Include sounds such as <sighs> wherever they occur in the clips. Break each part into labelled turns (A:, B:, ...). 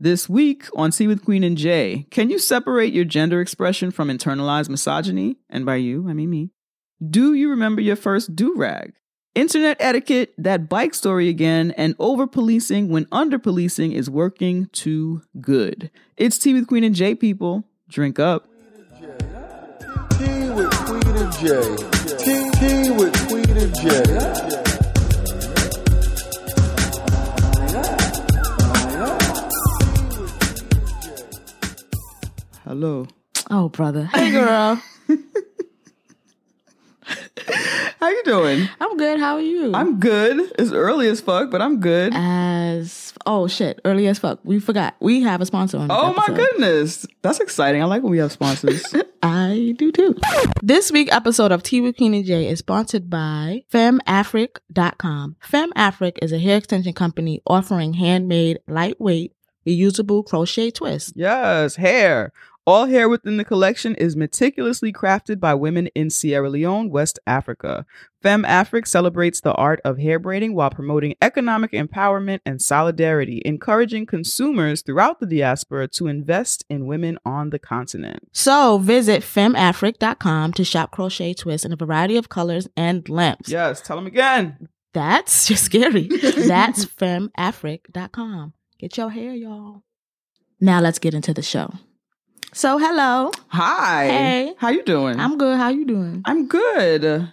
A: This week on Tea with Queen and Jay, can you separate your gender expression from internalized misogyny? And by you, I mean me. Do you remember your first do rag? Internet etiquette, that bike story again, and over policing when under policing is working too good. It's Tea with Queen and Jay, people. Drink up.
B: Tea with Queen and Jay. Tea, tea with Queen and Jay.
A: Hello.
C: Oh, brother. Hey, <laughs> girl.
A: How you doing?
C: I'm good. How are you?
A: I'm good. It's early as fuck, but I'm good.
C: as oh shit, early as fuck. We forgot. We have a sponsor on. This
A: Oh my goodness. That's exciting. I like when we have sponsors. <laughs>
C: I do too. This week episode of Tea with Queen and Jay is sponsored by FemAfric.com. FemAfric is a hair extension company offering handmade, lightweight, reusable crochet twists.
A: yes, hair. All hair within the collection is meticulously crafted by women in Sierra Leone, West Africa. FemAfric celebrates the art of hair braiding while promoting economic empowerment and solidarity, encouraging consumers throughout the diaspora to invest in women on the continent.
C: So visit FemAfric.com to shop crochet twists in a variety of colors and lengths.
A: Yes, tell them again.
C: That's <laughs> just scary. That's <laughs> femafric.com. Get your hair, y'all. Now let's get into the show. So, hello.
A: Hi.
C: Hey.
A: How you doing?
C: I'm good. How you doing?
A: I'm good.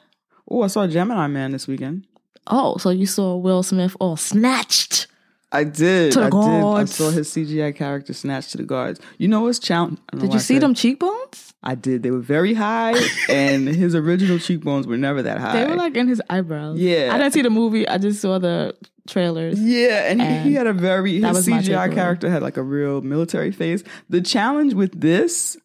A: Oh, I saw Gemini Man this weekend.
C: Oh, so you saw Will Smith all snatched.
A: I did.
C: To the
A: I did. I saw his CGI character snatched to the guards. You know what's challenge?
C: Did you see them cheekbones?
A: I did. They were very high, and <laughs> his original cheekbones were never that high.
C: They were like in his eyebrows.
A: Yeah.
C: I didn't see the movie. I just saw the trailers.
A: yeah, and, he-
C: And
A: he had a very his CGI character had like a real military face. The challenge with this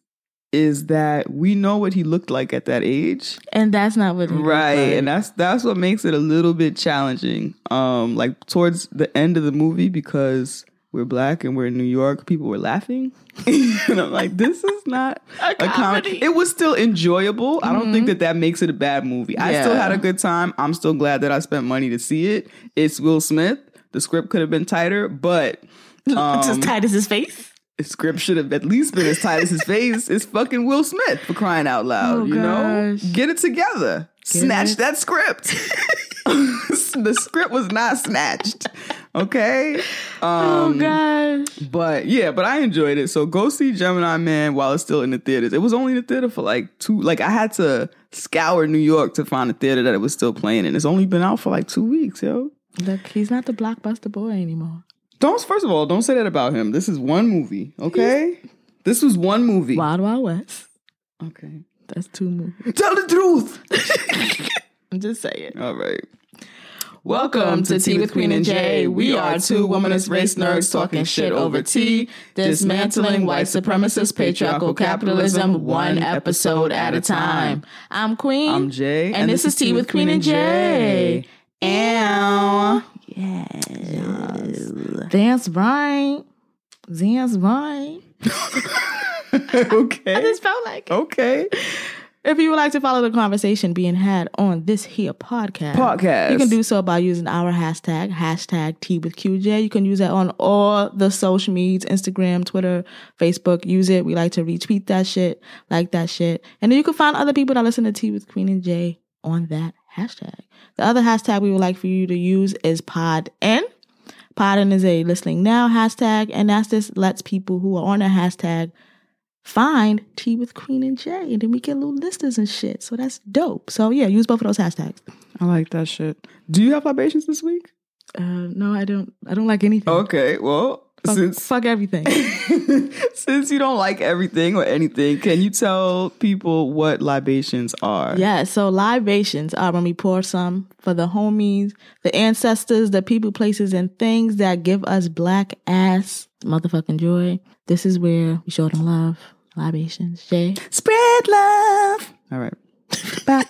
A: is that we know what he looked like at that age.
C: And that's not what
A: right
C: like.
A: and that's that's what makes it a little bit challenging um like towards the end of the movie because we're black and we're in new york people were laughing <laughs> and i'm like this is not a, comedy.
C: comedy.
A: it was still enjoyable i don't think that that makes it a bad movie i still had a good time i'm still glad that i spent money to see it it's will smith the script could have been tighter but <laughs>
C: it's
A: um,
C: as tight as his face.
A: the script should have at least been as tight as his <laughs> face. It's fucking Will Smith for crying out loud.
C: Oh,
A: you know, get it together. Snatch
C: it.
A: that script. <laughs> the script was not snatched. Okay.
C: oh
A: Um,
C: gosh.
A: but yeah, but I enjoyed it. So go see Gemini Man while it's still in the theaters. It was only in the theater for like two. Like I had to scour New York to find a theater that it was still playing, and it's only been out for like two weeks, yo.
C: Look, he's not the blockbuster boy anymore.
A: Don't first of all, don't say that about him. This is one movie, okay? This was one movie.
C: Wild Wild West.
A: Okay.
C: That's two movies.
A: Tell the truth. <laughs>
C: I'm just saying.
A: All right.
C: Welcome to Tea with Queen and Jay. We are two womanist race nerds talking shit over tea, dismantling white supremacist patriarchal capitalism one episode at a time. I'm Queen.
A: I'm Jay,
C: And, this, is Tea with Queen and Jay. Ow. Yes. Dance right. Dance right. <laughs> <laughs> okay. I
A: okay.
C: just felt like it.
A: Okay.
C: If you would like to follow the conversation being had on this here podcast,
A: Podcast.
C: you can do so by using our hashtag, hashtag Tea with QJ. You can use that on all the social medias, Instagram, Twitter, Facebook. Use it. We like to retweet that shit, like that shit. And then you can find other people that listen to T with Queen and Jay on that hashtag. The other hashtag we would like for you to use is pod PodN. PodN is a listening now hashtag, and that's just lets people who are on a hashtag find Tea with Queen and Jay, and then we get little listers and shit. So that's dope. So yeah, use both of those hashtags.
A: I like that shit. Do you have libations this week?
C: Uh, no, I don't. I don't like anything.
A: Okay. Well,
C: fuck,
A: since
C: fuck everything. <laughs>
A: since you don't like everything or anything, can you tell people what libations are?
C: yeah. So libations are when we pour some for the homies, the ancestors, the people, places, and things that give us black ass motherfucking joy. This is where we show them love. Libations, Jay.
A: Spread love. All right. <laughs>
C: Ba,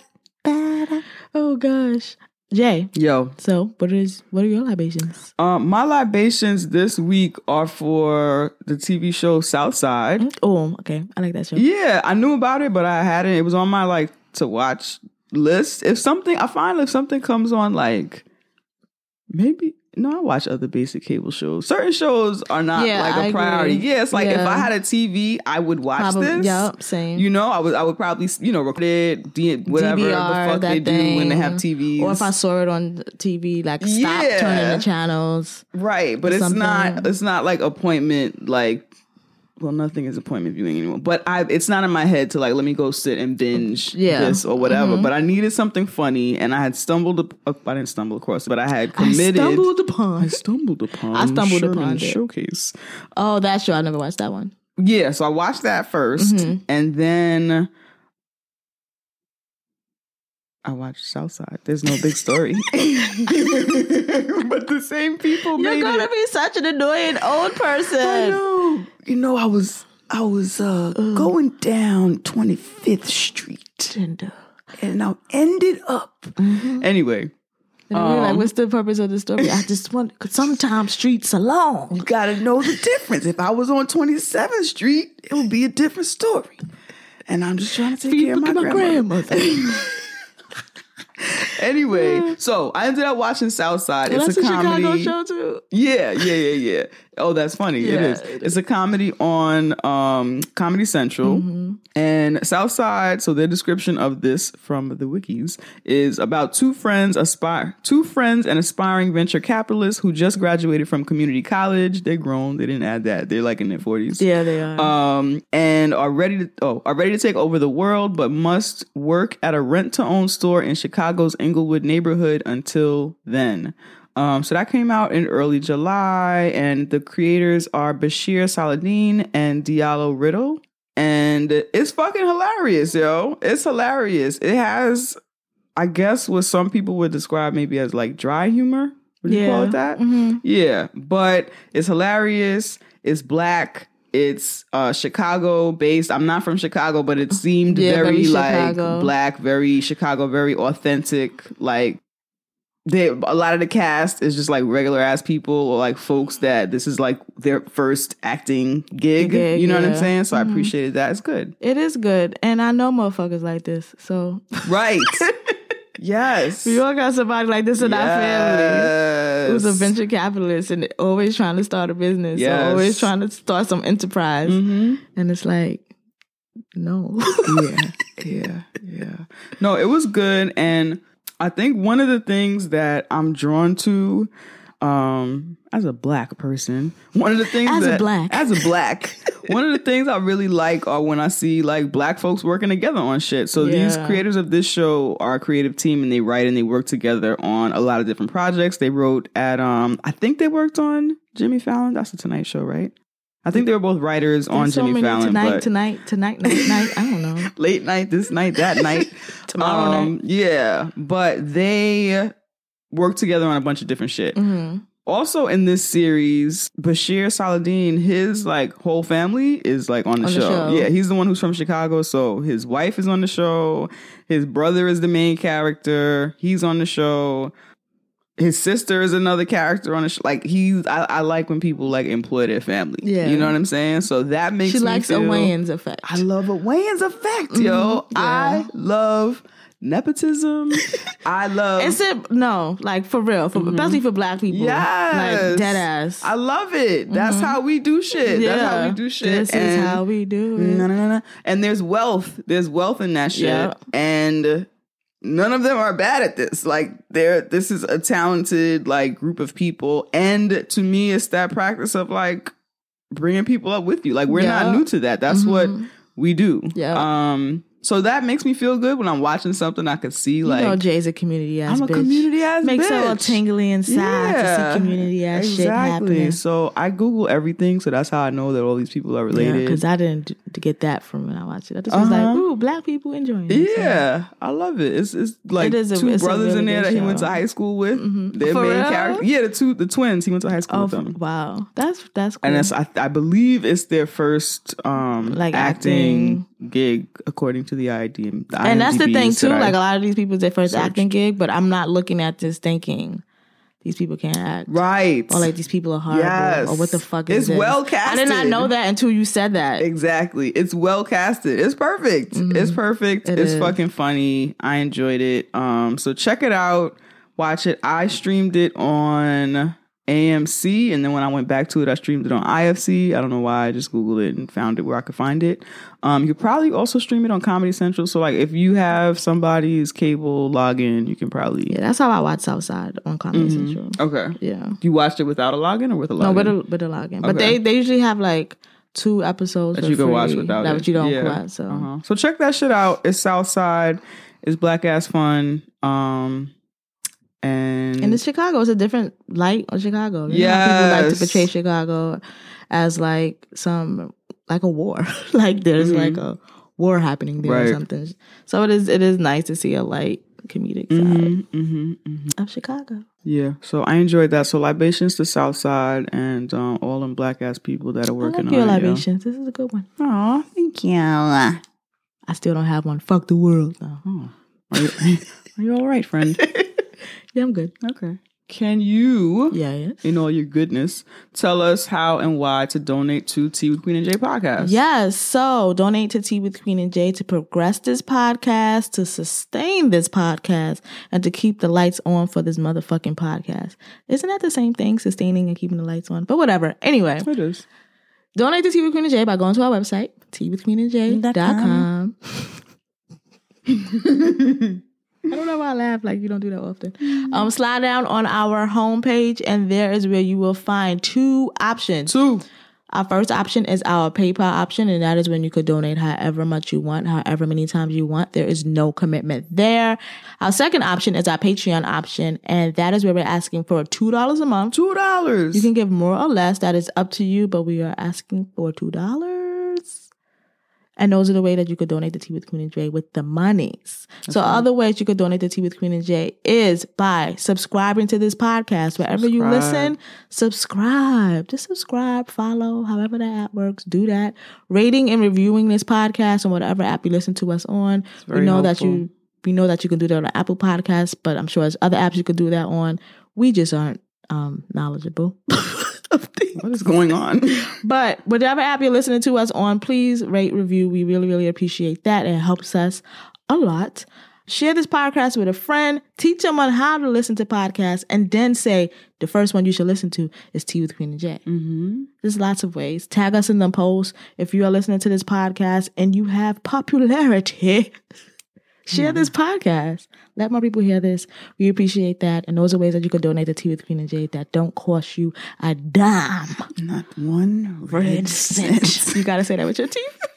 C: ba, da. Oh gosh, Jay.
A: Yo,
C: So what is what are your libations?
A: um, my libations this week are for the TV show Southside.
C: Oh, okay. I like that show.
A: Yeah, I knew about it, but I hadn't. It was on my like to watch list. If something, I find if something comes on like maybe No, I watch other basic cable shows. Certain shows are not
C: Yeah,
A: like a
C: I
A: priority.
C: agree.
A: Yeah, it's like if I had a TV, I would watch
C: Probably,
A: this.
C: Yep, same.
A: You know, I would I would probably you know record it, whatever
C: DVR,
A: the fuck they do when they have
C: thing.
A: TVs.
C: Or if I saw it on TV, like stop
A: Yeah.
C: turning the channels.
A: right, but it's not it's not like appointment like. Well, nothing is appointment viewing anymore. But I, it's not in my head to like let me go sit and binge
C: Yeah. Mm-hmm.
A: this or whatever. But I needed something funny, and I had stumbled. Up, I didn't stumble across, it, but I had committed.
C: I stumbled upon.
A: I stumbled upon.
C: I stumbled
A: Sherman
C: upon it.
A: Showcase.
C: Oh, that's true. I never watched that one.
A: Yeah, so I watched that 1st
C: Mm-hmm.
A: and then I watched Southside. There's no big story, <laughs> <laughs> but the same people
C: You're gonna
A: it.
C: be such an annoying old person.
A: I know. You know, I was I was uh, going down 25th Street,
C: Tinder.
A: and I ended up anyway.
C: And we were like,
A: Um,
C: what's the purpose of the story? I <laughs> just want, because sometimes streets are long.
A: You gotta know the difference. If I was on 27th Street, it would be a different story. And I'm just trying to take care of my,
C: Look at
A: grandmother. <laughs> Anyway, so I ended up watching Southside.
C: Well,
A: it's a
C: a Chicago
A: comedy.
C: show too.
A: Yeah, yeah, yeah, yeah. Oh, that's funny. it
C: Yeah,
A: is.
C: it
A: It's a comedy on um, Comedy Central
C: Mm-hmm.
A: and Southside. So their description of this from the wikis is about two friends aspire two friends and aspiring venture capitalists who just graduated from community college. They're grown. They didn't add that. They're like in their forties
C: Yeah, they are.
A: um, and are ready to oh are ready to take over the world, but must work at a rent to own store in Chicago's Englewood neighborhood until then. Um, so that came out in early July, and the creators are Bashir Salahuddin and Diallo Riddle. And it's fucking hilarious, yo. It's hilarious. It has, I guess, what some people would describe maybe as like dry humor. Would you call it that?
C: Mhm.
A: Yeah, but it's hilarious. It's black. It's uh Chicago based. I'm not from Chicago, but it seemed
C: Yeah,
A: very,
C: very
A: like black, very Chicago, very authentic. Like they a lot of the cast is just like regular ass people or like folks that this is like their first acting gig.
C: Gig,
A: you know what I'm saying? So I
C: Mhm.
A: appreciated that. It's good.
C: It is good. And I know motherfuckers like this. So
A: Right. <laughs> yes.
C: we all got somebody like this in our family. Who's a venture capitalist and always trying to start a business.
A: Yes.
C: always trying to start some enterprise.
A: Mhm.
C: And it's like, no.
A: yeah, yeah, yeah. No, it was good, and I think one of the things that I'm drawn to, um, as a black person, one of the things
C: As a black.
A: as a black, <laughs> one of the things I really like are when I see like black folks working together on shit. So these creators of this show are a creative team, and they write and they work together on a lot of different projects. They wrote at, um, I think they worked on Jimmy Fallon. That's the Tonight Show, right? I think they were both writers on
C: so
A: Jimmy
C: many
A: Fallon.
C: tonight,
A: but
C: tonight, tonight, night, night. I don't know. <laughs>
A: late night, this night, that <laughs> night.
C: Tomorrow
A: Um, Yeah, but they work together on a bunch of different shit.
C: hmm
A: Also in this series, Bashir Salahuddin, his like whole family is like on the,
C: On the
A: show.
C: show.
A: Yeah, he's the one who's from Chicago, so his wife is on the show. His brother is the main character. He's on the show. His sister is another character on the show. Like he, I, I like when people like employ their family.
C: Yeah.
A: you know what I'm saying. So that makes
C: She likes a Wayans effect.
A: I love a Wayans effect, yo.
C: Mhm, yeah.
A: I love nepotism. <laughs> I love.
C: It's a, no, like for real, for, especially for black people.
A: Mm-hmm. Yes.
C: Like dead ass.
A: I love it. That's how we do shit. That's how we do shit.
C: This is how we do it.
A: No, no, no, no. And there's wealth. There's wealth in that shit.
C: Yeah.
A: And none of them are bad at this. Like they're this is a talented like group of people. And to me, it's that practice of like bringing people up with you. Like we're
C: Yeah.
A: not new to that. That's what
C: Mhm.
A: we do.
C: Yeah.
A: Um. So that makes me feel good when I'm watching something I could see. Like, You
C: know, Jay's a community ass
A: I'm a
C: bitch.
A: community ass
C: Makes
A: bitch.
C: her all tingly inside to see community ass shit happening.
A: So I Google everything, so that's how I know that all these people are related.
C: Yeah, because I didn't d- get that from when I watched it. I just was like,
A: Uh-huh.
C: ooh, black people enjoying it. So-
A: Yeah, I love it. It's it's like
C: It is a-
A: two
C: it's
A: brothers
C: really
A: in there that he went to high school with.
C: Mhm.
A: Their
C: For
A: main
C: real?
A: character, yeah, the two the twins. He went to high school
C: Oh,
A: with them,
C: wow. That's that's cool.
A: and it's I, I believe it's their first um
C: Like
A: acting, gig according to the ID. The
C: and that's the thing too.
A: that
C: Like a lot of these people, it's their first
A: searched.
C: acting gig, but I'm not looking at this thinking these people can't act.
A: right,
C: Or like these people are horrible.
A: Yes.
C: Or what the fuck is
A: It's
C: this?
A: well casted?
C: I did not know that until you said that.
A: Exactly. It's well casted. It's perfect. It's perfect.
C: Mm-hmm. It
A: it's
C: is.
A: fucking funny. I enjoyed it. Um so check it out. Watch it. I streamed it on AMC, and then when I went back to it, I streamed it on IFC. I don't know why. I just googled it and found it where I could find it. Um, you could probably also stream it on Comedy Central. So like, if you have somebody's cable login, you can probably.
C: Yeah, that's how I watch Southside on Comedy Central.
A: Okay.
C: Yeah.
A: You watched it without a login or with a login?
C: No, with a with a login. But they they usually have like two episodes
A: that you can
C: free
A: watch without
C: that
A: it.
C: you don't
A: Yeah.
C: watch. So
A: Uh-huh. So check that shit out. It's Southside. It's black ass fun. Um, and,
C: and it's Chicago. It's a different light on Chicago. You how people like to portray Chicago as like some like a war. <laughs> like there's
A: Mhm.
C: like a war happening there
A: Right.
C: or something. So it is it is nice to see a light comedic side
A: Mhm, mhm, mhm.
C: of Chicago.
A: Yeah, so I enjoyed that. So libations to Southside and um, all them black ass people that are working
C: like your
A: on it.
C: libations. This is a good one.
A: Oh, thank you. Oh,
C: I still don't have one. Fuck the world. No.
A: are you, <laughs> are you all right, friend? <laughs>
C: Yeah, I'm good.
A: Okay. Can you,
C: Yeah, yes.
A: in all your goodness, tell us how and why to donate to Tea with Queen and Jay podcast?
C: Yes. So donate to Tea with Queen and Jay to progress this podcast, to sustain this podcast, and to keep the lights on for this motherfucking podcast. Isn't that the same thing, sustaining and keeping the lights on? But whatever. Anyway,
A: it is.
C: donate to Tea with Queen and Jay by going to our website, teawithqueenandjay.com. <laughs> I don't know why I laugh like you don't do that often. Um, slide down on our homepage, and there is where you will find two options.
A: Two.
C: Our first option is our PayPal option, and that is when you could donate however much you want, however many times you want. There is no commitment there. Our second option is our Patreon option, and that is where we're asking for $2 a month.
A: Two dollars.
C: You can give more or less, that is up to you, but we are asking for $2. And those are the way that you could donate the Tea with Queen and Jay with the monies. so other ways you could donate the Tea with Queen and Jay is by subscribing to this podcast. Wherever you listen, subscribe. Just subscribe, follow, however that app works, do that. Rating and reviewing this podcast on whatever app you listen to us on. We know that you we know that you can do that on Apple Podcasts, but I'm sure there's other apps you could do that on. We just aren't um knowledgeable <laughs> of things.
A: What is going on? <laughs>
C: But whatever app you're listening to us on, please rate, review. We really, really appreciate that. It helps us a lot. Share this podcast with a friend. Teach them on how to listen to podcasts, and then say the first one you should listen to is Tea with Queen and Jay.
A: mm-hmm.
C: There's lots of ways. Tag us in the post if you are listening to this podcast and you have popularity. <laughs> Share this mm-hmm. podcast. Let more people hear this. We appreciate that. And those are ways that you can donate to Tea with Queen and Jay that don't cost you a dime.
A: Not one
C: Red
A: red
C: cent. you gotta say that with your teeth. <laughs>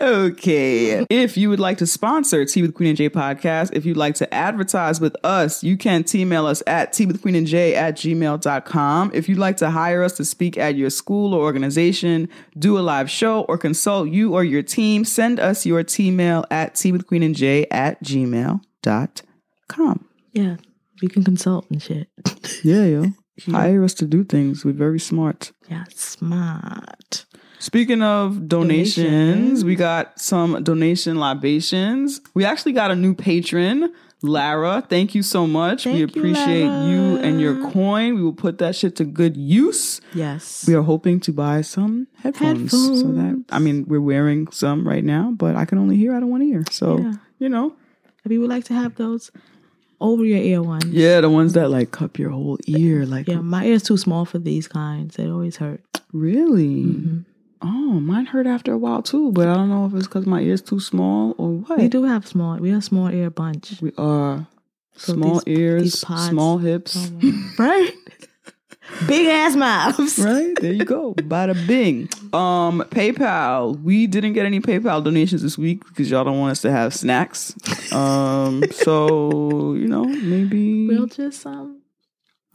A: Okay. If you would like to sponsor Tea with Queen and J podcast, if you'd like to advertise with us, you can email us at tea with queen and J at gmail.com. If you'd like to hire us to speak at your school or organization, do a live show, or consult you or your team, send us your T-mail at tea with queen and J at gmail.com.
C: Yeah, we can consult and shit.
A: Yeah, yo. <laughs> Hire us to do things. We're very smart.
C: Yeah, smart.
A: Speaking of donations,
C: Donations.
A: we got some donation libations. We actually got a new patron, Lara. Thank you so much. we
C: Thank you,
A: appreciate you,
C: Lara.
A: and your coin. We will put that shit to good use.
C: Yes.
A: We are hoping to buy some headphones. So that I mean, we're wearing some right now, but I can only hear. Don't want to hear. So
C: Yeah.
A: you know,
C: we would like to have those over your ear ones.
A: yeah, the ones that like cup your whole ear. Like
C: Yeah, my ear's too small for these kinds. They always hurt.
A: really.
C: Mm-hmm.
A: Oh, mine hurt after a while too, but I don't know if it's because my ear's too small or what.
C: We do have small. We are a small ear bunch.
A: We are
C: So
A: small
C: these-
A: ears,
C: these
A: small hips. <laughs>
C: right? Big ass mouths.
A: right there you go. Bada bing. Um, PayPal. We didn't get any PayPal donations this week because y'all don't want us to have snacks. Um, so you know maybe
C: We'll just um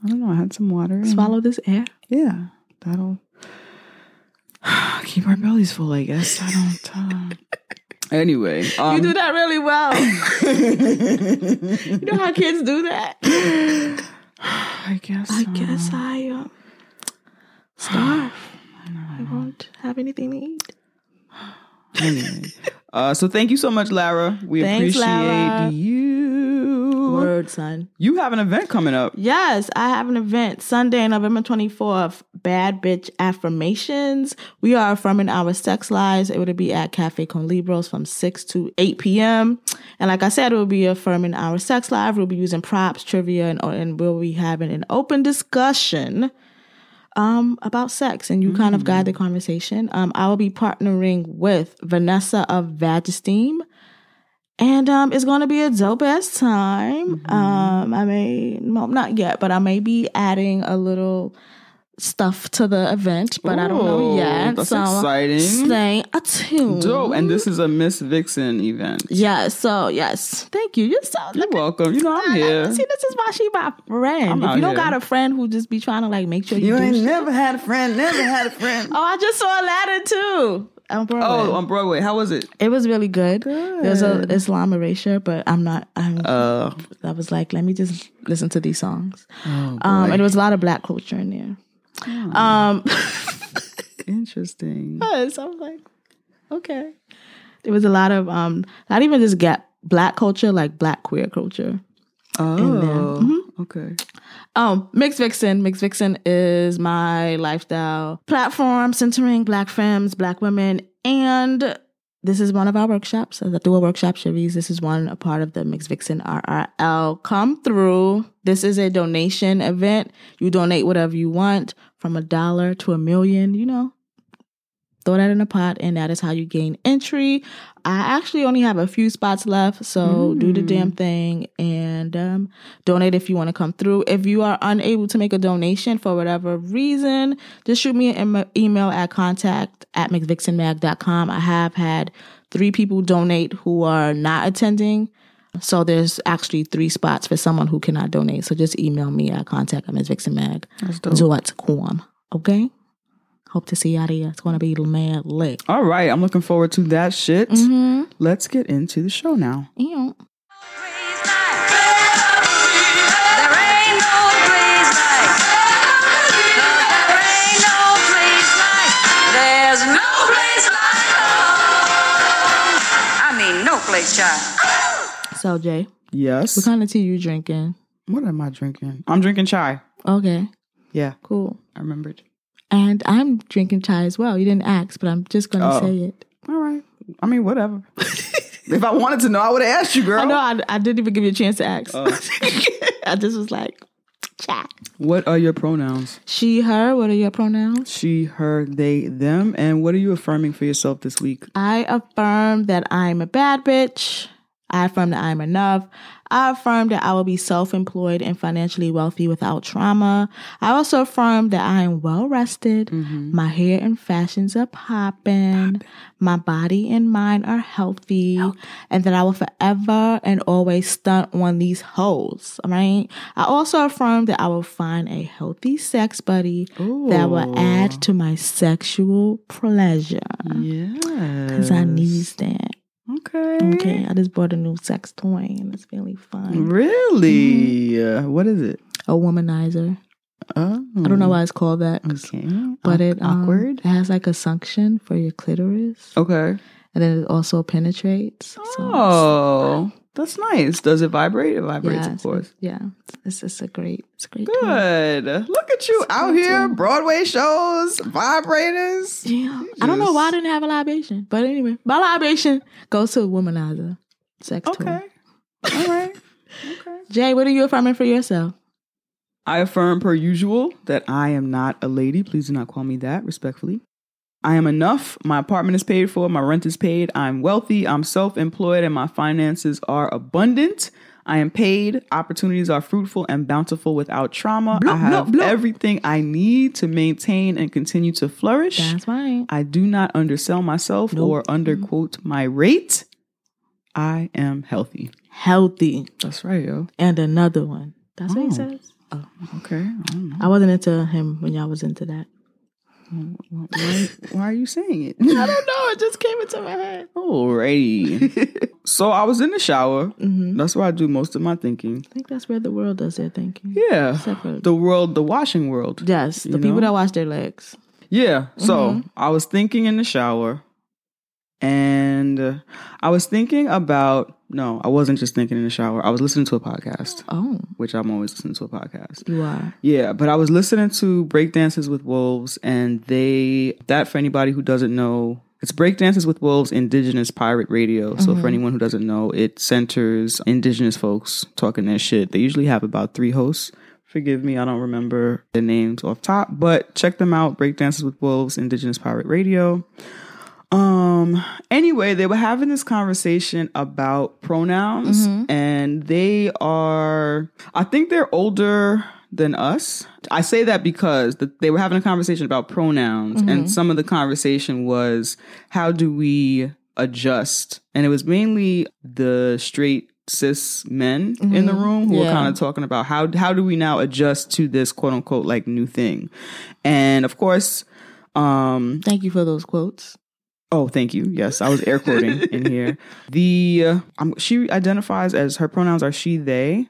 A: I don't know. I had some water.
C: swallow this air.
A: Yeah, that'll <sighs> keep our bellies full. I guess I don't. Uh... Anyway, um,
C: you do that really well. you know how kids do that? <sighs>
A: I guess.
C: I
A: uh,
C: guess I um starve. <sighs> I won't have anything to eat.
A: anyway. <laughs> Uh, so thank you so much, Lara. We
C: Thanks,
A: appreciate
C: Lara.
A: you.
C: Word, son.
A: You have an event coming up.
C: Yes, I have an event Sunday, November 24th. bad bitch affirmations. We are affirming our sex lives. It will be at Cafe Con Libros from 6 to 8 p.m. And like I said, we'll be affirming our sex life. We'll be using props, trivia, and, and we'll be having an open discussion um, about sex and you kind of guide the conversation. Um, I will be partnering with Vanessa of Vagesteem. And um, it's going to be a dope ass time. Um, I may, well, not yet, but I may be adding a little stuff to the event, but I don't know yet.
A: that's
C: so
A: exciting.
C: Stay attuned.
A: Dope. And this is a Miss Vixen event.
C: Yeah, so yes. Thank you. You're so
A: You're welcome. You know I'm here.
C: See, this is why she my friend.
A: I'm
C: if you don't
A: here.
C: got a friend who just be trying to like make sure you, do shit-
A: never had a friend, never had a friend. <laughs>
C: Oh, I just saw Aladdin too. On Broadway.
A: Oh, on Broadway. How was it?
C: it was really good. There's a
A: Good.
C: Islam erasure, but I'm not. I'm,
A: Uh,
C: I was like, let me just listen to these songs.
A: oh,
C: Um, and it was a lot of black culture in there. Um, <laughs> <laughs>
A: interesting.
C: so I was like, okay. There was a lot of um, not even just get black culture, like black queer culture.
A: Oh,
C: Mm-hmm.
A: Okay.
C: Um, Mix Vixen. Mix Vixen is my lifestyle platform centering black femmes, black women, and this is one of our workshops. As I do a workshop series, this is one a part of the Mix Vixen RRL. Come through. This is a donation event. You donate whatever you want, from a dollar to a million. You know, throw that in a pot, and that is how you gain entry. I actually only have a few spots left, so do the damn thing and um, donate if you want to come through. If you are unable to make a donation for whatever reason, just shoot me an em- email at contact at mcvixenmag.com. I have had three people donate who are not attending. So there's actually three spots for someone who cannot donate. So just email me at contact at mcvixenmag.com. Okay? Hope to see you out of here. It's going to be mad lit.
A: All right. I'm looking forward to that shit.
C: Mm-hmm.
A: Let's get into the show now.
C: Ew.
D: There ain't no place like, 'cause there ain't no place like, there's no place like home. I mean, no place, child.
C: So, Jay,
A: Yes.
C: what kind of tea you drinking?
A: What am I drinking? I'm drinking chai.
C: Okay,
A: Yeah,
C: cool.
A: I remembered.
C: And I'm drinking chai as well. You didn't ask, but I'm just going to
A: Oh.
C: say it.
A: All right. I mean, whatever. <laughs> if I wanted to know, I would have asked you, girl.
C: I know I, I didn't even give you a chance to ask.
A: Oh. <laughs>
C: I just was like, chai.
A: What are your pronouns?
C: She, her, what are your pronouns?
A: She, her, they, them. And what are you affirming for yourself this week?
C: I affirm that I'm a bad bitch. I affirm that I'm enough. I affirm that I will be self employed and financially wealthy without trauma. I also affirm that I am well rested. Mm-hmm. My hair and fashions are popping. My body and mind are healthy. And that I will forever and always stunt on these holes, right? I also affirm that I will find a healthy sex buddy that will add to my sexual pleasure.
A: Yeah.
C: Because I need that.
A: Okay.
C: Okay, I just bought a new sex toy and it's really fun.
A: Really? Uh, what is it?
C: A womanizer.
A: Oh.
C: I don't know why it's called that.
A: Okay.
C: but it um,
A: awkward.
C: It has like a suction for your clitoris,
A: Okay.
C: and then it also penetrates. So
A: Oh, that's nice. Does it vibrate? It vibrates,
C: yeah,
A: of
C: it's-
A: course.
C: Yeah, it's it's a great, it's a great.
A: Good. Look at you out here, Broadway shows, vibrators.
C: Yeah, I don't know why I didn't have a libation, but anyway, my libation goes to a womanizer sex toy.
A: Okay. All right. Okay. <laughs>
C: Jay, what are you affirming for yourself?
A: I affirm, per usual, that I am not a lady. Please do not call me that, respectfully. I am enough. My apartment is paid for. My rent is paid. I'm wealthy. I'm self employed, and my finances are abundant. I am paid. Opportunities are fruitful and bountiful without trauma. I have everything I need to maintain and continue to flourish.
C: That's right.
A: I do not undersell myself or underquote my rate. I am healthy.
C: Healthy,
A: That's right, yo.
C: and another one. That's what he
A: oh.
C: says. Oh. says.
A: Okay. I don't know.
C: I wasn't into him when y'all was into that.
A: Why, why are you saying it?
C: I don't know. It just came into my head.
A: Alrighty. <laughs> so I was in the shower.
C: Mm-hmm.
A: That's where I do most of my thinking.
C: I think that's where the world does their thinking.
A: Yeah.
C: Except for
A: The world, the washing world.
C: yes, the
A: you
C: people
A: know?
C: that wash their legs.
A: Yeah. So
C: Mm-hmm.
A: I was thinking in the shower and I was thinking about. No, I wasn't just thinking in the shower. I was listening to a podcast,
C: Oh,
A: which I'm always listening to a podcast.
C: you are.
A: Yeah, but I was listening to Breakdances with Wolves, and they that for anybody who doesn't know, it's Breakdances with Wolves Indigenous Pirate Radio. So for mm-hmm. anyone who doesn't know, it centers Indigenous folks talking their shit. They usually have about three hosts. Forgive me, I don't remember the names off top, but check them out. Breakdances with Wolves Indigenous Pirate Radio. Um anyway, they were having this conversation about pronouns and they are I think they're older than us. I say that because the, they were having a conversation about pronouns and some of the conversation was how do we adjust? And it was mainly the straight cis men in the room who were kind of talking about how how do we now adjust to this quote unquote like new thing. And of course, um
C: Thank you for those quotes.
A: Oh, thank you. Yes, I was air quoting in here. <laughs> The uh, um, she identifies as her pronouns are she they.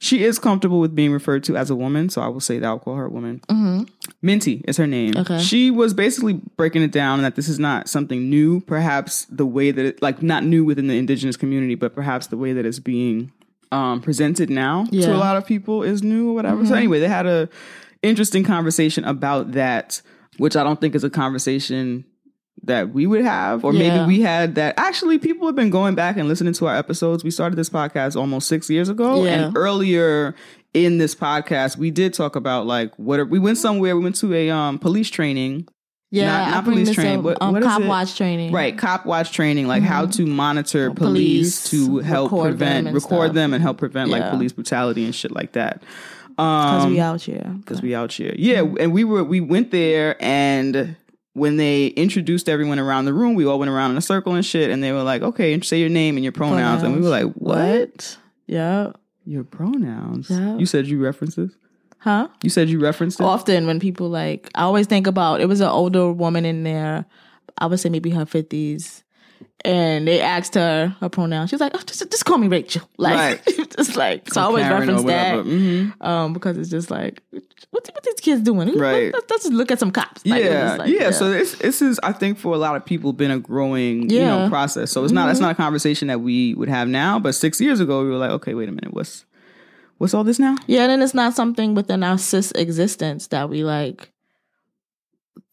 A: She is comfortable with being referred to as a woman, so I will say that I'll call her a woman.
C: Mm-hmm.
A: Minty is her name.
C: Okay.
A: She was basically breaking it down that this is not something new, perhaps the way that it, like not new within the indigenous community, but perhaps the way that it's being um, presented now to a lot of people is new or whatever. So anyway, they had a interesting conversation about that, which I don't think is a conversation that we would have, or
C: Yeah.
A: maybe we had that. Actually, people have been going back and listening to our episodes. We started this podcast almost six years ago,
C: Yeah.
A: and earlier in this podcast, we did talk about like what are, we went somewhere. We went to a um, police training,
C: Yeah,
A: Not- not police training, what-
C: um,
A: what
C: cop watch training.
A: right? Cop watch training, like how to monitor police,
C: Mm-hmm. Police,
A: to help
C: them
A: prevent,
C: and
A: record
C: stuff.
A: them, and help prevent like police brutality and shit like that.
C: because
A: Um,
C: we out here.
A: because we out here. Yeah, and we were we went there and when they introduced everyone around the room, we all went around in a circle and shit, and they were like, "Okay, say your name and your pronouns," and we were like, "What?
C: Yeah.
A: Your pronouns?"
C: Yeah.
A: You said you referenced this.
C: Huh?
A: You said you referenced it.
C: Often when people like, I always think about it was an older woman in there. I would say maybe her fifties, and they asked her her pronoun. She was like, oh, just, just call me Rachel. <laughs> Like, <laughs> just like so. I always reference that.
A: Mhm.
C: um, because it's just like, what what these kids doing?
A: Right.
C: Let's, let's just look at some cops. Like,
A: yeah,
C: like,
A: yeah, So this this is, I think, for a lot of people, been a growing, you
C: Yeah. Mm-hmm.
A: know, process. So it's not it's not a conversation that we would have now. But six years ago, we were like, okay, wait a minute, what's what's all this now?
C: Yeah, and then it's not something within our cis existence that we like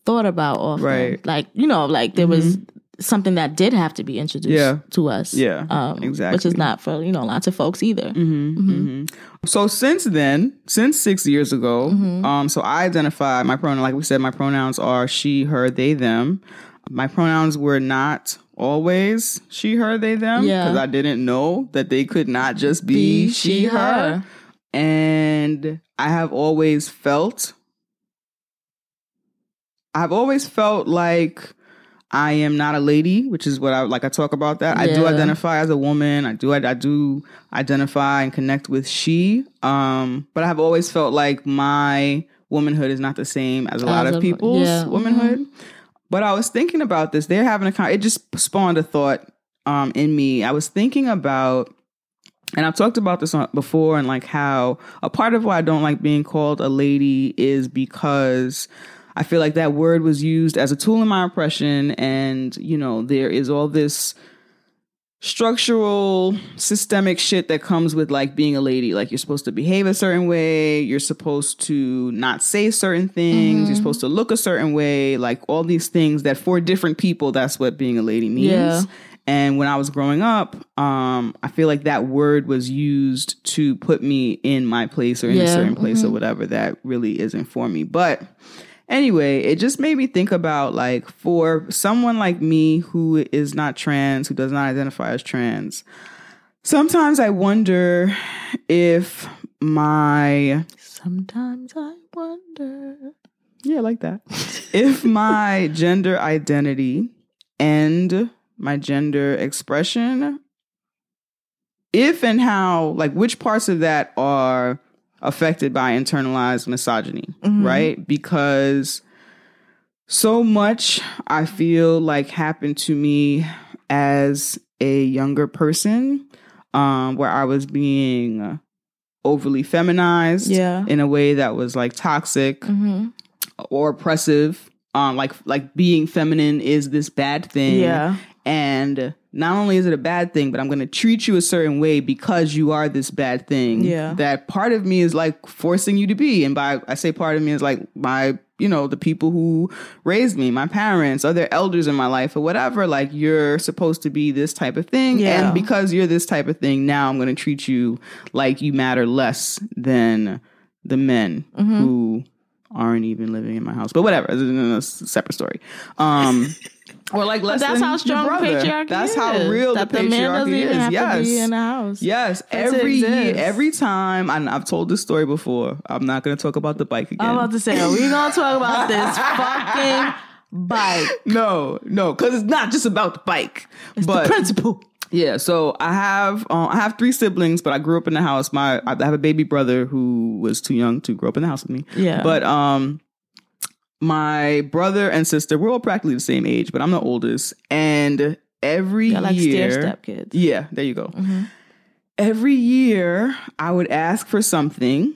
C: thought about often.
A: Right.
C: Like, you know, like there was something that did have to be introduced
A: Yeah.
C: to us.
A: Yeah,
C: Um, Which is not for, you know, lots of folks either.
A: hmm So since then, since six years ago,
C: Mm-hmm.
A: um, so I identify my pronoun. Like we said, my pronouns are she, her, they, them. My pronouns were not always she, her, they, them
C: Yeah.
A: because I didn't know that they could not just be,
C: Be
A: she,
C: she,
A: her.
C: her.
A: And I have always felt, I've always felt like I am not a lady, which is what I like. I talk about that. I do identify as a woman. I do. I, I do identify and connect with she. Um, but I have always felt like my womanhood is not the same as a lot of
C: a-
A: people's
C: yeah, mhm.
A: womanhood. But I was thinking about this. They're having a con- it just spawned a thought um in me. I was thinking about and I've talked about this on, before and like how a part of why I don't like being called a lady is because I feel like that word was used as a tool in my oppression and you know there is all this structural systemic shit that comes with like being a lady. Like you're supposed to behave a certain way you're supposed to not say certain things you're supposed to look a certain way like all these things that for different people that's what being a lady means.
C: Yeah.
A: and when I was growing up, um, I feel like that word was used to put me in my place or in a certain place or whatever that really isn't for me. But anyway, it just made me think about like for someone like me who is not trans, who does not identify as trans, sometimes I wonder if my
C: Sometimes I wonder.
A: Yeah, like that. if my gender identity and my gender expression, if and how, like, which parts of that are affected by internalized misogyny, right? Because so much I feel like happened to me as a younger person, um, where I was being overly feminized
C: Yeah.
A: in a way that was like toxic
C: hmm
A: or oppressive. Um, like like being feminine is this bad thing.
C: Yeah.
A: And not only is it a bad thing, but I'm going to treat you a certain way because you are this bad thing.
C: Yeah.
A: That part of me is like forcing you to be. And by I say part of me is like my, you know, the people who raised me, my parents, other elders in my life or whatever. Like you're supposed to be this type of thing.
C: Yeah.
A: And because you're this type of thing, now I'm going to treat you like you matter less than the men
C: Mm-hmm.
A: who aren't even living in my house. But whatever, it's a separate story. Um, <laughs> or like less
C: That's
A: than
C: how strong patriarchy is.
A: That's
C: is.
A: how real
C: that
A: the
C: the man doesn't
A: patriarchy is.
C: have
A: yes.
C: to be in the house.
A: Yes, every year, every time, and I've told this story before. I'm not going to talk about the bike again.
C: I'm about to say, we're gonna talk about this <laughs> fucking bike.
A: no, no, because it's not just about the bike. but
C: the principle.
A: yeah, so I have uh, I have three siblings, but I grew up in the house. My I have a baby brother who was too young to grow up in the house with me.
C: Yeah.
A: but um, my brother and sister we're all practically the same age, but I'm the oldest, and every
C: like
A: year,
C: stair step kids.
A: yeah, there you go.
C: Mm-hmm.
A: Every year, I would ask for something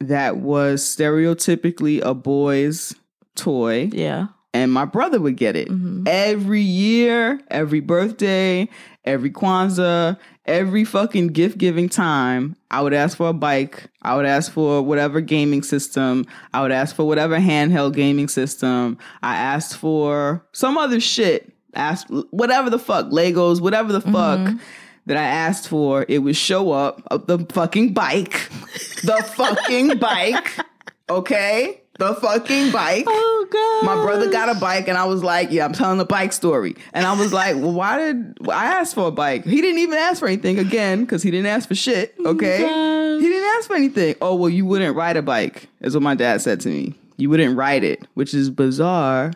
A: that was stereotypically a boy's toy,
C: Yeah.
A: And my brother would get it.
C: Mm-hmm.
A: Every year, every birthday, every Kwanzaa, every fucking gift giving time, I would ask for a bike. I would ask for whatever gaming system. I would ask for whatever handheld gaming system. I asked for some other shit. Asked whatever the fuck, Legos, whatever the fuck that I asked for. It would show up the fucking bike. <laughs> the fucking bike. Okay? The fucking bike.
C: Oh god.
A: My brother got a bike, and I was like, "Yeah, I'm telling the bike story." And I was like, "Well, why did well, I ask for a bike? He didn't even ask for anything again because he didn't ask for shit. Okay,
C: gosh.
A: he didn't ask for anything. Oh well, you wouldn't ride a bike, is what my dad said to me. You wouldn't ride it, which is bizarre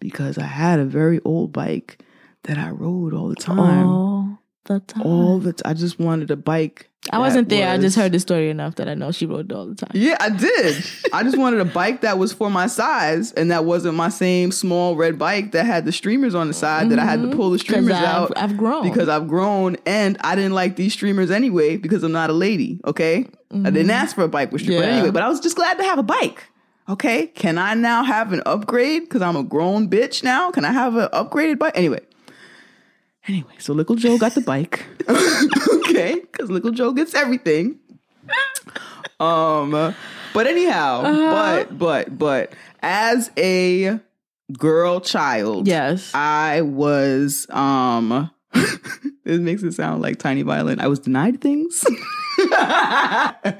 A: because I had a very old bike that I rode all the time.
C: The time.
A: All the t- I just wanted a bike.
C: I wasn't there. I just heard the story enough that I know she wrote it all the time.
A: Yeah, I did. <laughs> I just wanted a bike that was for my size and that wasn't my same small red bike that had the streamers on the side that I had to pull the streamers
C: Mm-hmm. I've,
A: out
C: I've grown.
A: because I've grown and I didn't like these streamers anyway because I'm not a lady, okay? I didn't ask for a bike with streamers
C: Mm-hmm. Yeah.
A: anyway, but I was just glad to have a bike. Okay, can I now have an upgrade because I'm a grown bitch now? Can I have an upgraded bike? Anyway, anyway, so little Joe got the bike. <laughs> okay, because little Joe gets everything. Um, but anyhow,
C: Uh-huh.
A: but but but as a girl child,
C: yes.
A: I was um. <laughs> this makes it sound like tiny violin. I was denied things. <laughs>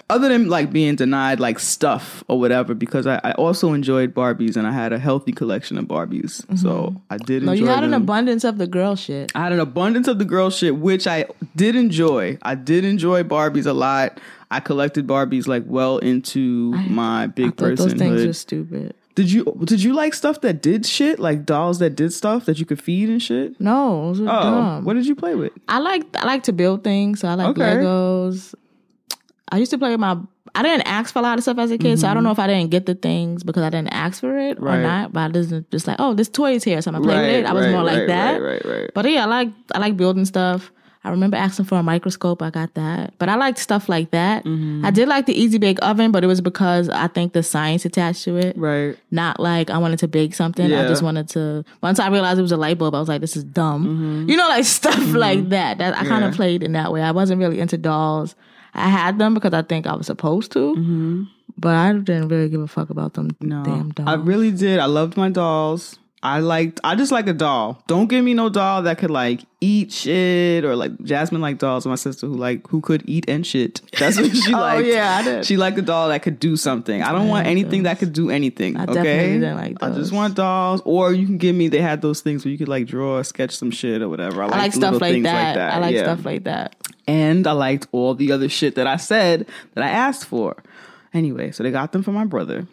A: Other than like being denied like stuff or whatever, because I, I also enjoyed Barbies and I had a healthy collection of Barbies. So I did
C: Mm-hmm. no, you had an abundance of the girl shit.
A: I had an abundance of the girl shit, which I did enjoy. I did enjoy Barbies a lot. I collected Barbies like well into my
C: I
A: big
C: thought those things
A: personhood.
C: were stupid.
A: Did you did you like stuff that did shit like dolls that did stuff that you could feed and shit?
C: No, those were
A: Oh,
C: dumb.
A: what did you play with?
C: I like I like to build things, so I like
A: Okay.
C: Legos. I used to play with my. I didn't ask for a lot of stuff as a kid, so I don't know if I didn't get the things because I didn't ask for it
A: Mm-hmm. Right.
C: or not. But I just just like, oh, this toy is here, so I'm gonna play with it. I was more like
A: right,
C: that.
A: Right, right, right.
C: But yeah, I like I like building stuff. I remember asking for a microscope. I got that. But I liked stuff like that.
A: Mm-hmm.
C: I did like the Easy Bake Oven, but it was because I think the science attached to it.
A: Right.
C: Not like I wanted to bake something.
A: Yeah.
C: I just wanted to. Once I realized it was a light bulb, I was like, "This is dumb." You know, like <laughs> stuff like that. That I kind
A: Mm-hmm.
C: Of played in that way. I wasn't really into dolls. I had them because I think I was supposed to, but I didn't really give a fuck about them
A: Mm-hmm. No,
C: damn dolls.
A: I really did. I loved my dolls. I liked. I just like a doll. Don't give me no doll that could like eat shit or like Jasmine like dolls. My sister who like who could eat and shit. <laughs> That's what she liked.
C: Oh,
A: liked.
C: yeah, I did.
A: She liked a doll that could do something. I don't want anything that could do anything.
C: I
A: okay,
C: definitely didn't like
A: I just want dolls. Or you can give me. They had those things where you could like draw, or sketch some shit or whatever. I,
C: I like
A: little
C: stuff like
A: things
C: that. I like
A: Yeah.
C: stuff like that.
A: and I liked all the other shit that I said that I asked for. Anyway, so they got them for my brother.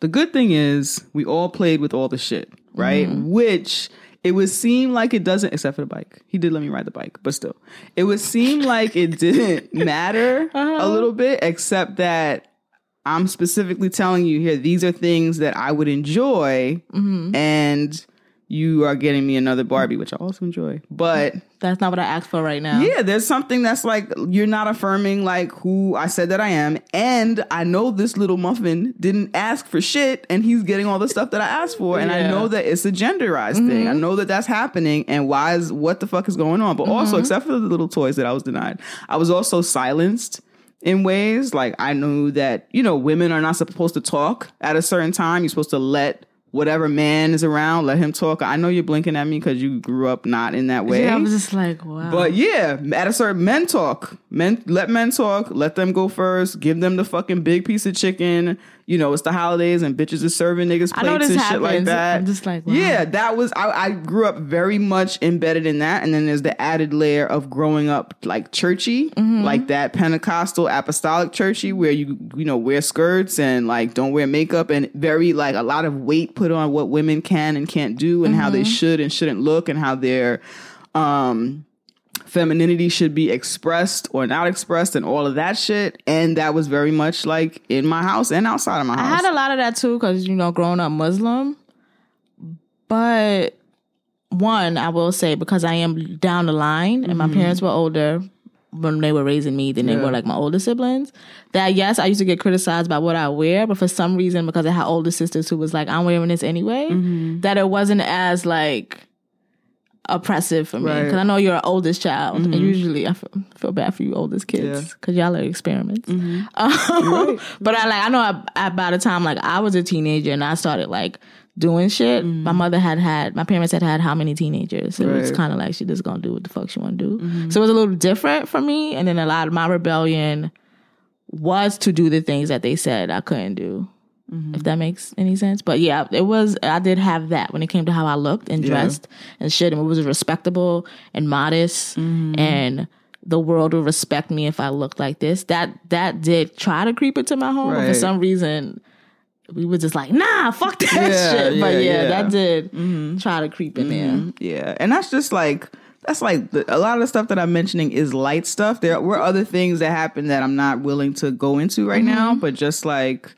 A: The good thing is we all played with all the shit, right? Mm-hmm. Which it would seem like it doesn't, except for the bike. He did let me ride the bike, but still, it would seem like it <laughs> didn't matter a uh-huh. little bit, except that I'm specifically telling you here these are things that I would enjoy, mm-hmm. and you are getting me another Barbie, which I also enjoy. But
C: That's not what I asked for right now.
A: yeah, there's something that's like you're not affirming like who I said that I am, and I know this little muffin didn't ask for shit, and he's getting all the stuff that I asked for, and I know that it's a genderized thing. Mm-hmm. I know that that's happening, and why is what the fuck is going on? But also, mm-hmm. except for the little toys that I was denied, I was also silenced in ways like I knew that you know women are not supposed to talk at a certain time. You're supposed to let. Whatever man is around, let him talk. I know you're blinking at me because you grew up not in that way.
C: Yeah, I was just like, wow.
A: But yeah, at a certain men talk. Men let men talk. Let them go first. Give them the fucking big piece of chicken. You know, it's the holidays and bitches are serving niggas plates and shit like that.
C: I'm just like, wow.
A: yeah, that was I, I grew up very much embedded in that, and then there's the added layer of growing up like churchy,
C: Mm-hmm.
A: like that Pentecostal apostolic churchy where you you know wear skirts and like don't wear makeup and very like a lot of weight put on what women can and can't do and how they
C: Mm-hmm.
A: should and shouldn't look and how they're um femininity should be expressed or not expressed and all of that shit. And that was very much like in my house and outside of my house.
C: I had a lot of that too, because you know, growing up Muslim. But one, I will say, because I am down the line, and my mm-hmm. parents were older when they were raising me than they were like my older siblings. That yes, I used to get criticized by what I wear, but for some reason, because I had older sisters who was like, "I'm wearing this anyway," mm-hmm. that it wasn't as like oppressive for me
A: Right.
C: because I know you're an oldest child, and mm-hmm. usually I feel, feel bad for you oldest kids
A: Yeah.
C: because y'all are experiments. Mm-hmm. Um, <laughs> but I like I know I, I, by the time like I was a teenager and I started like doing shit, mm-hmm. my mother had had my parents had had how many teenagers? So it was kind of like she just gonna do what the fuck she want to do. So it was a little different for me, and then a lot of my rebellion was to do the things that they said I couldn't do. If that makes any sense, but yeah, it was. I did have that when it came to how I looked and
A: Yeah.
C: dressed and shit, and it was respectable and modest, mm-hmm. and the world would respect me if I looked like this. That that did try to creep into my home, but for some reason, we were just like, nah, fuck that
A: Yeah,
C: shit. But
A: yeah,
C: yeah,
A: yeah.
C: that did mm-hmm. try to creep in there. Mm-hmm.
A: Yeah, and that's just like that's like the, a lot of the stuff that I'm mentioning is light stuff. There were other things that happened that I'm not willing to go into right now, but just like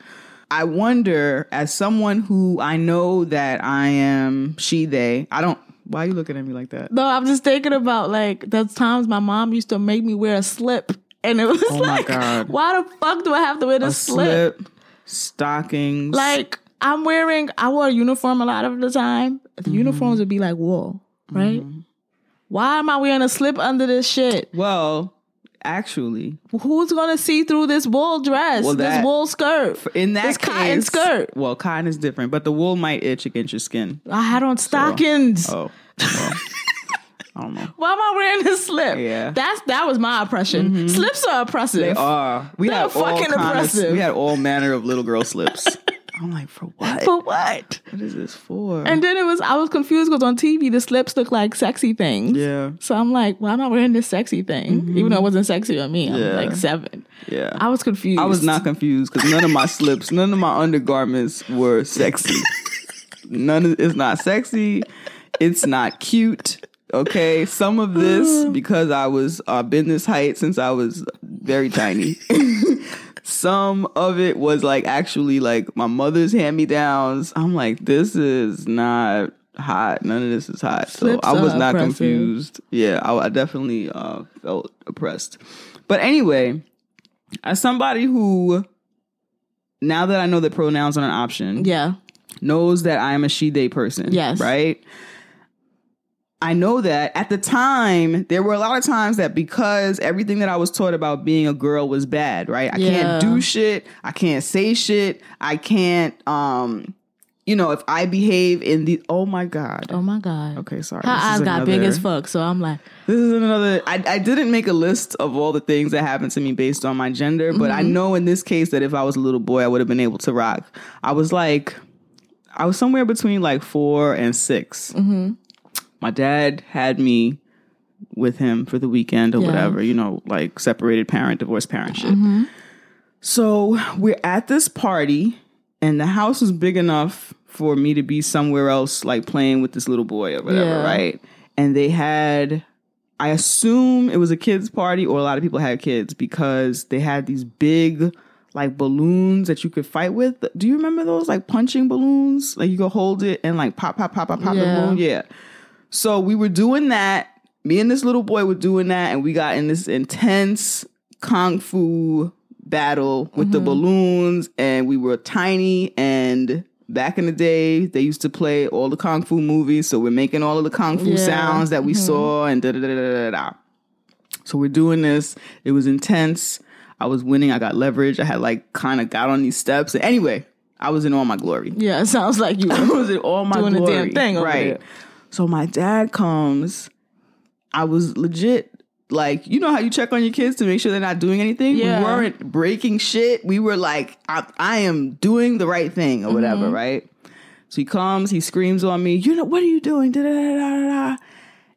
A: I wonder, as someone who I know that I am she they. I don't. Why are you looking at me like that?
C: No, I'm just thinking about like those times my mom used to make me wear a slip, and it was
A: Oh my
C: like,
A: God. <laughs>
C: why the fuck do I have to wear
A: A
C: this slip?
A: slip, stockings.
C: Like I'm wearing, I wore a uniform a lot of the time. The
A: Mm-hmm.
C: uniforms would be like wool, right? Why am I wearing a slip under this shit?
A: well, actually,
C: Who's gonna see through this wool dress,
A: Well, that-
C: this wool skirt?
A: in that
C: this
A: case,
C: cotton skirt.
A: Well, cotton is different, but the wool might itch against your skin.
C: I had on stockings.
A: Oh, well, <laughs> I don't know.
C: Why am I wearing this slip?
A: Yeah. Mm-hmm.
C: that's that was my oppression. Slips are oppressive.
A: They are. We
C: They're
A: had
C: fucking oppressive.
A: We had all manner of little girl slips. <laughs> I'm like, for <laughs> what?
C: For what?
A: what is this for?
C: And then it was I was confused because on TV the slips look like sexy things.
A: yeah,
C: So I'm like, why am I wearing this sexy thing? Even though it wasn't sexy on me. I'm
A: Yeah.
C: like seven.
A: yeah.
C: I was confused.
A: I was not confused because none of my slips, none of my undergarments were sexy. None of it's not sexy. It's not cute. Okay, some of this <sighs> because I was uh, been this height since I was very tiny. <laughs> some of it was like actually like my mother's hand me downs. I'm like, this is not hot. None of this is hot. So
C: Slips
A: I was not
C: oppressive.
A: confused. Yeah, I, I definitely uh, felt oppressed. But anyway, as somebody who now that I know that pronouns are an option,
C: Yeah.
A: knows that I am a she they person.
C: Yes.
A: Right? I know that at the time, there were a lot of times that because everything that I was taught about being a girl was bad, right? I
C: Yeah.
A: can't do shit. I can't say shit. I can't, um, you know, if I behave in the, oh my God.
C: Oh my God.
A: Okay, sorry.
C: Her eyes got big as fuck. So I'm like,
A: this is another. I, I didn't make a list of all the things that happened to me based on my gender, but
C: Mm-hmm.
A: I know in this case that if I was a little boy, I would have been able to rock. I was like, I was somewhere between like four and 6
C: Mm-hmm.
A: My dad had me with him for the weekend or
C: Yeah.
A: whatever, you know, like separated parent, divorced parent shit.
C: Mm-hmm.
A: So we're at this party, and the house was big enough for me to be somewhere else, like playing with this little boy or whatever,
C: Yeah.
A: right? And they had, I assume it was a kids' party, or a lot of people had kids because they had these big, like balloons that you could fight with. Do you remember those like punching balloons? Like you could hold it and like pop, pop, pop, pop, pop the balloon. Yeah. So we were doing that. Me and this little boy were doing that, and we got in this intense kung fu battle with the mm-hmm. balloons, and we were tiny. And back in the day, they used to play all the kung fu movies, so we're making all of the kung fu
C: Yeah.
A: sounds that we mm-hmm. saw, and da da da da da da. So we're doing this. It was intense. I was winning. I got leverage. I had like kind of got on these steps. Anyway, I was in all my glory.
C: Yeah, it sounds like you. <laughs>
A: Was in all my
C: Doing the
A: glory.
C: damn thing over
A: right.
C: there.
A: So my dad comes. I was legit like you know how you check on your kids to make sure they're not doing anything.
C: Yeah.
A: We weren't breaking shit. We were like, I, I am doing the right thing or whatever,
C: Mm-hmm.
A: right? So he comes, he screams on me. You know what are you doing? Da da da da da. da.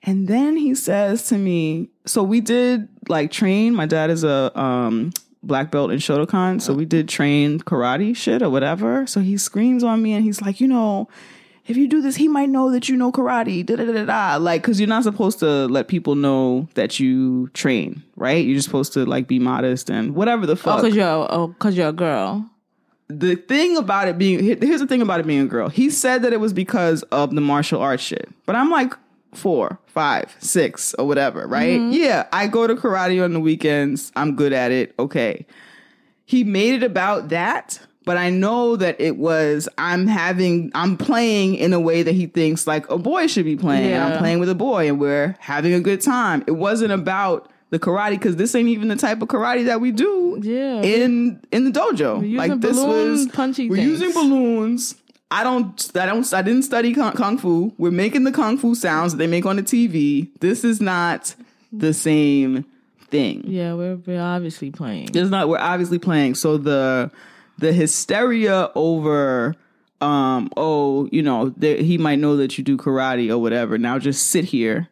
A: And then he says to me, so we did like train. My dad is a um, black belt in Shotokan. So we did train karate shit or whatever. So he screams on me and he's like, you know, if you do this, he might know that you know karate. Da da da da. Like, cause you're not supposed to let people know that you train, right? You're just supposed to like be modest and whatever the
C: Oh,
A: fuck
C: cause you're oh, cause you're a girl.
A: the thing about it being here's the thing about it being a girl. He said that it was because of the martial arts shit, but I'm like four, five, six, or whatever, right? Mm-hmm. Yeah, I go to karate on the weekends. I'm good at it. Okay. He made it about that, but I know that it was I'm having I'm playing in a way that he thinks like a boy should be playing. And I'm playing with a boy and we're having a good time. It wasn't about the karate because this ain't even the type of karate that we do
C: Yeah.
A: in in the dojo.
C: using
A: like this was
C: punchy
A: we're
C: things.
A: using balloons. I don't I don't I didn't study kung, kung fu. We're making the kung fu sounds that they make on the TV. This is not the same thing.
C: Yeah, we're, we're obviously playing.
A: It's not we're obviously playing. So the the hysteria over um oh, you know, he might know that you do karate or whatever. Now just sit here.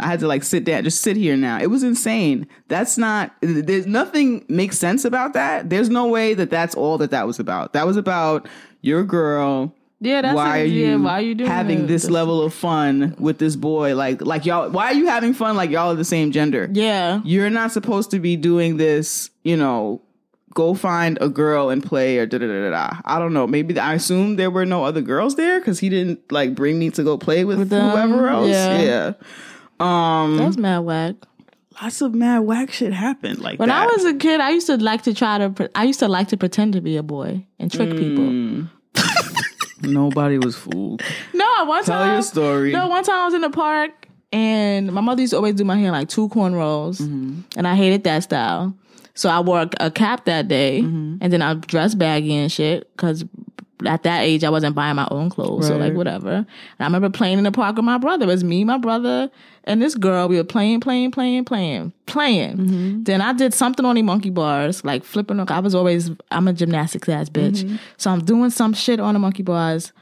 A: I had to like sit down, just sit here now. It was insane. That's not, there's nothing makes sense about that. There's no way that that's all that that was about. That was about your girl.
C: Yeah, that's
A: why are you,
C: Yeah, why are you doing
A: having this
C: this-
A: level of fun with this boy? Like, like y'all, why are you having fun like y'all are the same gender?
C: Yeah.
A: You're not supposed to be doing this, you know, go find a girl and play or da da da da. da. I don't know. Maybe I assume there were no other girls there because he didn't like bring me to go play with,
C: them,
A: whoever else.
C: yeah.
A: yeah. Um,
C: That's mad whack.
A: lots of mad whack shit happened like
C: When
A: that.
C: I was a kid, I used to like to try to. pre- I used to like to pretend to be a boy and trick
A: Mm.
C: people. <laughs> <laughs>
A: Nobody was fooled.
C: No, one
A: Tell
C: time.
A: Tell your story.
C: No, one time I was in the park and my mother used to always do my hair like two cornrows,
A: Mm-hmm.
C: and I hated that style. So I wore a, cap that day,
A: Mm-hmm.
C: and then I dressed baggy and shit because at that age I wasn't buying my own clothes, so like whatever. And I remember playing in the park with my brother. It was me, my brother, and this girl. We were playing, playing, playing, playing, playing.
A: Mm-hmm.
C: Then I did something on the monkey bars, like flipping. I was always I'm a gymnastics ass bitch,
A: Mm-hmm.
C: so I'm doing some shit on the monkey bars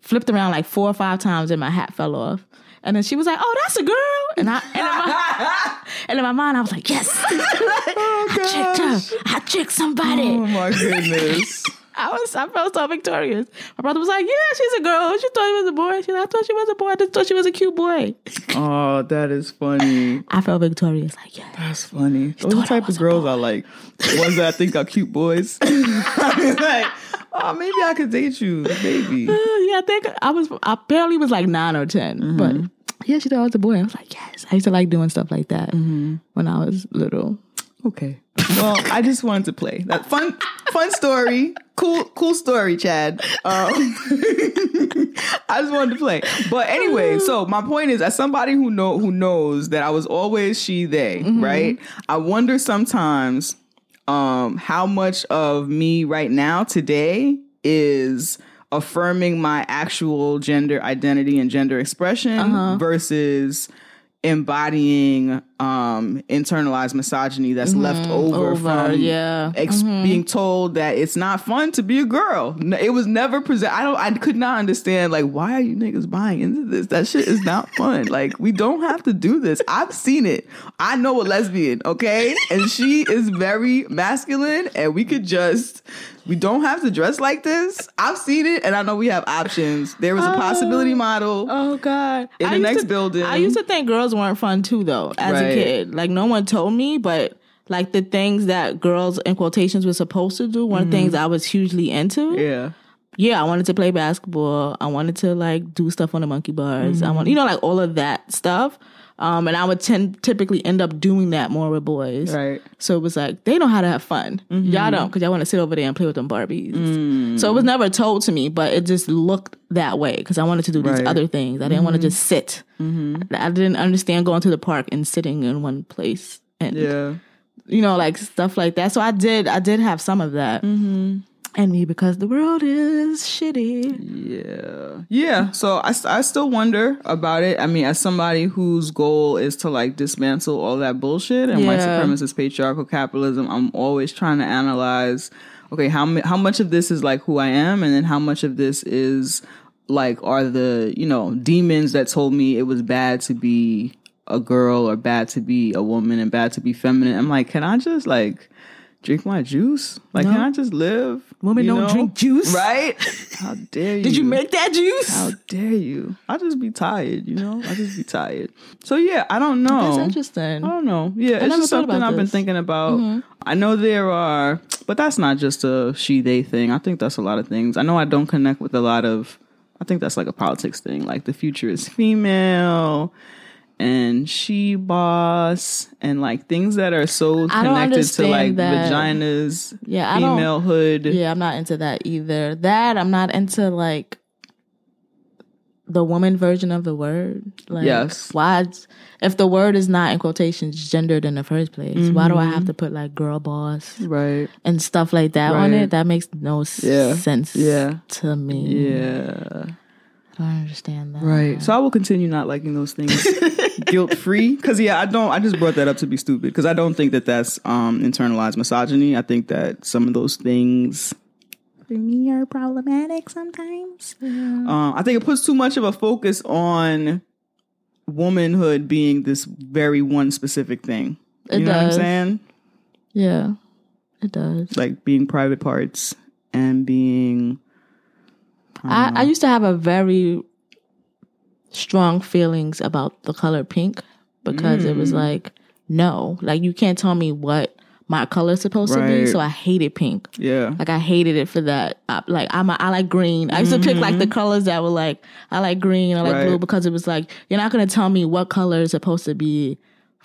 C: flipped around like four or five times and my hat fell off. And then she was like, "Oh, that's a girl," and I and in my, <laughs> and in my mind I was like, "Yes, <laughs> oh, <laughs> I tricked her. I tricked somebody."
A: oh my goodness.
C: I was I felt so victorious. My brother was like, "Yeah, she's a girl. She thought he was a boy." Like, "I thought she was a boy. I just thought she was a cute boy."
A: oh, that is funny.
C: I felt victorious. Like, yeah,
A: That's funny. Those
C: thought I
A: type of girls I like. The ones that I think are cute boys. like, oh, maybe I could date you, maybe. <laughs>
C: yeah. I think I was. I barely was like nine or 10 mm-hmm. but yeah, she thought I was a boy. I was like, yes. I used to like doing stuff like that mm-hmm. when I was little.
A: Okay. Well, I just wanted to play that fun, fun story. Cool, cool story, Chad. Um, <laughs> I just wanted to play. But anyway, so my point is, as somebody who know who knows that I was always she they, mm-hmm. right? I wonder sometimes um how much of me right now today is affirming my actual gender identity and gender expression versus embodying um internalized misogyny that's left over,
C: Over,
A: from
C: yeah.
A: ex- being told that it's not fun to be a girl. It was never present. I don't. I could not understand. Like, why are you niggas buying into this? That shit is not <laughs> fun. like, we don't have to do this. I've seen it. I know a lesbian, okay, and she is very masculine, and we could just. We don't have to dress like this. I've seen it, and I know we have options. There was a possibility model.
C: Oh God!
A: In the next
C: to-
A: building.
C: I used to think girls weren't fun too, though. As
A: Right.
C: a kid, like no one told me, but like the things that girls in quotations were supposed to do one of the things mm. I was hugely into.
A: Yeah.
C: Yeah, I wanted to play basketball. I wanted to like do stuff on the monkey bars. I mm. want, you know, like all of that stuff. Um, and I would tend typically end up doing that more with boys.
A: Right.
C: So it was like they know how to have fun. Mm-hmm. Y'all don't because y'all want to sit over there and play with them Barbies. Mm. So it was never told to me, but it just looked that way because I wanted to do these
A: Right.
C: other things. I didn't want to mm-hmm. just sit. Mm-hmm. I didn't understand going to the park and sitting in one place and
A: Yeah.
C: you know like stuff like that. So I did. I did have some of that. And me because the world is shitty.
A: Yeah. Yeah. So I, I still wonder about it. I mean, as somebody whose goal is to like dismantle all that bullshit and white
C: Yeah.
A: supremacist patriarchal capitalism, I'm always trying to analyze okay, how, how much of this is like who I am and then how much of this is like are the, you know, demons that told me it was bad to be a girl or bad to be a woman and bad to be feminine. I'm like, can I just like drink my juice? Like, can I just live?
C: Women don't
A: know?
C: drink juice.
A: Right? <laughs> How dare you?
C: Did you make that juice?
A: How <laughs> dare you? I just be tired, you know? I just be tired. So yeah, I don't know.
C: That's interesting.
A: I don't know. Yeah, it's just something I've been
C: this. Mm-hmm.
A: thinking about. I know there are, but that's not just a she they thing. I think that's a lot of things. I know I don't connect with a lot of. I think that's like a politics thing. Like the future is female and she boss and like things that are so connected to like
C: that.
A: vaginas,
C: Yeah, I
A: femalehood.
C: Yeah, I'm not into that either. That I'm not into like the woman version of the word. Like,
A: Yes.
C: Why? If the word is not in quotations gendered in the first place, why do I mm-hmm. have to put like girl boss
A: Right.
C: and stuff like that on it? That makes no
A: Yeah.
C: sense.
A: Yeah.
C: To me,
A: Yeah.
C: I understand that.
A: Right. So I will continue not liking those things <laughs> guilt free. Because, yeah, I don't, I just brought that up to be stupid. Because I don't think that that's um, internalized misogyny. I think that some of those things for me are problematic sometimes. Um, I think it puts too much of a focus on womanhood being this very one specific thing. You
C: It
A: know
C: does.
A: what I'm saying?
C: Yeah, it does.
A: Like being private parts and being.
C: I, I used to have a very strong feelings about the color pink because it
A: Mm.
C: was like, no, like you can't tell me what my color is supposed to be. So I hated pink.
A: Yeah.
C: Like I hated it for that. I, like I'm a, I like green. I used to pick like the colors that were like I like green. I like
A: Mm-hmm. Right.
C: blue because it was like you're not gonna tell me what color is supposed to be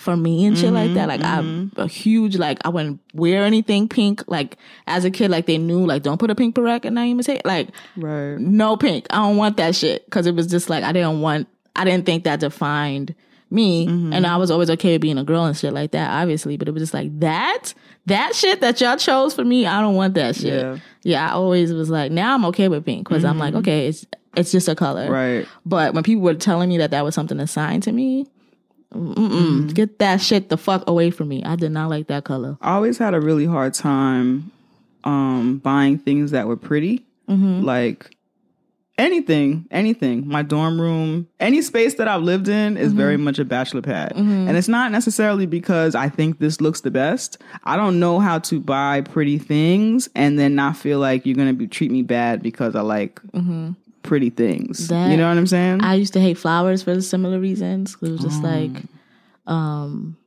C: for me and shit like
A: Mm-hmm.
C: that. Like I'm a huge like I wouldn't wear anything pink. Like as a kid, like they knew like don't put a pink beret at name say like
A: Right.
C: no pink. I don't want that shit because it was just like I didn't want. I didn't think that defined me,
A: Mm-hmm.
C: and I was always okay with being a girl and shit like that, obviously. But it was just like that, that shit that y'all chose for me. I don't want that shit.
A: Yeah.
C: Yeah, I always was like, now I'm okay with pink because I'm like, okay, it's it's just a color.
A: Mm-hmm. Right.
C: But when people were telling me that that was something assigned to me, mm-mm,
A: Mm-hmm.
C: get that shit the fuck away from me. I did not like that color.
A: I always had a really hard time um buying things that were pretty. Like anything, anything. My dorm room, any space that I've lived in is very much a bachelor pad. And it's not necessarily because I think this looks the best. I don't know how to buy pretty things and then not feel like you're gonna be treat me bad because I like pretty things.
C: That-
A: you know what I'm saying?
C: I used to hate flowers for the similar reasons. It was just like, um,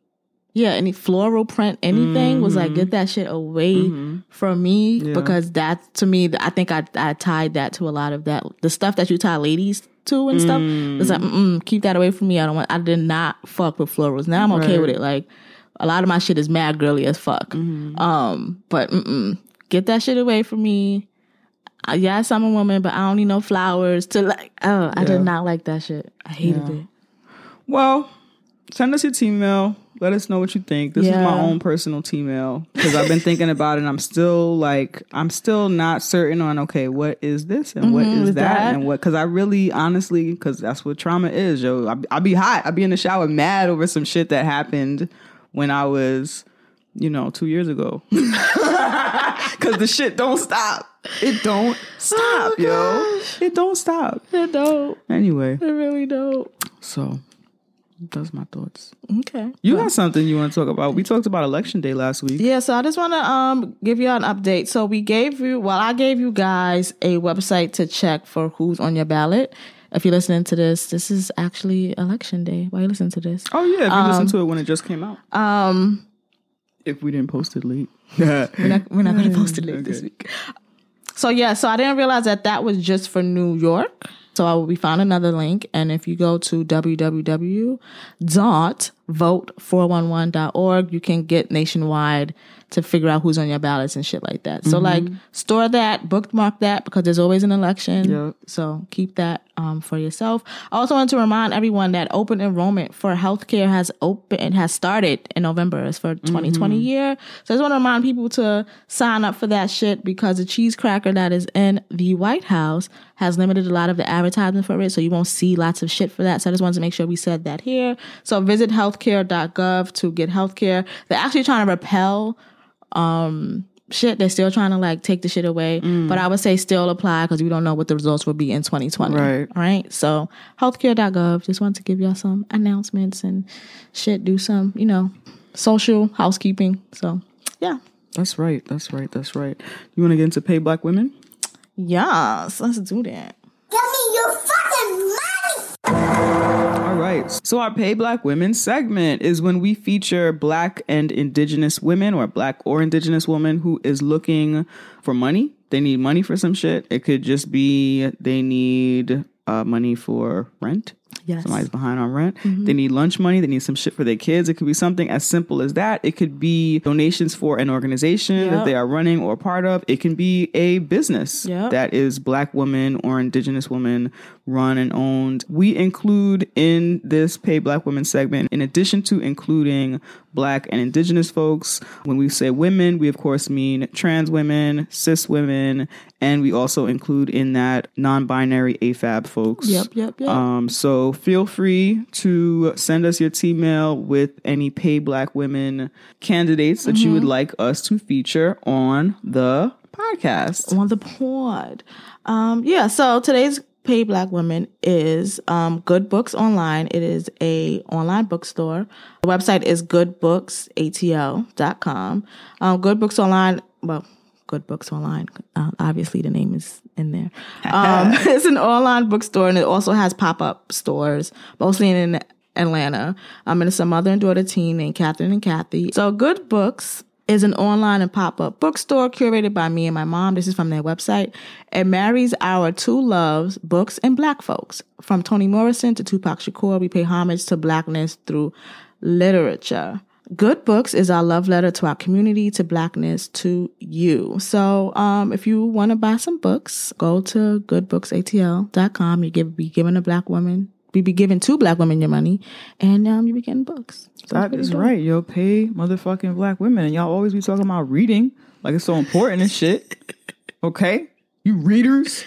C: yeah, any floral print, anything was like, get that shit away from me because that to me, I think I I tied that to a lot of that the stuff that you tie ladies to and stuff. It's like, mm keep that away from me. I don't want. I did not fuck with florals. Now I'm okay with it. Like a lot of my shit is mad girly as fuck. Um, but mm get that shit away from me. Yes, I'm a woman, but I don't need no flowers to like. Oh, I
A: Yeah.
C: did not like that shit. I hated it.
A: Well, send us your team mail. Let us know what you think. This is my own personal team mail because I've been thinking about it. and I'm still like, I'm still not certain on okay, what is this and what mm-hmm, is
C: is
A: that,
C: that-
A: and what? Because I really, honestly, because that's what trauma is, yo. I, I be hot. I'll be in the shower mad over some shit that happened when I was, you know, two years ago. <laughs> Because the shit don't stop. It don't stop, yo. It don't stop.
C: It don't.
A: Anyway,
C: It really don't.
A: so that's my thoughts.
C: Okay.
A: You got something you want to talk about? We talked about election day last week.
C: Yeah, so I just want to um give you an update. So we gave you, well, I gave you guys a website to check for who's on your ballot. If you're listening to this, this is actually election day. Why you listening to this?
A: Oh yeah, if you listened to it when it just came out.
C: Um,
A: If we didn't post it late. <laughs>
C: We're <laughs> not, we're not going to post it late this week. So yeah, so I didn't realize that that was just for New York. So I will be found another link, and if you go to www.vote411.org, you can get nationwide to figure out who's on your ballots and shit like that. So like, store that, bookmark that because there's always an election.
A: Yep.
C: So keep that um, for yourself. I also want to remind everyone that open enrollment for healthcare has open has started in November. It's for 2020 year. So I just want to remind people to sign up for that shit because the cheese cracker that is in the White House has limited a lot of the advertising for it. So you won't see lots of shit for that. So I just wanted to make sure we said that here. So visit healthcare.gov to get healthcare. They're actually trying to repel um shit. They're still trying to like take the shit away. But I would say still apply because we don't know what the results will be in 2020.
A: Right.
C: All right. So healthcare.gov. Just want to give y'all some announcements and shit. Do some, you know, social housekeeping. So yeah.
A: That's right. That's right. That's right. You want to get into pay black women?
C: Yes. Let's do that.
E: Give me your fucking money!
A: All right. So our Pay Black Women segment is when we feature black and indigenous women or black or indigenous woman who is looking for money. They need money for some shit. It could just be they need uh, money for rent.
C: Yes.
A: Somebody's behind on rent. They need lunch money. They need some shit for their kids. It could be something as simple as that. It could be donations for an organization that they are running or part of. It can be a business
C: Yep.
A: that is black women or indigenous women run and owned. We include in this Pay Black Women segment, in addition to including black and indigenous folks, when we say women, we of course mean trans women, cis women, and we also include in that non binary AFAB folks.
C: Yep, yep, yep.
A: Um, so feel free to send us your T mail with any Pay Black Women candidates that you would
C: Mm-hmm.
A: like us to feature on the podcast.
C: on the pod. Um, yeah, so today's Pay Black Women is um, Good Books Online. It is a online bookstore. The website is goodbooksatl.com. Um, Good Books Online, well, Good Books Online. Uh, obviously, the name is in there. <laughs> Um, <laughs> it's an online bookstore, and it also has pop up stores, mostly in Atlanta. Um, and it's a mother and daughter team named Catherine and Kathy. So, Good Books is an online and pop up bookstore curated by me and my mom. This is from their website. It marries our two loves, books and black folks. From Toni Morrison to Tupac Shakur, we pay homage to blackness through literature. Good Books is our love letter to our community, to blackness, to you. So, um, if you want to buy some books, go to goodbooksatl.com. You give, be giving a black woman, we be giving two black women your money, and um, you be getting books. So
A: That
C: pretty dope.
A: right. Yo, pay motherfucking black women. And y'all always be talking about reading like it's so important and shit. Okay? You readers.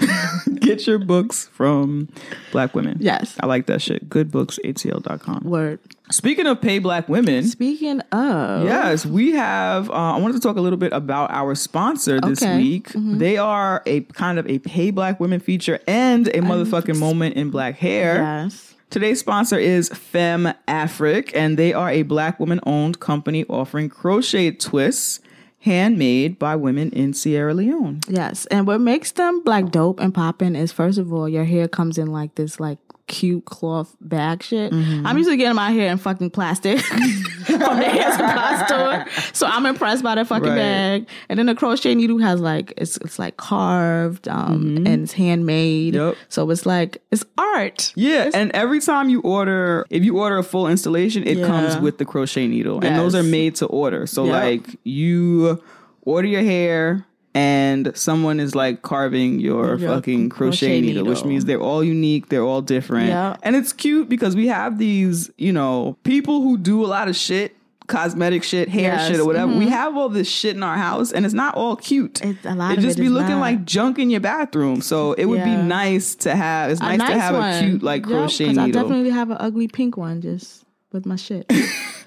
A: <laughs> Get your books from black women.
C: Yes.
A: I like that shit. Goodbooksatl.com.
C: Word.
A: Speaking of pay black women,
C: Speaking of,
A: Yes, we have. Uh, I wanted to talk a little bit about our sponsor this
C: Okay.
A: week. They are a kind of a pay black women feature and a motherfucking moment in black hair.
C: yes,
A: Today's sponsor is Femme Afric, and they are a black woman owned company offering crochet twists handmade by women in Sierra Leone.
C: yes, and what makes them like dope and popping is first of all, your hair comes in like this like cute cloth bag shit. I'm usually getting my hair in fucking plastic <laughs> from the hair supply store, so I'm impressed by the fucking
A: Right.
C: bag. And then the crochet needle has like it's it's like carved um and it's handmade,
A: Yep.
C: so it's like it's art.
A: Yeah, and every time you order, if you order a full installation, it
C: Yeah.
A: comes with the crochet needle, and those are made to order. So
C: Yep.
A: like you order your hair. And someone is like carving your
C: Your
A: fucking crochet,
C: crochet
A: needle, which means they're all unique, they're all different.
C: Yeah.
A: And it's cute because we have these, you know, people who do a lot of shit, cosmetic shit, hair
C: Yes.
A: shit, or whatever. We mm-hmm. have all this shit in our house and it's not all cute.
C: It's- a lot
A: it just
C: it
A: be looking
C: not.
A: like junk in your bathroom. So it would be nice to have, it's
C: A
A: nice, to have
C: one.
A: a cute like
C: Yep,
A: crochet
C: 'cause I definitely have an ugly pink one just with my shit.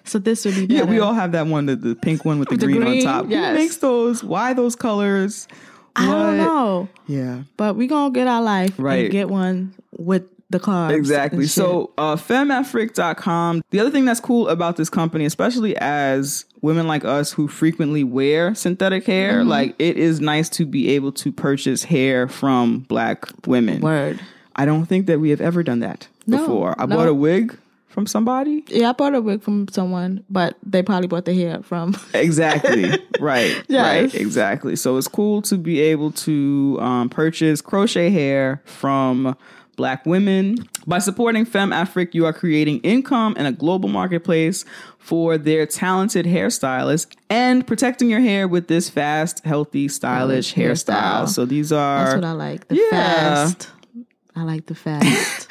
C: so this would be better. <laughs>
A: Yeah, we all have that one, the, the pink one with the,
C: the
A: green,
C: green,
A: on top.
C: yes.
A: Who makes those? Why those colors?
C: I don't know.
A: Yeah.
C: But we gonna get our life
A: Right.
C: and get one with the carbs.
A: Exactly. So, uh, femafric.com. The other thing that's cool about this company, especially as women like us who frequently wear synthetic hair,
C: Mm-hmm.
A: like it is nice to be able to purchase hair from black women.
C: word.
A: I don't think that we have ever done that
C: No,
A: before. I
C: no.
A: bought a wig from somebody?
C: Yeah, I bought a wig from someone, but they probably bought the hair from. <laughs>
A: Exactly. right. <laughs>
C: Yes.
A: Right. Exactly. So it's cool to be able to um, purchase crochet hair from black women. By supporting FemAfric, you are creating income in a global marketplace for their talented hairstylists and protecting your hair with this fast, healthy, stylish hairstyle.
C: hairstyle.
A: So these are
C: That's what I like. The
A: Yeah.
C: fast. I like the fast. <laughs>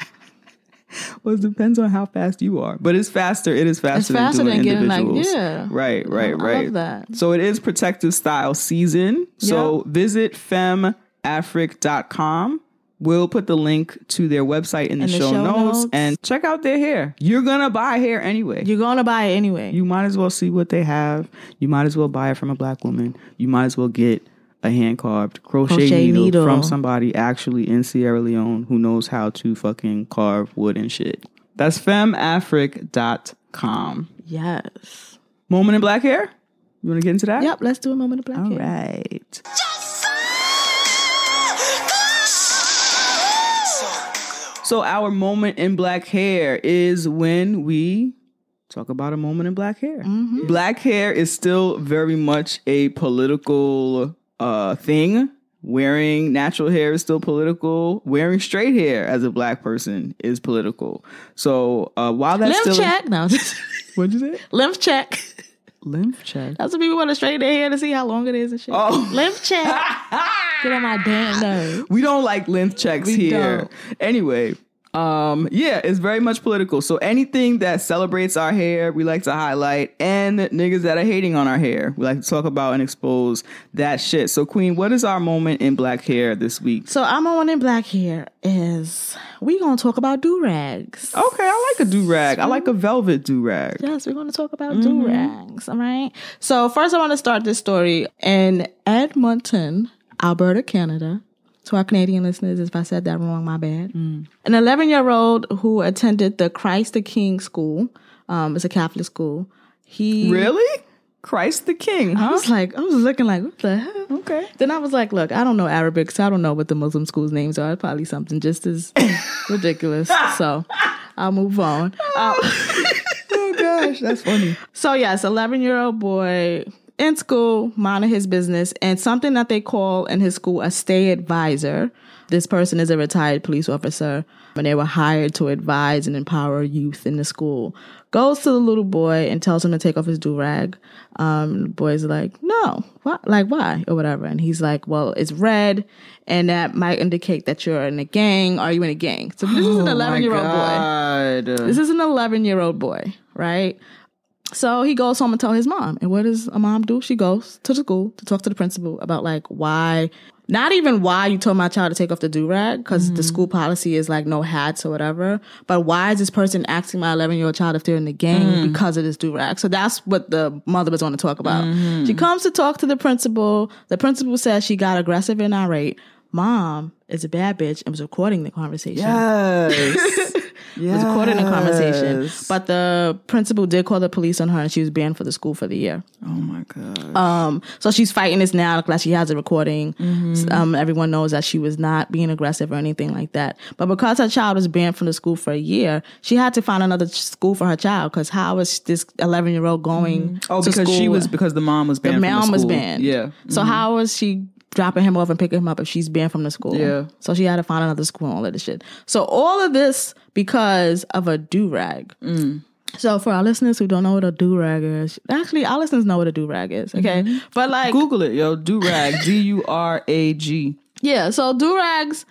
C: <laughs>
A: well, it depends on how fast you are, but it's faster. It is faster,
C: It's faster
A: than,
C: than getting, like, yeah.
A: Right, right,
C: I love
A: right.
C: that.
A: So it is protective style season. So visit femafric.com. We'll put the link to their website in the,
C: the
A: show,
C: show
A: notes,
C: notes.
A: and check out their hair. You're gonna buy hair anyway.
C: You're gonna buy it anyway.
A: you might as well see what they have. You might as well buy it from a black woman. You might as well get a hand carved crochet,
C: Crochet
A: needle,
C: needle.
A: from somebody actually in Sierra Leone who knows how to fucking carve wood and shit. That's femafric.com.
C: yes.
A: Moment in black hair? You want to get into that?
C: Yep. Let's do a moment of black
A: All
C: hair.
A: right. So our moment in black hair is when we talk about a moment in black hair. Mm-hmm. Black hair is still very much a political uh, thing. Wearing natural hair is still political. Wearing straight hair as a black person is political. So uh, while that's
C: Length
A: still
C: check. No. <laughs>
A: what'd you say?
C: Length check.
A: Length check.
C: That's what people want to straighten their hair to see how long it is and shit.
A: Oh.
C: Length check. <laughs> Get on my damn nerve.
A: we don't like length checks
C: We
A: here.
C: don't.
A: Anyway, um, yeah, it's very much political. So anything that celebrates our hair, we like to highlight, and niggas that are hating on our hair, we like to talk about and expose that shit. So, Queen, what is our moment in black hair this week?
C: So I'm on in black hair is we gonna talk about do rags.
A: Okay, I like a do rag. I like a velvet do rag.
C: Yes, we're going to talk about do rags. All right. So first, I want to start this story in Edmonton, Alberta, Canada. To our Canadian listeners, if I said that wrong, my bad. An 11 year old who attended the Christ the King school, um, it's a Catholic school. He
A: Really? Christ the King,
C: I was like, I was looking like, what the hell?
A: Okay.
C: Then I was like, look, I don't know Arabic, so I don't know what the Muslim schools' names are. It's probably something just as <laughs> ridiculous. So I'll move on. <laughs>
A: Oh gosh, that's funny. <laughs>
C: So yes, eleven year old boy in school, minding his business, and something that they call in his school a stay advisor. This person is a retired police officer, and they were hired to advise and empower youth in the school. Goes to the little boy and tells him to take off his do rag. Um, the boy's like, "No, what? Like why or whatever?" And he's like, "Well, it's red, and that might indicate that you're in a gang. Are you in a gang?" So this is an eleven year old boy.
A: boy.
C: This is an 11 year old boy, right? So he goes home and tell his mom. And what does a mom do? She goes to the school to talk to the principal about like why, not even why you told my child to take off the do rag because the mm-hmm. school policy is like no hats or whatever. But why is this person asking my 11 year old child if they're in the gang mm. because of this do rag? So that's what the mother was on to talk about. Mm-hmm. She comes to talk to the principal. The principal says she got aggressive and irate. Mom is a bad bitch and was recording the conversation
A: Yes. <laughs>
C: was recording the conversation. But the principal did call the police on her and she was banned for the school for the year.
A: Oh my god.
C: Um, so she's fighting this now like she has a recording. Um, everyone knows that she was not being aggressive or anything like that. But because her child was banned from the school for a year, she had to find another school for her child because how is this 11 year old going
A: oh,
C: to
A: because she was because the mom was
C: the
A: banned. from
C: mom was banned.
A: Yeah.
C: So how was she dropping him off and picking him up if she's banned from the school?
A: Yeah.
C: So she had to find another school and all of this shit. So all of this because of a do rag.
A: Mm.
C: So for our listeners who don't know what a do rag is, actually our listeners know what a do rag is. Okay,
A: Mm-hmm.
C: but like
A: Google it, yo. Do rag. <laughs> D U R A G.
C: yeah, so do rags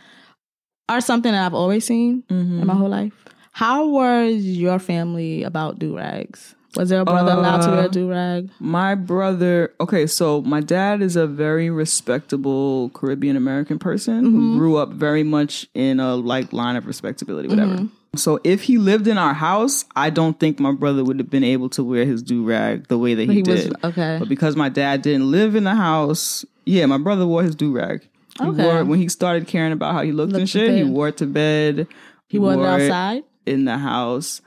C: are something that I've always seen in my whole life. How was your family about do rags? Was there a brother allowed to wear a uh, do rag?
A: My brother. Okay, so my dad is a very respectable Caribbean American person who mm-hmm. grew up very much in a like line of respectability, whatever. Mm-hmm. So if he lived in our house, I don't think my brother would have been able to wear his do rag the way that he,
C: He was-
A: did.
C: okay.
A: But because my dad didn't live in the house, yeah, my brother wore his do rag. He
C: Okay.
A: wore it when he started caring about how he looked, and shit. He wore it to bed.
C: He wore it outside.
A: in the house.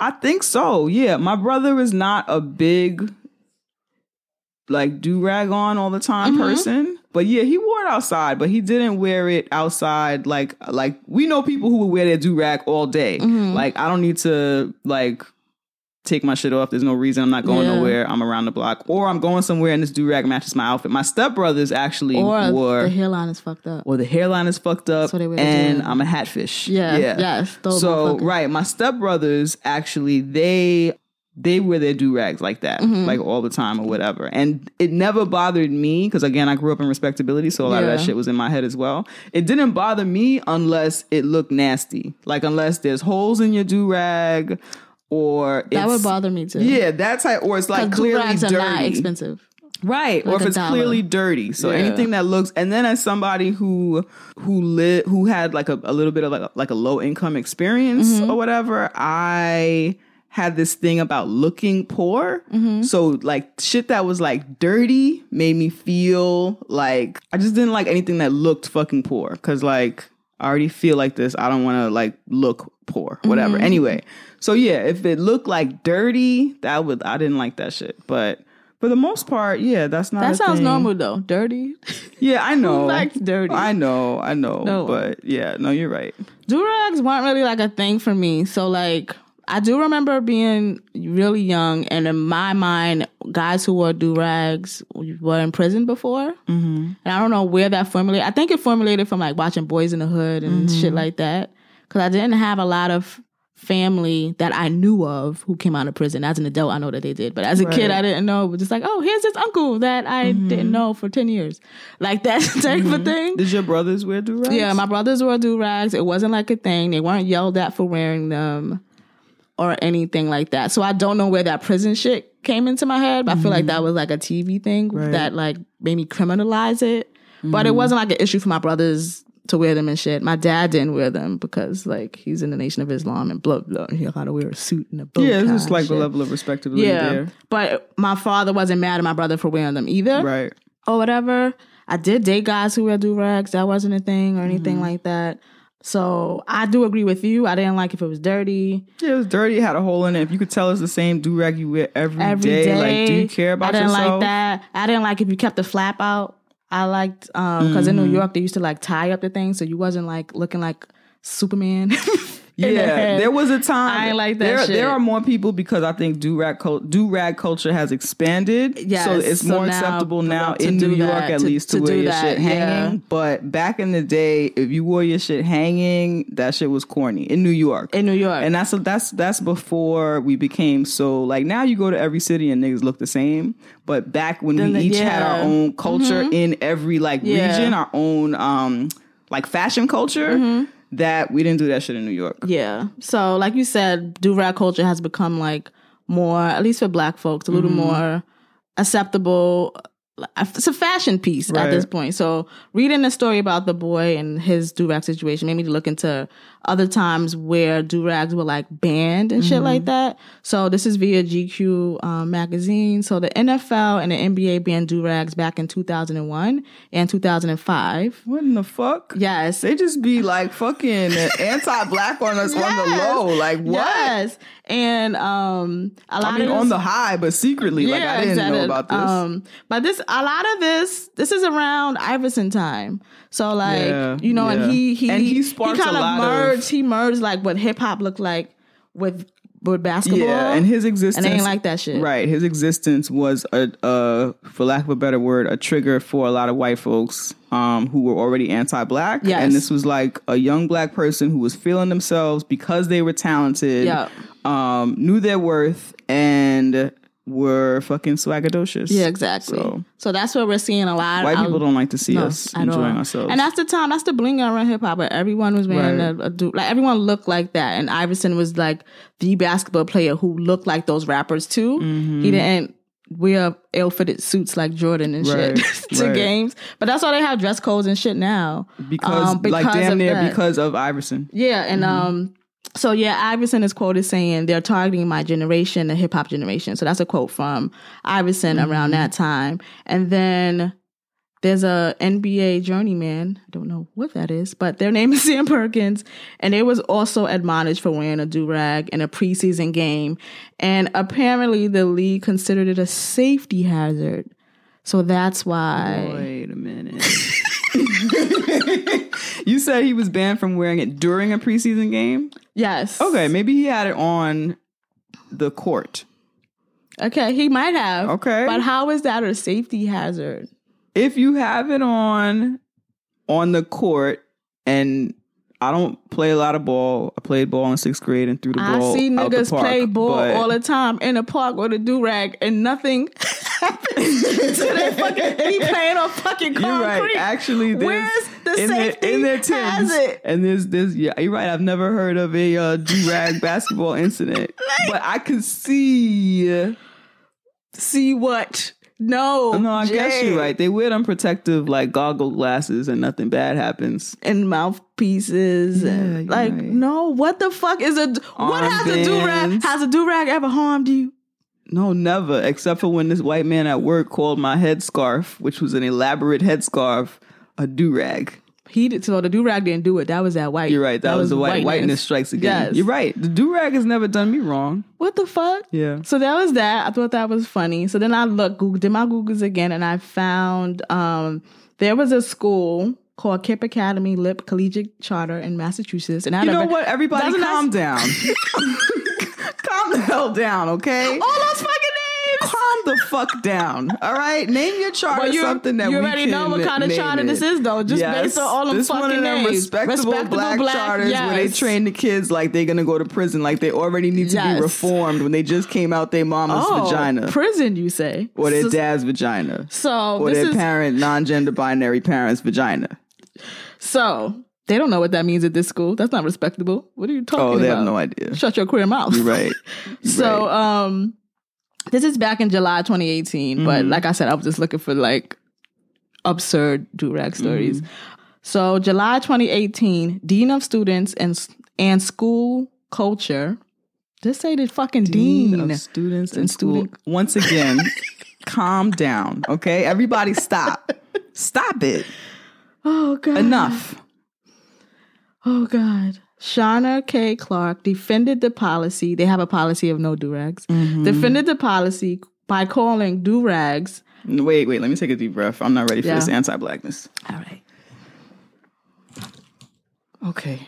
A: I think so. Yeah, my brother is not a big like do rag on all the time
C: Mm-hmm.
A: person. But yeah, he wore it outside, but he didn't wear it outside. Like, like we know people who would wear their do rag all day.
C: Mm-hmm.
A: Like, I don't need to like take my shit off. There's no reason. I'm not going
C: Yeah.
A: nowhere. I'm around the block, or I'm going somewhere and this do rag matches my outfit. My stepbrothers actually
C: Or
A: wore,
C: the hairline is fucked up.
A: or the hairline is fucked up,
C: So they wear
A: and. I'm a hatfish.
C: Yeah,
A: yeah,
C: yes,
A: So right, my stepbrothers actually they they wear their do rags like that,
C: Mm-hmm.
A: like all the time or whatever. And it never bothered me because again, I grew up in respectability, so a lot of that shit was in my head as well. It didn't bother me unless it looked nasty, like unless there's holes in your do rag or
C: That would bother me too.
A: Yeah, that type, or it's like clearly dirty.
C: are not expensive.
A: Right, or if it's
C: dollar.
A: clearly dirty. So
C: Yeah.
A: anything that looks, and then as somebody who who lit who had like a, a little bit of like a, like a low income experience
C: Mm-hmm.
A: or whatever, I had this thing about looking poor.
C: Mm-hmm.
A: So like shit that was like dirty made me feel like I just didn't like anything that looked fucking poor because like I already feel like this. I don't want to like look poor, whatever.
C: Mm-hmm.
A: Anyway, so yeah, if it looked like dirty, that would I didn't like that shit, but. For the most part, yeah, that's not.
C: That
A: a
C: sounds
A: thing.
C: normal though. Dirty.
A: Yeah, I <laughs> know.
C: likes dirty?
A: I know, I know.
C: No.
A: But yeah, no, you're right.
C: Durags weren't really like a thing for me. So like I do remember being really young, and in my mind, guys who wore do rags were in prison before. Mm-hmm. And I don't know where that formulated. I think it formulated from like watching Boys in the Hood and mm-hmm. shit like that. Because I didn't have a lot of family that I knew of who came out of prison. As an adult, I know that they did, but as a kid, I didn't know. It was just like, oh, here's this uncle that I mm-hmm. didn't know for ten years, like that <laughs> type of mm-hmm. thing.
A: Did your brothers wear do rags?
C: Yeah, my brothers wore do rags. It wasn't like a thing. They weren't yelled at for wearing them or anything like that. So I don't know where that prison shit came into my head, but I feel like that was like a TV thing
A: Right.
C: that like made me criminalize it. But it wasn't like an issue for my brothers to wear them and shit. My dad didn't wear them because like he's in the Nation of Islam and blah blah. He had to wear a suit and a bow
A: yeah, it's just like the level of respectability
C: Yeah,
A: there.
C: but my father wasn't mad at my brother for wearing them either
A: Right.
C: or whatever. I did date guys who wear do rags. That wasn't a thing or anything
A: Mm-hmm.
C: like that. So I do agree with you. I didn't like if it was dirty
A: Yeah, it was dirty, it had a hole in it. If you could tell us the same do rag you wear every
C: every
A: day,
C: day.
A: like, do you care about
C: I didn't
A: yourself?
C: like that. I didn't like if you kept the flap out. I liked um because in New
A: Mm-hmm.
C: York they used to like tie up the thing so you wasn't like looking like Superman. <laughs> the
A: Yeah, there was a time.
C: I ain't like that
A: There,
C: shit.
A: there are more people because I think do rag do rag culture has expanded.
C: Yes,
A: so it's
C: so
A: more
C: now
A: acceptable now in New York
C: that,
A: at
C: to-
A: least to,
C: to
A: wear your
C: that,
A: shit
C: yeah.
A: hanging. But back in the day, if you wore your shit hanging, that shit was corny in New York.
C: in New York.
A: and that's that's that's before we became so like now you go to every city and niggas look the same. But back when
C: Then
A: we
C: the-
A: each had our
C: yeah. Mm-hmm.
A: own culture in every like
C: Yeah.
A: region, our own um like fashion culture,
C: Mm-hmm.
A: That we didn't do that shit in New York.
C: Yeah. So, like you said, do rag culture has become like more, at least for black folks, a little
A: Mm-hmm.
C: more acceptable. It's a fashion piece at this point. So, reading the story about the boy and his do rag situation made me look into other times where do rags were like banned and shit
A: Mm-hmm.
C: like that. So, this is via GQ um, magazine. So, the NFL and the NBA banned do rags back in 2001 and 2005.
A: What in the fuck?
C: Yes.
A: They just be like fucking <laughs> anti-black on us on the low. Like what?
C: Yes. And um a lot
A: I mean,
C: of
A: on the high, but secretly, like I didn't know about this.
C: Um, but this, a lot of this, this is around Iverson time. So like,
A: Yeah,
C: you know,
A: yeah.
C: and he he
A: And he sparked
C: kind of- merged. he merged like what hip hop looked like with with basketball.
A: yeah, and his existence,
C: and they ain't like that shit.
A: Right, his existence was a, uh, for lack of a better word, a trigger for a lot of white folks um, who were already anti-black.
C: Yes.
A: and this was like a young black person who was feeling themselves because they were talented,
C: Yeah.
A: um, knew their worth, and were fucking swagadocious.
C: Yeah, exactly.
A: So
C: So, that's what we're seeing a lot.
A: white people don't like to see
C: No,
A: us enjoying ourselves.
C: And that's the time. That's the bling around hip hop. Where everyone was wearing
A: Right.
C: a, a du- like everyone looked like that. And Iverson was like the basketball player who looked like those rappers too.
A: Mm-hmm.
C: He didn't wear ill-fitted suits like Jordan and shit <laughs> to
A: right.
C: games. But that's why they have dress codes and shit now.
A: because,
C: Um,
A: like damn near
C: that.
A: because of Iverson.
C: Yeah, and
A: Mm-hmm.
C: um, so yeah, Iverson is quoted saying they're targeting my generation, the hip hop generation. So that's a quote from Iverson around mm-hmm. that time. And then there's a NBA journeyman. I don't know what that is, but their name is <laughs> Sam Perkins, and they was also admonished for wearing a do rag in a preseason game. And apparently, the league considered it a safety hazard So that's why.
A: Wait a minute. <laughs> you said he was banned from wearing it during a preseason game?
C: Yes.
A: Okay, maybe he had it on the court.
C: Okay, he might have.
A: Okay.
C: But how is that a safety hazard?
A: If you have it on on the court and I don't play a lot of ball. I played ball in sixth grade and threw the
C: I
A: ball. I see
C: niggas
A: park,
C: play ball all the time in the park with a do rag and nothing <laughs> happens to their fucking. He playing on fucking concrete.
A: You're right. Actually,
C: Where's the
A: in
C: safety
A: their, in their Timbs,
C: hazard?
A: and there's this. Yeah, you're right. I've never heard of a uh, do rag basketball incident, <laughs> but I could see.
C: See what? No.
A: No, I guess you're right. They wear them protective like goggle glasses, and nothing bad happens.
C: And mouthpieces
A: Yeah,
C: and like
A: right.
C: no. What the fuck is a what has a do rag? Has a do rag ever harmed you?
A: No, never. Except for when this white man at work called my headscarf, which was an elaborate headscarf, a do rag.
C: He did. So the do rag didn't do it. That was that white.
A: You're right. That, was the white whiteness. strikes again.
C: Yes.
A: You're right. The do rag has never done me wrong.
C: What the fuck?
A: Yeah.
C: So that was that. I thought that was funny. So then I looked, Google, did my Googles again, and I found um, there was a school called KIPP Academy Lip Collegiate Charter in Massachusetts. And I
A: You know what? Everybody calm down. <laughs> <laughs> calm the hell down, okay?
C: All those fucking.
A: Calm the fuck down. All right? Name your charter
C: Well, you,
A: something that
C: you already know what kind of charter
A: it.
C: this is, though. Just
A: Yes.
C: based on all them
A: this
C: fucking
A: one of them
C: names.
A: respectable, black, charters where they train the kids like they're gonna go to prison, like they already need to
C: Yes.
A: be reformed when they just came out their mama's
C: Oh,
A: vagina
C: prison, you say?
A: or their
C: so,
A: dad's vagina
C: So
A: or their
C: is
A: parent non-gender binary parent's vagina.
C: so they don't know what that means at this school. That's not respectable. What are you talking about?
A: Oh,
C: about?
A: they have no idea.
C: Shut your queer mouth.
A: You're right. <laughs>
C: So
A: Right.
C: um this is back in July 2018, but
A: Mm-hmm.
C: like I said, I was just looking for like absurd do-rag stories.
A: Mm-hmm.
C: So July 2018, Dean of Students and and School Culture. Just say the fucking dean.
A: of students
C: and
A: and school.
C: student-
A: Once again, <laughs> calm down, okay? Everybody stop. Stop it.
C: Oh god.
A: Enough.
C: Oh god. Shauna K. Clark defended the policy. They have a policy of no do-rags.
A: Mm-hmm.
C: Defended the policy by calling do-rags.
A: Wait, wait, let me take a deep breath. I'm not ready for
C: Yeah.
A: this anti-blackness.
C: All right.
A: Okay.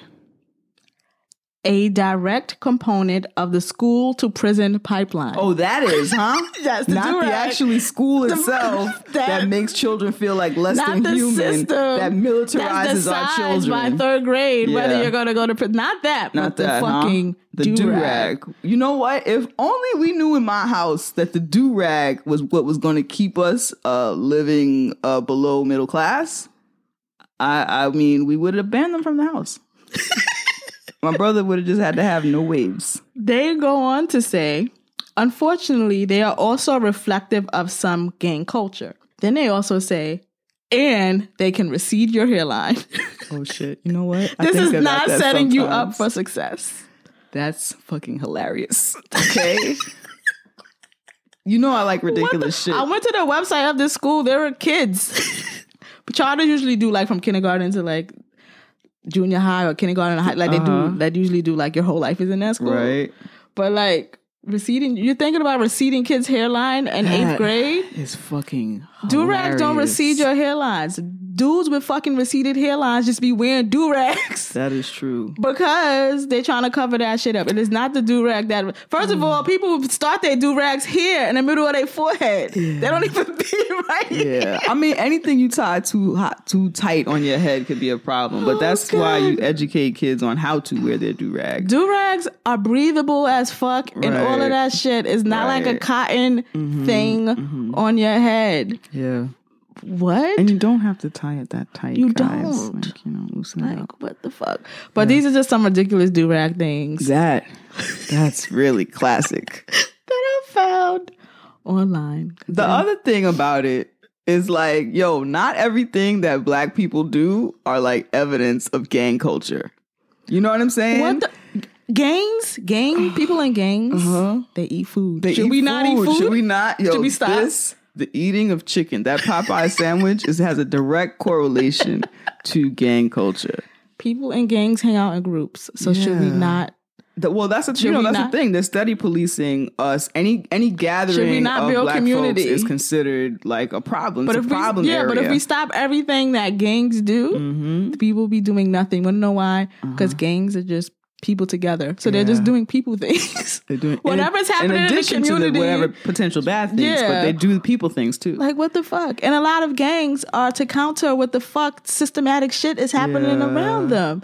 C: A direct component of the school to prison pipeline.
A: Oh, that is, huh? <laughs>
C: The
A: not the actually school <laughs> itself that,
C: that-
A: makes children feel like less than human.
C: system
A: that militarizes our
C: children by third grade whether you're going to go to prison. Not that,
A: Not
C: but
A: that,
C: the
A: huh?
C: fucking
A: The
C: do rag.
A: You know what? If only we knew in my house that the do rag was what was going to keep us uh, living uh, below middle class. I, I mean, we would have banned them from the house. <laughs> my brother would have just had to have no waves.
C: They go on to say, unfortunately, they are also reflective of some gang culture. Then they also say, and they can recede your hairline. <laughs>
A: Oh shit! You know what? I
C: this is not setting you up for success.
A: That's fucking hilarious. Okay. <laughs> you know I like
C: What the-
A: ridiculous shit.
C: I went to the website of this school. There were kids. but <laughs> charters usually do like from kindergarten to like junior high or kindergarten to high. Like they
A: Uh-huh.
C: do, that usually do like your whole life is in that school.
A: right?
C: But like receding, you're thinking about receding kids' hairline in eighth grade.
A: Is fucking
C: Do rags don't recede your hairlines. Dudes with fucking receded hairlines just be wearing do rags. <laughs>
A: That is true.
C: Because they're trying to cover that shit up. And It is not the do rag that. First of all, people start their do rags here in the middle of their forehead. They don't even be <laughs> right here.
A: Yeah, I mean anything you tie too hot, too tight on your head could be a problem. But
C: Oh,
A: that's why you educate kids on how to wear their do rag.
C: Do rags are breathable as fuck, and all of that shit is not like a
A: Right.
C: cotton mm-hmm. thing mm-hmm. on your head.
A: Yeah,
C: What?
A: and you don't have to tie it that tight.
C: You
A: guys.
C: don't.
A: Like, you know, loosen it up.
C: what the fuck? But these are just some ridiculous do rag things
A: That <laughs> that's really classic. <laughs>
C: that I found online.
A: The other thing about it is like, yo, not everything that black people do are like evidence of gang culture. You know what I'm saying?
C: what the gangs? Gang <sighs> people in gangs.
A: Uh-huh.
C: They eat food.
A: They
C: Should
A: eat
C: we not eat food?
A: Should we not? Yo,
C: Should we stop?
A: This, the eating of chicken, that Popeye sandwich, is has a direct correlation to gang culture.
C: People in gangs hang out in groups. So should we not?
A: The- well, that's the you know that's
C: not-
A: the thing. They're steady policing us. Any any gathering
C: not
A: of black
C: community?
A: folks is considered like a problem.
C: But
A: it's
C: if
A: a problem
C: we, yeah, but if we stop everything that gangs do,
A: Mm-hmm.
C: people be doing nothing. Wanna know why? Because gangs are just people together, so they're just. Doing people <laughs> things.
A: They're doing
C: Whatever's happening in the
A: addition to
C: community-
A: whatever potential bad things, but they do people things too.
C: like what the fuck? And a lot of gangs are to counter what the fuck systematic shit is happening
A: Yeah.
C: around them.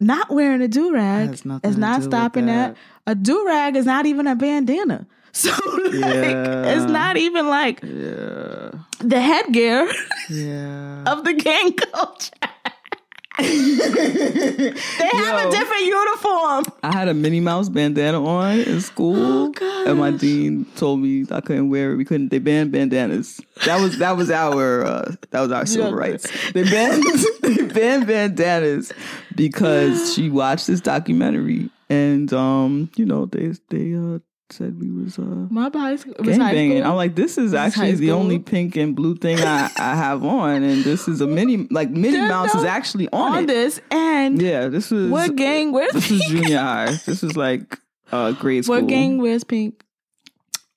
C: Not wearing a do rag is not stopping
A: that.
C: that. A do rag is not even a bandana. <laughs> So like,
A: Yeah.
C: it's not even like
A: yeah,
C: the headgear
A: yeah. <laughs>
C: of the gang culture. They have
A: Yo.
C: a different uniform.
A: I had a Minnie Mouse bandana on in school,
C: Oh,
A: and my dean told me I couldn't wear it. We couldn't. They banned bandanas. That was that was our uh, that was our civil rights. They banned <laughs> they banned bandanas because she watched this documentary, and um, you know they they uh said we was uh
C: My high school was high
A: banging.
C: school.
A: I'm like, this is
C: This
A: actually
C: high
A: the
C: school.
A: only pink and blue thing I, I have on, and this is a mini like <laughs>
C: There's
A: Mouse is actually on,
C: on this and
A: Yeah, this was
C: what gang wears
A: this is junior high. This is like uh grade school.
C: What gang wears pink?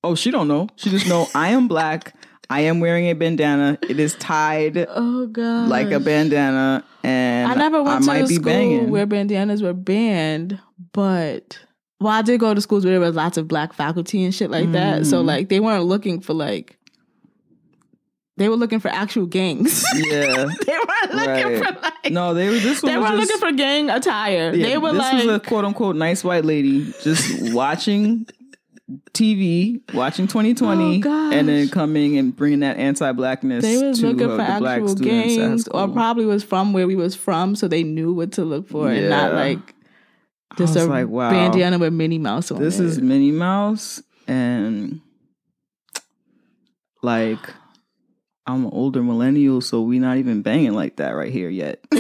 A: Oh, she don't know. She just know I am black. I am wearing a bandana. It is tied <laughs>
C: Oh god.
A: like a bandana, and
C: I never went
A: I
C: to
A: might
C: school
A: banging.
C: where bandanas were banned, but well, I did go to schools where there was lots of black faculty and shit like that. So
A: Mhm.
C: like they weren't looking for like they were looking for actual gangs. <laughs>
A: yeah.
C: they weren't looking
A: Right.
C: for like
A: No, they were. This one
C: they weren't
A: just,
C: looking for gang attire.
A: yeah,
C: they were like
A: this
C: like
A: was a quote unquote nice white lady just watching TV, watching 2020,
C: Oh,
A: and then coming and bringing that anti-blackness.
C: they was
A: to,
C: looking
A: uh,
C: for actual
A: students
C: gangs, or probably was from where we was from, so they knew what to look for, and not like just a
A: like, wow.
C: bandana with Minnie Mouse on it.
A: This
C: it.
A: is Minnie Mouse, and like I'm an older millennial, so we not even banging like that right here yet. <laughs>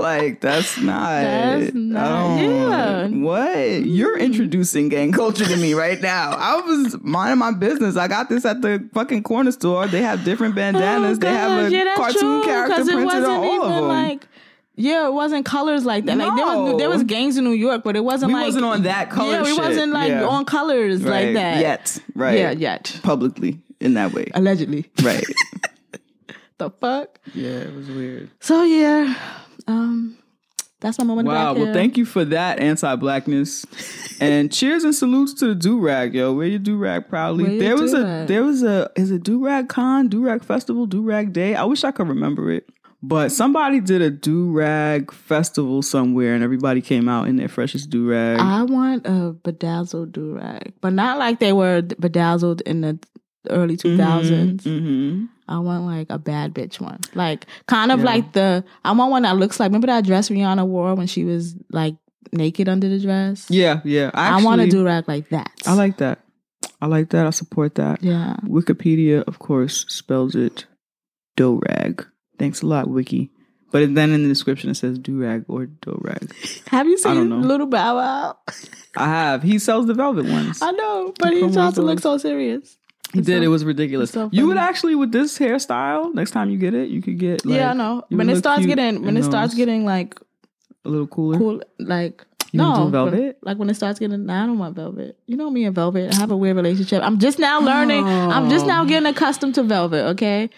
A: like that's not.
C: That's not-
A: I um,
C: yeah.
A: What you're introducing gang culture to me right now? I was minding my business. I got this at the fucking corner store. They have different oh, bandanas.
C: Oh,
A: they have a
C: yeah,
A: cartoon
C: true,
A: character printed on all of them.
C: Like, yeah, it wasn't colors like that. Like there was there was gangs in New York, but it wasn't like
A: We
C: like
A: wasn't on that color
C: Yeah, we
A: shit.
C: wasn't like
A: Yeah.
C: on colors
A: right.
C: like that
A: yet. Right.
C: Yeah, yet
A: Publicly in that way.
C: allegedly.
A: Right. <laughs>
C: The fuck.
A: yeah, it was weird.
C: So yeah, um, that's my moment.
A: Wow.
C: Of
A: Well, thank you for that anti-blackness, and cheers and salutes to the do rag, yo. Wear your do rag proudly.
C: Wear
A: there was a
C: do-rag.
A: there was a is it do rag con, do rag festival, do rag day. I wish I could remember it. But somebody did a do rag festival somewhere, and everybody came out in their freshest do rag.
C: I want a bedazzled do rag, but not like they were bedazzled in the early two
A: Mm-hmm.
C: I want like a bad bitch one, like kind of
A: Yeah.
C: like the. I want one that looks like. Remember that dress Rihanna wore when she was like naked under the dress.
A: Yeah, yeah. I,
C: I want to
A: actually-
C: do rag like that.
A: I like that. I like that. I support that.
C: Yeah.
A: Wikipedia, of course, spells it do rag. Thanks a lot, Wiki. But then in the description it says do rag or do rag.
C: Have you seen. Little Bow Wow? <laughs>
A: I have. He sells the velvet ones.
C: I know, but he tries to look so serious.
A: He
C: It's
A: did.
C: so-
A: it was ridiculous.
C: so
A: you would actually with this hairstyle next time you get it, you could get. Like,
C: yeah, I know. When it starts getting when it starts getting like
A: a little cooler.
C: cool, like
A: You
C: no but,
A: velvet?
C: Like when it starts getting, nah, I don't want velvet. You know me and velvet. I have a weird relationship. I'm just now learning. I'm just
A: Oh.
C: now getting accustomed to velvet. Okay,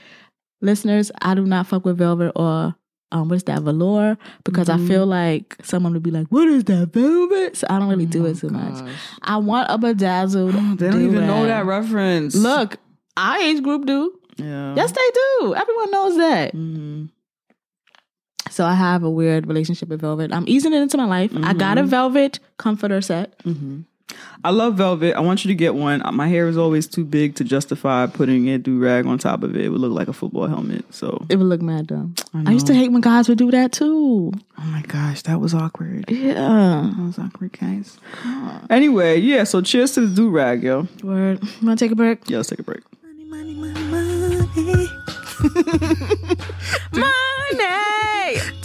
C: listeners, I do not fuck with velvet or um, what is that velour because
A: Mm-hmm.
C: I feel like someone would be like, "What is that velvet?" So I don't really do it too much. I want a bedazzled.
A: Oh, <gasps> They don't even know that reference.
C: Look, our age group do.
A: Yeah.
C: Yes, they do. Everyone knows that.
A: Mhm.
C: So I have a weird relationship with velvet. I'm easing it into my life. I got a
A: Mm-hmm.
C: velvet comforter set.
A: I love velvet. I want you to get one. My hair is always too big to justify putting a do rag on top of it. It would look like a football helmet. So,
C: It would look mad dumb.
A: I,
C: I used to hate when guys would do that too.
A: Oh my gosh, that was awkward.
C: Yeah.
A: That was awkward, guys. Anyway, yeah. So, cheers to the do rag, yo.
C: Word. You want to take a break?
A: Yeah, let's take a break.
C: Money, money, money, money. <laughs> money.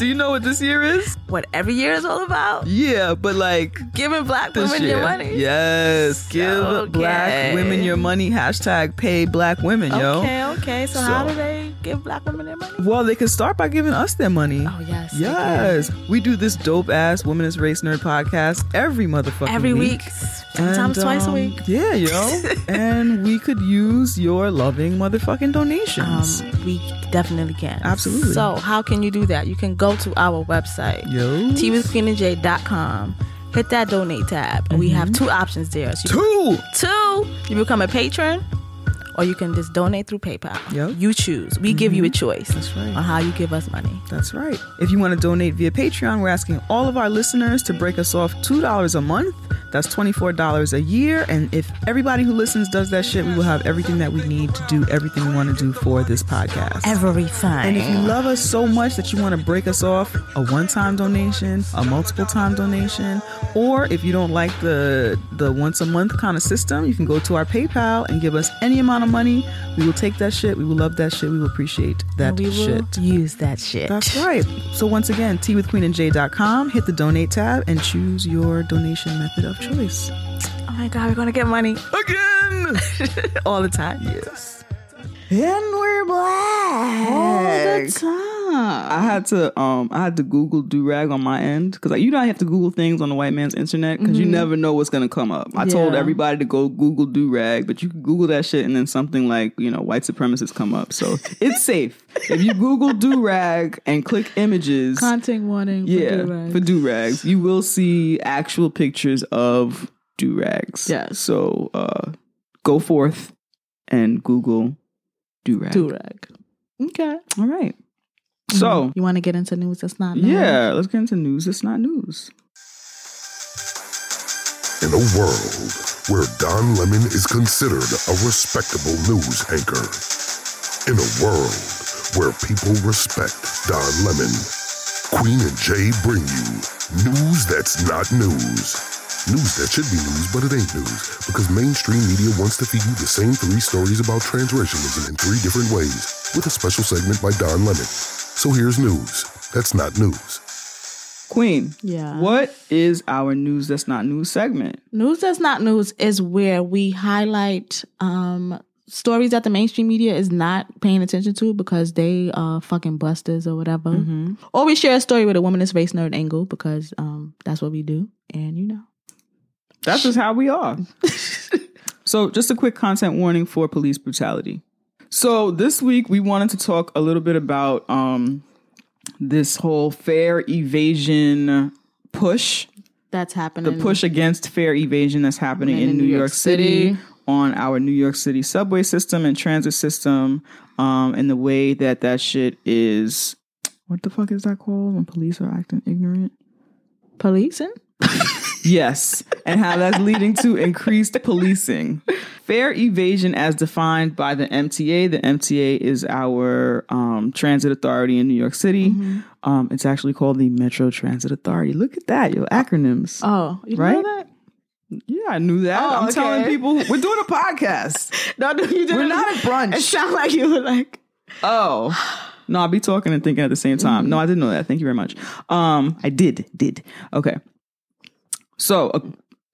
A: Do you know what this year is?
C: What every year is all about?
A: Yeah, but like
C: Giving black women
A: year.
C: your money.
A: Yes, give
C: Okay.
A: black women your money. Hashtag pay black women, yo.
C: Okay, okay. So, how do they give black women their money?
A: Well, they can start by giving us their money.
C: Oh yes.
A: Yes, we do this dope ass Women's Race Nerd podcast every motherfucking.
C: Every week. Sometimes
A: And,
C: twice a
A: um,
C: week.
A: Yeah, yo. <laughs> and we could use your loving motherfucking donations.
C: Um, we definitely can.
A: Absolutely.
C: So how can you do that? You can go to our website,
A: yo.
C: teawithqueenandj.com, hit that donate tab, and we have mm-hmm. two options there. So
A: Two.
C: two, you become a patron, or you can just donate through PayPal.
A: Yep.
C: You choose. We give you a mm-hmm. choice
A: That's right.
C: on how you give us money.
A: That's right. If you want to donate via Patreon, we're asking all of our listeners to break us off $2 a month. That's $24 a year. And if everybody who listens does that shit, we will have everything that we need to do everything we want to do for this podcast.
C: Everything.
A: And if you love us so much that you want to break us off a one-time donation, a multiple-time donation, or if you don't like the the once a month kind of system, you can go to our PayPal and give us any amount of money. We will take that shit. We will love that shit. We will appreciate that
C: we will
A: shit.
C: use that shit.
A: That's right. So once again, teawithqueenandj.com, hit the donate tab and choose your donation method of choice.
C: Oh my god, we're gonna get money
A: Again. <laughs>
C: all the time.
A: yes. And we're black.
C: All the time.
A: I had to um I had to Google do rag on my end because like you know I have to Google things on the white man's internet because you never know what's gonna come up. I told everybody to go Google do rag, but you can Google that shit and then something like you know white supremacists come up. So <laughs> it's safe if you Google do rag and click images.
C: Content warning.
A: yeah, for do rags, you will see actual pictures of do rags.
C: Yes.
A: So uh, go forth and Google do rag.
C: do-rag. Okay.
A: All right. So. Mm-hmm.
C: You want to get into news that's not news?
A: Yeah, let's get into news. that's not news.
F: In a world where Don Lemon is considered a respectable news anchor. In a world where people respect Don Lemon. Queen and Jay bring you news that's not news. News that should be news, but it ain't news because mainstream media wants to feed you the same three stories about transracialism in three different ways with a special segment by Don Lemon. So here's news that's not news.
A: Queen.
C: Yeah.
A: What is our news that's not news segment?
C: News that's not news is where we highlight um, stories that the mainstream media is not paying attention to because they are fucking busters or whatever.
A: Mm-hmm.
C: Or we share a story with a womanist race nerd angle because um, that's what we do. And you know.
A: That's just how we are. <laughs> so, just a quick content warning for police brutality. So, this week we wanted to talk a little bit about um, this whole fare evasion push
C: That's happening.
A: the push against fare evasion that's happening in, New, York, City, on our New York City subway system and transit system, um, and the way that that shit is. What the fuck is that called when police are acting ignorant?
C: Policing?
A: Yes, and how that's leading to increased policing. Fare evasion, as defined by the MTA. The MTA is our um, transit authority in New York City. Um, it's actually called the Metro Transit Authority. Look at that, your acronyms.
C: Oh, you
A: Right?
C: know that?
A: Yeah, I knew that.
C: Oh,
A: I'm
C: okay.
A: telling people we're doing a <laughs> podcast.
C: No, no, you didn't.
A: We're not at brunch.
C: It sounded like you were like,
A: Oh. No, I'll be talking and thinking at the same time. No, I didn't know that. Thank you very much. Um, I did, did. Okay. So, uh,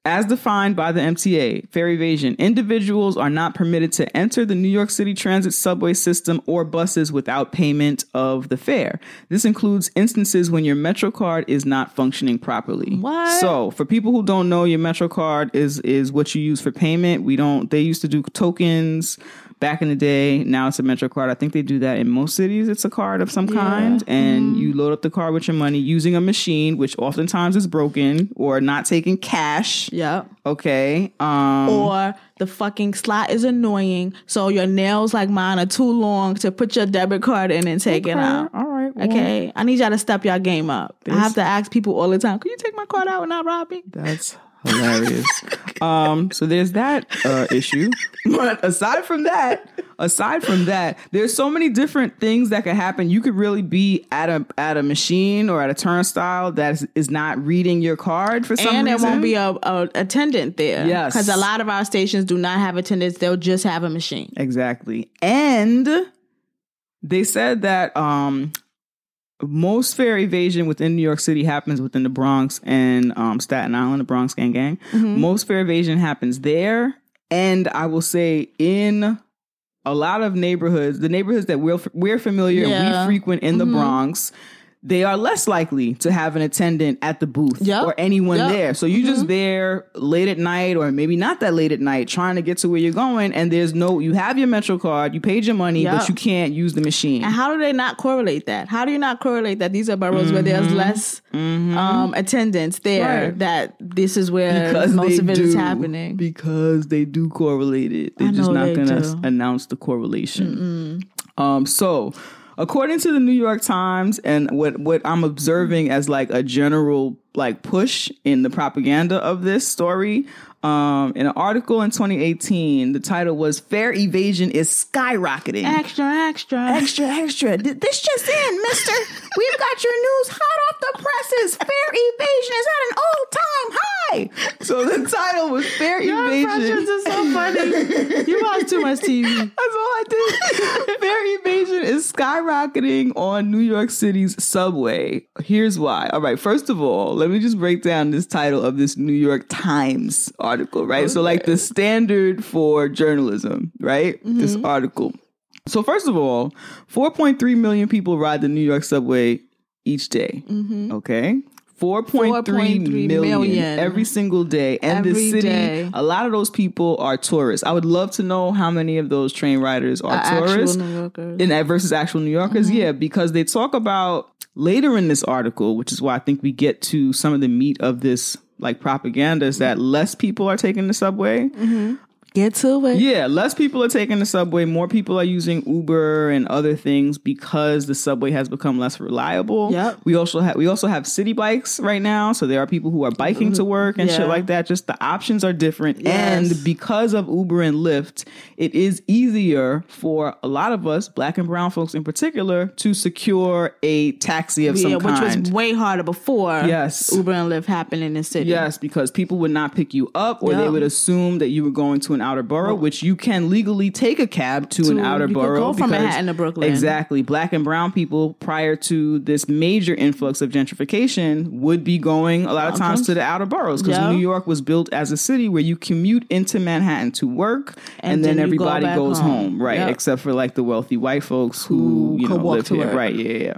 A: as defined by the MTA, fare evasion, individuals are not permitted to enter the New York City Transit subway system or buses without payment of the fare. This includes instances when your Metro card is not functioning properly.
C: What?
A: So, for people who don't know, your Metro card is is what you use for payment. We don't. They used to do tokens back in the day. Now it's a Metro card. I think they do that in most cities. It's a card of some kind, and you load up the card with your money using a machine, which oftentimes is broken or not taking cash.
C: yeah.
A: Okay. Um,
C: Or the fucking slot is annoying, so your nails like mine are too long to put your debit card in and take it out.
A: All right. well,
C: Okay, I need y'all to step your game up. I have to ask people all the time. Can you take my card out and not rob me?
A: That's hilarious. <laughs> um, so there's that uh, issue. <laughs> But aside from that, aside from that, there's so many different things that could happen. You could really be at a at a machine or at a turnstile that is, is not reading your card for some
C: and
A: reason.
C: there won't be a, a attendant there.
A: Yes.
C: because a lot of our stations do not have attendants. They'll just have a machine.
A: Exactly. And they said that um most fare evasion within New York City happens within the Bronx and um, Staten Island, the Bronx Gang Gang.
C: Mm-hmm.
A: Most fare evasion happens there, and I will say in a lot of neighborhoods, the neighborhoods that we're we're familiar,
C: Yeah. Mm-hmm.
A: we frequent in the Bronx. They are less likely to have an attendant at the booth
C: Yep.
A: or anyone
C: Yep.
A: there. So you're just there late at night or maybe not that late at night trying to get to where you're going and there's no you have your Metro card, you paid your money,
C: Yep.
A: but you can't use the machine.
C: And how do they not correlate that? How do you not correlate that these are boroughs where there's less um, attendance there?
A: Mm-hmm. Right.
C: That this is where
A: because
C: most of it
A: do,
C: is happening.
A: because they do correlate it. They're just not
C: they
A: going to
C: do.
A: announce the correlation. Um, so according to the New York Times and what what I'm observing as like a general like push in the propaganda of this story. Um, in an article in 2018, the title was "Fare Evasion is Skyrocketing."
C: Extra, extra.
A: extra, extra. This just in, mister. We've got your news hot off the presses. Fare evasion is at an all time So the <laughs> title was Fare
C: Your
A: Evasion.
C: impressions are so funny. you watch too much TV. <laughs>
A: That's all I did. Fare evasion is skyrocketing on New York City's subway. Here's why. All right, first of all, let me just break down this title of this New York Times article, right? So, like the standard for journalism, right? This mm-hmm. article. So, first of all, 4.3 million people ride the New York subway each day. Mm-hmm. Okay. 4.3
C: 4.3
A: million,
C: million.
A: every single day. And the
C: Every
A: city,
C: day.
A: a lot of those people are tourists. I would love to know how many of those train riders are
C: Actual
A: tourists.
C: New Yorkers.
A: In that versus actual New Yorkers,
C: Mm-hmm.
A: yeah, because they talk about later in this article, which is why I think we get to some of the meat of this like propaganda is that less people are taking the subway.
C: Get to it.
A: Yeah, less people are taking the subway. More people are using Uber and other things because the subway has become less reliable.
C: Yep.
A: We also have we also have Citi Bikes right now, so there are people who are biking to work and
C: Yeah.
A: shit like that. Just the options are different,
C: Yes.
A: and because of Uber and Lyft, it is easier for a lot of us, Black and Brown folks in particular, to secure a taxi of some
C: Yeah, which
A: kind.
C: was way harder before
A: Yes.
C: Uber and Lyft happened in the city.
A: Yes, because people would not pick you up, or they would assume that you were going to an outer borough, which you can legally take a cab to, an outer
C: you
A: borough.
C: go from
A: because-
C: Manhattan to Brooklyn.
A: Exactly. Black and brown people, prior to this major influx of gentrification, would be going a lot of times to the outer boroughs because
C: Yeah.
A: New York was built as a city where you commute into Manhattan to work, and,
C: And
A: then,
C: then you go
A: everybody goes home,
C: home.
A: right?
C: Yep.
A: Except for like the wealthy white folks who,
C: Who
A: you know live here,
C: work.
A: right? Yeah, yeah.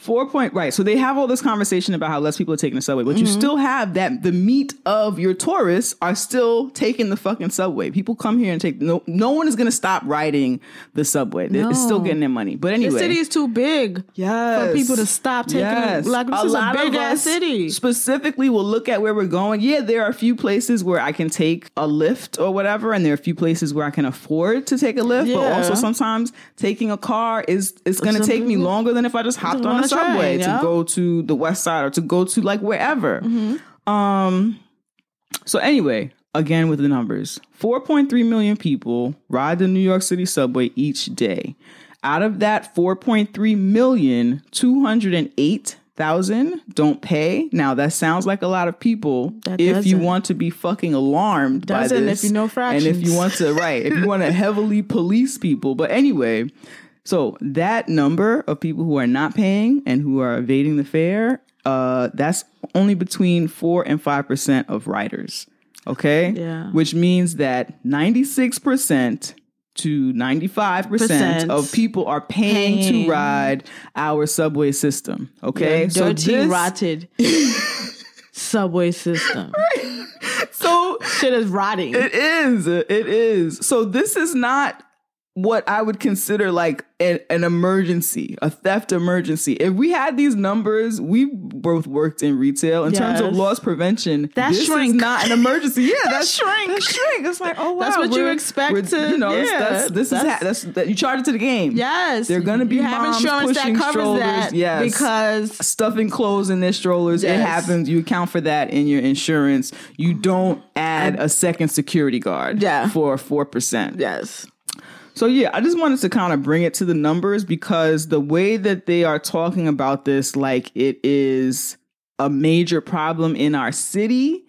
A: Four point right. So they have all this conversation about how less people are taking the subway, but you
C: Mm-hmm.
A: still have that the meat of your tourists are still taking the fucking subway. People come here and take no no one is gonna stop riding the subway. They- It's still getting their money. But anyway.
C: The city is too big
A: Yes.
C: for people to stop taking
A: Yes.
C: Like this is a big ass city.
A: Specifically, we'll look at where we're going. Yeah, there are a few places where I can take a Lyft or whatever, and there are a few places where I can afford to take a Lyft. But also sometimes taking a car is it's going to
C: Some
A: take me longer than if I just hopped on
C: on
A: a
C: a train,
A: subway to go to the west side or to go to like wherever.
C: Mm-hmm.
A: Um. So anyway, again with the numbers, 4.3 million people ride the New York City subway each day. Out of that 4.3 million, 208,000 don't pay. Now that sounds like a lot of people
C: That
A: if you want to be fucking alarmed by
C: Doesn't
A: this.
C: if you know
A: And if you want to right, if you want to <laughs> heavily police people. But anyway, so that number of people who are not paying and who are evading the fare, uh, that's only between four and five percent of riders. Okay,
C: Yeah.
A: which means that ninety six percent to ninety five percent
C: Percent.
A: of people are paying,
C: Paying.
A: to ride our subway system. Okay,
C: The dirty,
A: this-
C: rotted <laughs> subway system. Right.
A: so
C: Shit is rotting.
A: It is. It is. So this is not what I would consider like an, an emergency, a theft emergency. If we had these numbers, we both worked in retail. In terms of loss prevention,
C: That
A: this
C: shrink.
A: is not an emergency. Yeah, <laughs> that's
C: shrink.
A: That shrink. It's like, oh wow,
C: That's what you
A: we're-
C: expect to-
A: You know,
C: yeah,
A: that's, this is
C: that's-
A: ha- that's that you charge it to the game.
C: yes.
A: They're gonna be
C: you
A: moms
C: insurance
A: pushing
C: that covers
A: strollers.
C: that
A: Yes.
C: because
A: stuffing clothes in their strollers. It happens. You account for that in your insurance. You don't add a second security guard
C: Yeah.
A: for 4%.
C: yes.
A: So yeah, I just wanted to kind of bring it to the numbers because the way that they are talking about this like it is a major problem in our city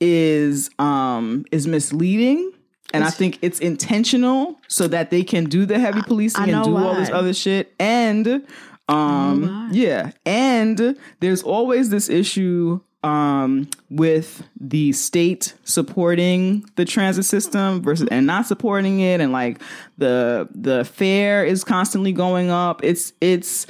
A: is um is misleading. And I think it's intentional so that they can do the heavy policing and do all this other shit. And Um, yeah, and there's always this issue um with the state supporting the transit system versus and not supporting it and like the the fare is constantly going up. It's it's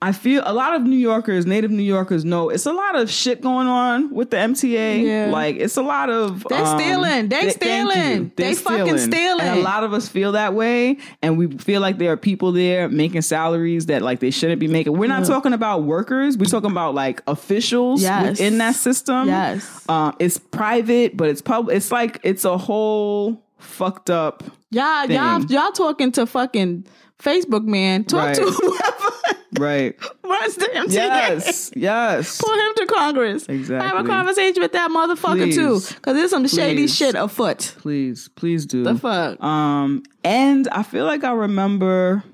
A: I feel a lot of New Yorkers, native New Yorkers know it's a lot of shit going on with the MTA.
C: Yeah.
A: Like it's a lot of
C: they're stealing. They
A: th- thank
C: stealing.
A: you.
C: They fucking stealing.
A: And a lot of us feel that way, and we feel like there are people there making salaries that like they shouldn't be making. We're not talking about workers. We're talking about like officials
C: Yes.
A: within that system.
C: Yes.
A: uh, it's private, but it's public. It's like it's a whole fucked up.
C: Y'all, y'all, y'all talking to fucking Facebook man. Talk
A: Right.
C: to <laughs> whoever
A: Right. <laughs>
C: runs the MTA.
A: yes. Yes.
C: Pull him to Congress. Exactly. Have a conversation with that motherfucker too,
A: Please.
C: because there's some shady
A: Please.
C: shit afoot.
A: Please, please do.
C: The fuck.
A: Um, and I feel like I remember.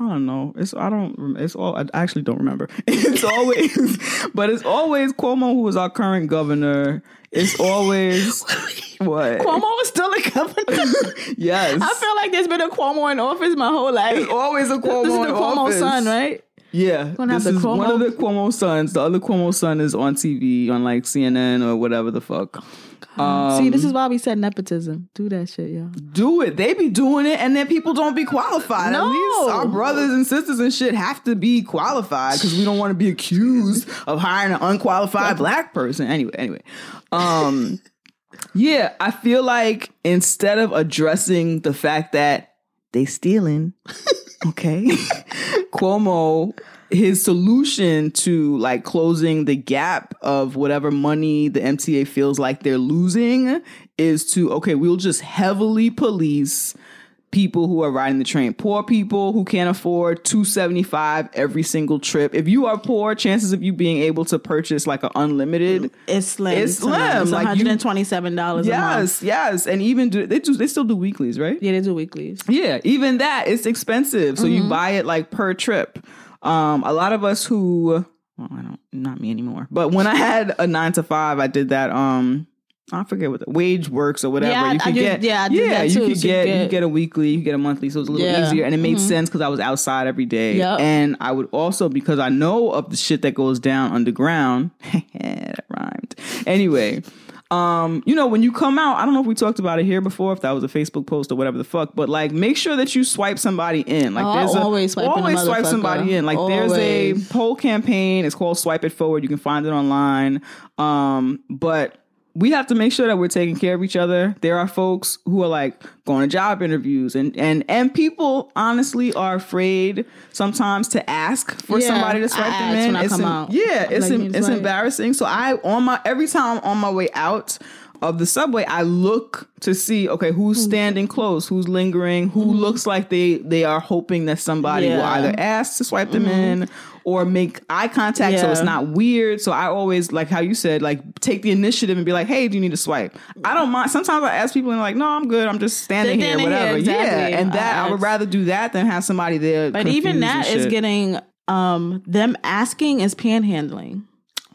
A: I don't know. It's I don't. It's all. I actually don't remember. <laughs> It's always, but it's always Cuomo who is our current governor. It's always <laughs> what?
C: Cuomo is still a governor. <laughs>
A: Yes.
C: I feel like there's been a Cuomo in office my whole life.
A: it's always a Cuomo.
C: this is
A: in
C: the Cuomo
A: office.
C: son, right?
A: Yeah, this is one of the Cuomo sons. The other Cuomo son is on TV on like CNN or whatever the fuck. Um,
C: See, this is why we said nepotism. Do that shit, y'all.
A: do it. They be doing it, and then people don't be qualified. At
C: No.
A: least our brothers and sisters and shit have to be qualified because we don't want to be accused of hiring an unqualified black person. Anyway, anyway, um, yeah, I feel like instead of addressing the fact that they stealing, <laughs> okay, <laughs> Cuomo. His solution to like closing the gap of whatever money the MTA feels like they're losing is to okay, we'll just heavily police people who are riding the train. Poor people who can't afford 275 every single trip. If you are poor, chances of you being able to purchase like an unlimited
C: It's slim.
A: It's slim.
C: It's
A: Like,
C: $127 a month.
A: Yes, yes. And even do they do they still do weeklies, right?
C: Yeah, they do weeklies.
A: Yeah, even that it's expensive. So
C: Mm-hmm.
A: you buy it like per trip. Um, a lot of us who, well, I don't, not me anymore. But when I had a nine to five, I did that. Um, I forget what the WageWorks or whatever.
C: Yeah,
A: you
C: I
A: could get,
C: yeah, I did that
A: you could
C: So you
A: get, you
C: get-
A: a weekly, you get a monthly, so it was a little
C: Yeah.
A: easier, and it made
C: Mhm.
A: sense because I was outside every day.
C: Yep.
A: And I would also because I know of the shit that goes down underground. <laughs> that rhymed. Anyway. Um, you know, when you come out, I don't know if we talked about it here before, if that was a Facebook post or whatever the fuck, but like make sure that you swipe somebody in. Like
C: Oh, I
A: there's a,
C: always a
A: always swipe somebody in. Like there's a poll campaign. It's called Swipe It Forward. You can find it online. Um, but we have to make sure that we're taking care of each other. There are folks who are like going to job interviews and and and people honestly are afraid sometimes to ask for
C: Yeah,
A: somebody to swipe them in.
C: when I
A: it's
C: out.
A: Yeah, it's
C: Like,
A: em-
C: you need to
A: it's
C: swipe.
A: embarrassing. So I on my every time I'm on my way out of the subway, I look to see okay who's standing close, who's lingering, who looks like they they are hoping that somebody will
C: Yeah. Mm-hmm.
A: either ask to swipe them in or make eye contact so it's not weird. So I always like how you said like take the initiative and be like, hey, do you need to swipe? I don't mind. Sometimes I ask people and they're like, no, I'm good. I'm just standing here,
C: standing here,
A: whatever.
C: exactly.
A: Yeah, and that
C: I
A: I would rather do that than have somebody there.
C: But even that is getting um them asking is panhandling.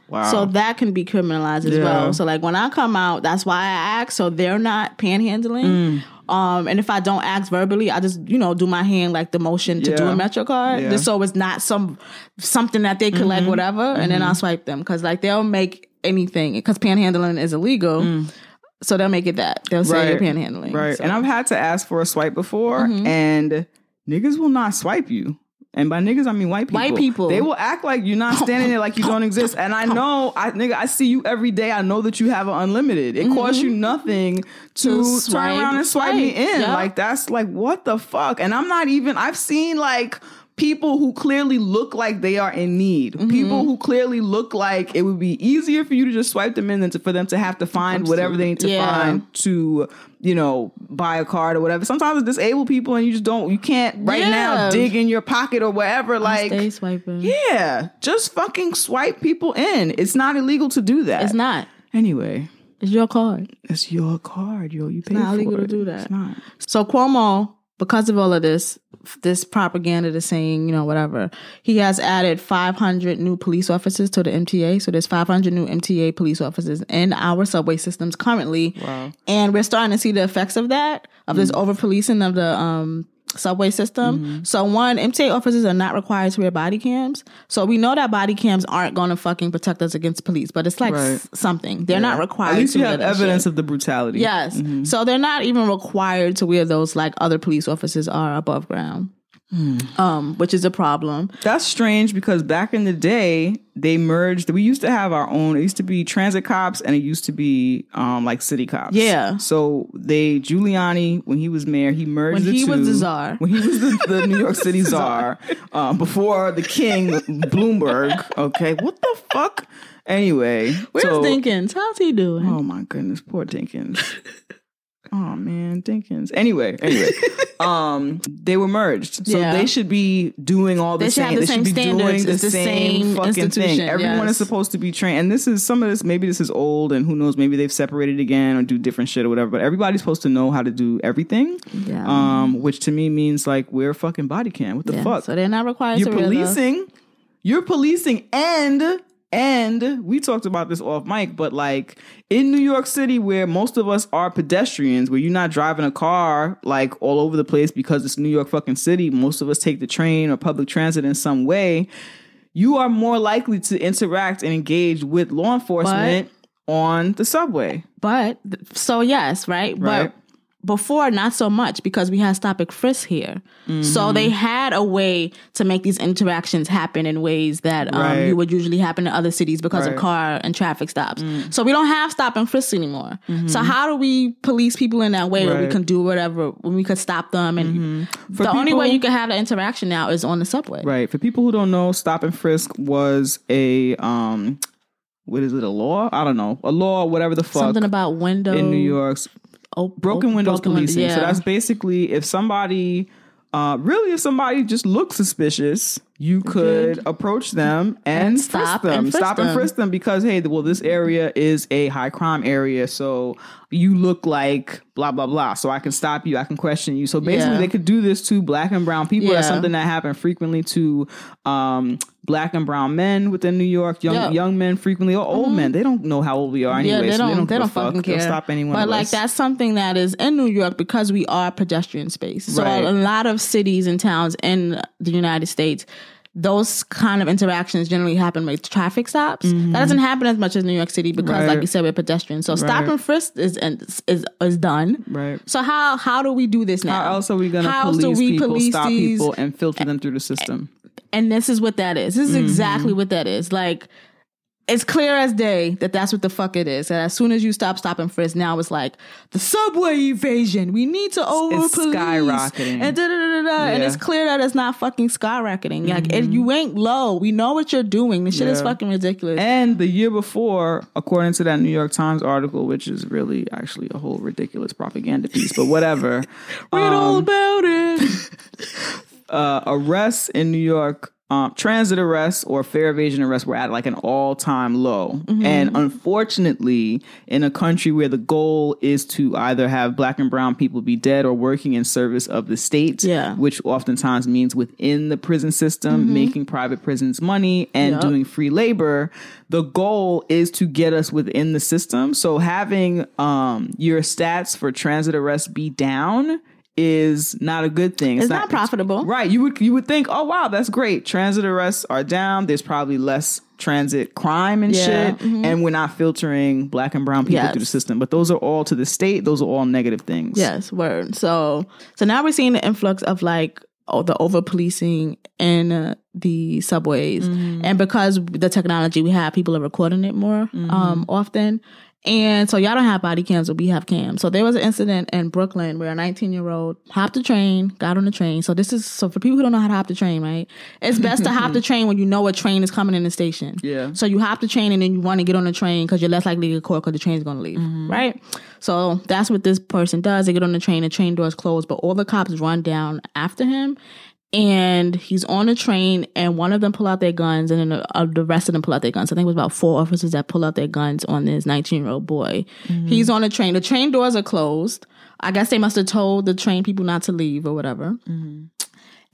A: Wow.
C: So that can be criminalized as
A: Yeah.
C: well. So like when I come out, that's why I ask. So they're not panhandling.
A: Mm.
C: Um, and if I don't ask verbally, I just you know do my hand like the motion to do a metro card,
A: Yeah.
C: just so it's not some something that they collect
A: Mm-hmm.
C: whatever, and then I'll swipe them because like they'll make anything because panhandling is illegal. So they'll make it that they'll say you're panhandling.
A: Mm. Right.
C: So-
A: And I've had to ask for a swipe before,
C: Mm-hmm.
A: and niggas will not swipe you. And by niggas, I mean white people.
C: White people.
A: They will act like you're not standing there like you don't exist. And I know, I nigga, I see you every day. I know that you have an unlimited. It costs you mm-hmm. nothing to,
C: To
A: turn
C: swipe,
A: around and swipe me in.
C: Yeah.
A: Like that's like what the fuck. And I'm not even. I've seen like people who clearly look like they are in need.
C: Mm-hmm.
A: People who clearly look like it would be easier for you to just swipe them in than to, for them to have to find whatever they need to
C: Yeah.
A: find to you know buy a card or whatever sometimes it's disabled people and you just don't you can't right now dig in your pocket or wherever like
C: stay swiping.
A: yeah just fucking swipe people in it's not illegal to do that
C: It's not.
A: anyway
C: It's your card.
A: it's your card yo you pay
C: not
A: for
C: illegal to do that.
A: it's not
C: So Cuomo, because of all of this, this propaganda that's saying, you know, whatever, he has added 500 new police officers to the MTA. So there's 500 new MTA police officers in our subway systems currently.
A: Wow.
C: And we're starting to see the effects of that, of this
A: Mm.
C: over policing of the um subway system. Mm-hmm. So one, MTA officers are not required to wear body cams. So we know that body cams aren't going to fucking protect us against police, but it's like
A: Right.
C: s- something. They're not required.
A: At least
C: to
A: you
C: wear
A: have evidence
C: shit.
A: of the brutality.
C: Yes. Mm-hmm. So they're not even required to wear those like other police officers are above ground. Um, which is a problem.
A: That's strange because back in the day, they merged. We used to have our own. It used to be transit cops, and it used to be um, like city cops.
C: Yeah.
A: So they Giuliani, when he was mayor, he merged.
C: When
A: the
C: he was the czar.
A: When he was the, the New York <laughs> City czar, um, before the king Bloomberg. Okay, what the fuck? Anyway,
C: Where's
A: so-
C: Dinkins? How's he doing?
A: Oh my goodness, poor Dinkins. <laughs> oh man, Dinkins. Anyway, anyway, <laughs> um, they were merged, so
C: Yeah.
A: they should be doing all the
C: They
A: same.
C: the
A: they
C: same
A: should be doing the
C: the
A: same,
C: same
A: fucking thing. Everyone
C: yes.
A: is supposed to be trained, and this is some of this. Maybe this is old, and who knows? Maybe they've separated again or do different shit or whatever. But everybody's supposed to know how to do everything.
C: Yeah.
A: Um, which to me means like we're fucking body cam. What the
C: Yeah,
A: fuck?
C: So they're not required
A: you're
C: to wear those.
A: policing you're policing and and we talked about this off mic but like in new york city where most of us are pedestrians where you're not driving a car like all over the place because it's new york fucking city most of us take the train or public transit in some way you are more likely to interact and engage with law enforcement on the subway
C: But so yes, right?
A: Right.
C: But before not so much because we had stop and frisk here.
A: Mm-hmm.
C: So they had a way to make these interactions happen in ways that um,
A: Right.
C: you would usually happen in other cities because
A: Right. Mm.
C: of car and traffic stops. So we don't have stop and frisk anymore. So how do we police people in that way where we
A: Mm-hmm.
C: Can do whatever when we could stop them and
A: For
C: the only way you can have that interaction now is on the subway.
A: Right. For people who don't know, stop and frisk was a um what is it, a law? I don't know. A law, whatever the fuck.
C: Something about window
A: in New York's
C: op-
A: broken windows
C: broken window-
A: policing. So
C: yeah.
A: that's basically if somebody uh really if somebody just looks suspicious, you could approach them and,
C: And
A: frisk
C: stop
A: them.
C: and
A: stop and frisk them because hey, well this area is a high crime area, so you look like blah blah blah. So I can stop you, I can question you. So basically
C: Yeah.
A: they could do this to black and brown people. That's something that happened frequently to um black and brown men within New York, young.
C: Mm-hmm.
A: young men frequently or old men. They don't know how old we are anyway.
C: Yeah, they don't.
A: they don't,
C: They
A: give
C: don't fucking
A: fuck. They'll
C: care.
A: stop anyone.
C: But like
A: us.
C: that's something that is in New York because we are pedestrian space. So
A: Right.
C: a lot of cities and towns in the United States, those kind of interactions generally happen with traffic stops. That doesn't happen as much as New York City because,
A: Mm-hmm. Right.
C: like you said, we're pedestrians. So stop
A: Right.
C: and frisk is is is done.
A: Right.
C: So how how do we do this now?
A: How else are we going to police people,
C: police
A: stop
C: these-
A: people, and filter them through the system?
C: And this is what that is. This is
A: Mm-hmm.
C: exactly what that is. Like, it's clear as day that that's what the fuck it is. And as soon as you stop, stopping frisk, now it's like the subway evasion. We need to over police
A: skyrocketing.
C: and da da da da. And it's clear that it's not fucking skyrocketing. Like, it, you ain't low. We know what you're doing. This shit is
A: Mm-hmm.
C: Fucking ridiculous.
A: And the year before, according to that New York Times article, which is really actually a whole ridiculous propaganda piece, but whatever. <laughs>
C: Read all
A: um,
C: about it. <laughs>
A: uh, arrests in New York, um, transit arrests or fare evasion arrests were at like an all time low.
C: Mm-hmm.
A: And unfortunately, in a country where the goal is to either have black and brown people be dead or working in service of the state,
C: Yeah.
A: which oftentimes means within the prison system, making private prisons money and
C: Yup.
A: doing free labor, the goal is to get us within the system. So having um, your stats for transit arrests be down is not a good thing.
C: It's not profitable.
A: Right. You would you would think, oh wow, that's great. Transit arrests are down. There's probably less transit crime and
C: Yeah, mm-hmm.
A: shit. And we're not filtering black and brown people
C: Yes.
A: through the system. But those are all to the state, those are all negative things.
C: Yes, word. So so now we're seeing the influx of like oh, the over policing in uh, the subways,
A: Mm-hmm.
C: and because the technology we have, people are recording it more
A: Mm-hmm.
C: um, often. And so y'all don't have body cams, but we have cams. So there was an incident in Brooklyn where a 19 year old hopped the train, got on the train. So this is so for people who don't know how to hop the train, right? It's best to hop the <laughs> train when you know a train is coming in the station.
A: Yeah.
C: So you hop the train and then you want to get on the train because you're less likely to get caught because the train's going to leave,
A: Mm-hmm.
C: right? So that's what this person does. They get on the train, the train doors closed, but all the cops run down after him. And he's on a train, and one of them pull out their guns, and then the, uh, the rest of them pull out their guns. I think it was about four officers that pull out their guns on this 19 year old boy. He's on a train. The train doors are closed. I guess they must have told the train people not to leave or whatever. And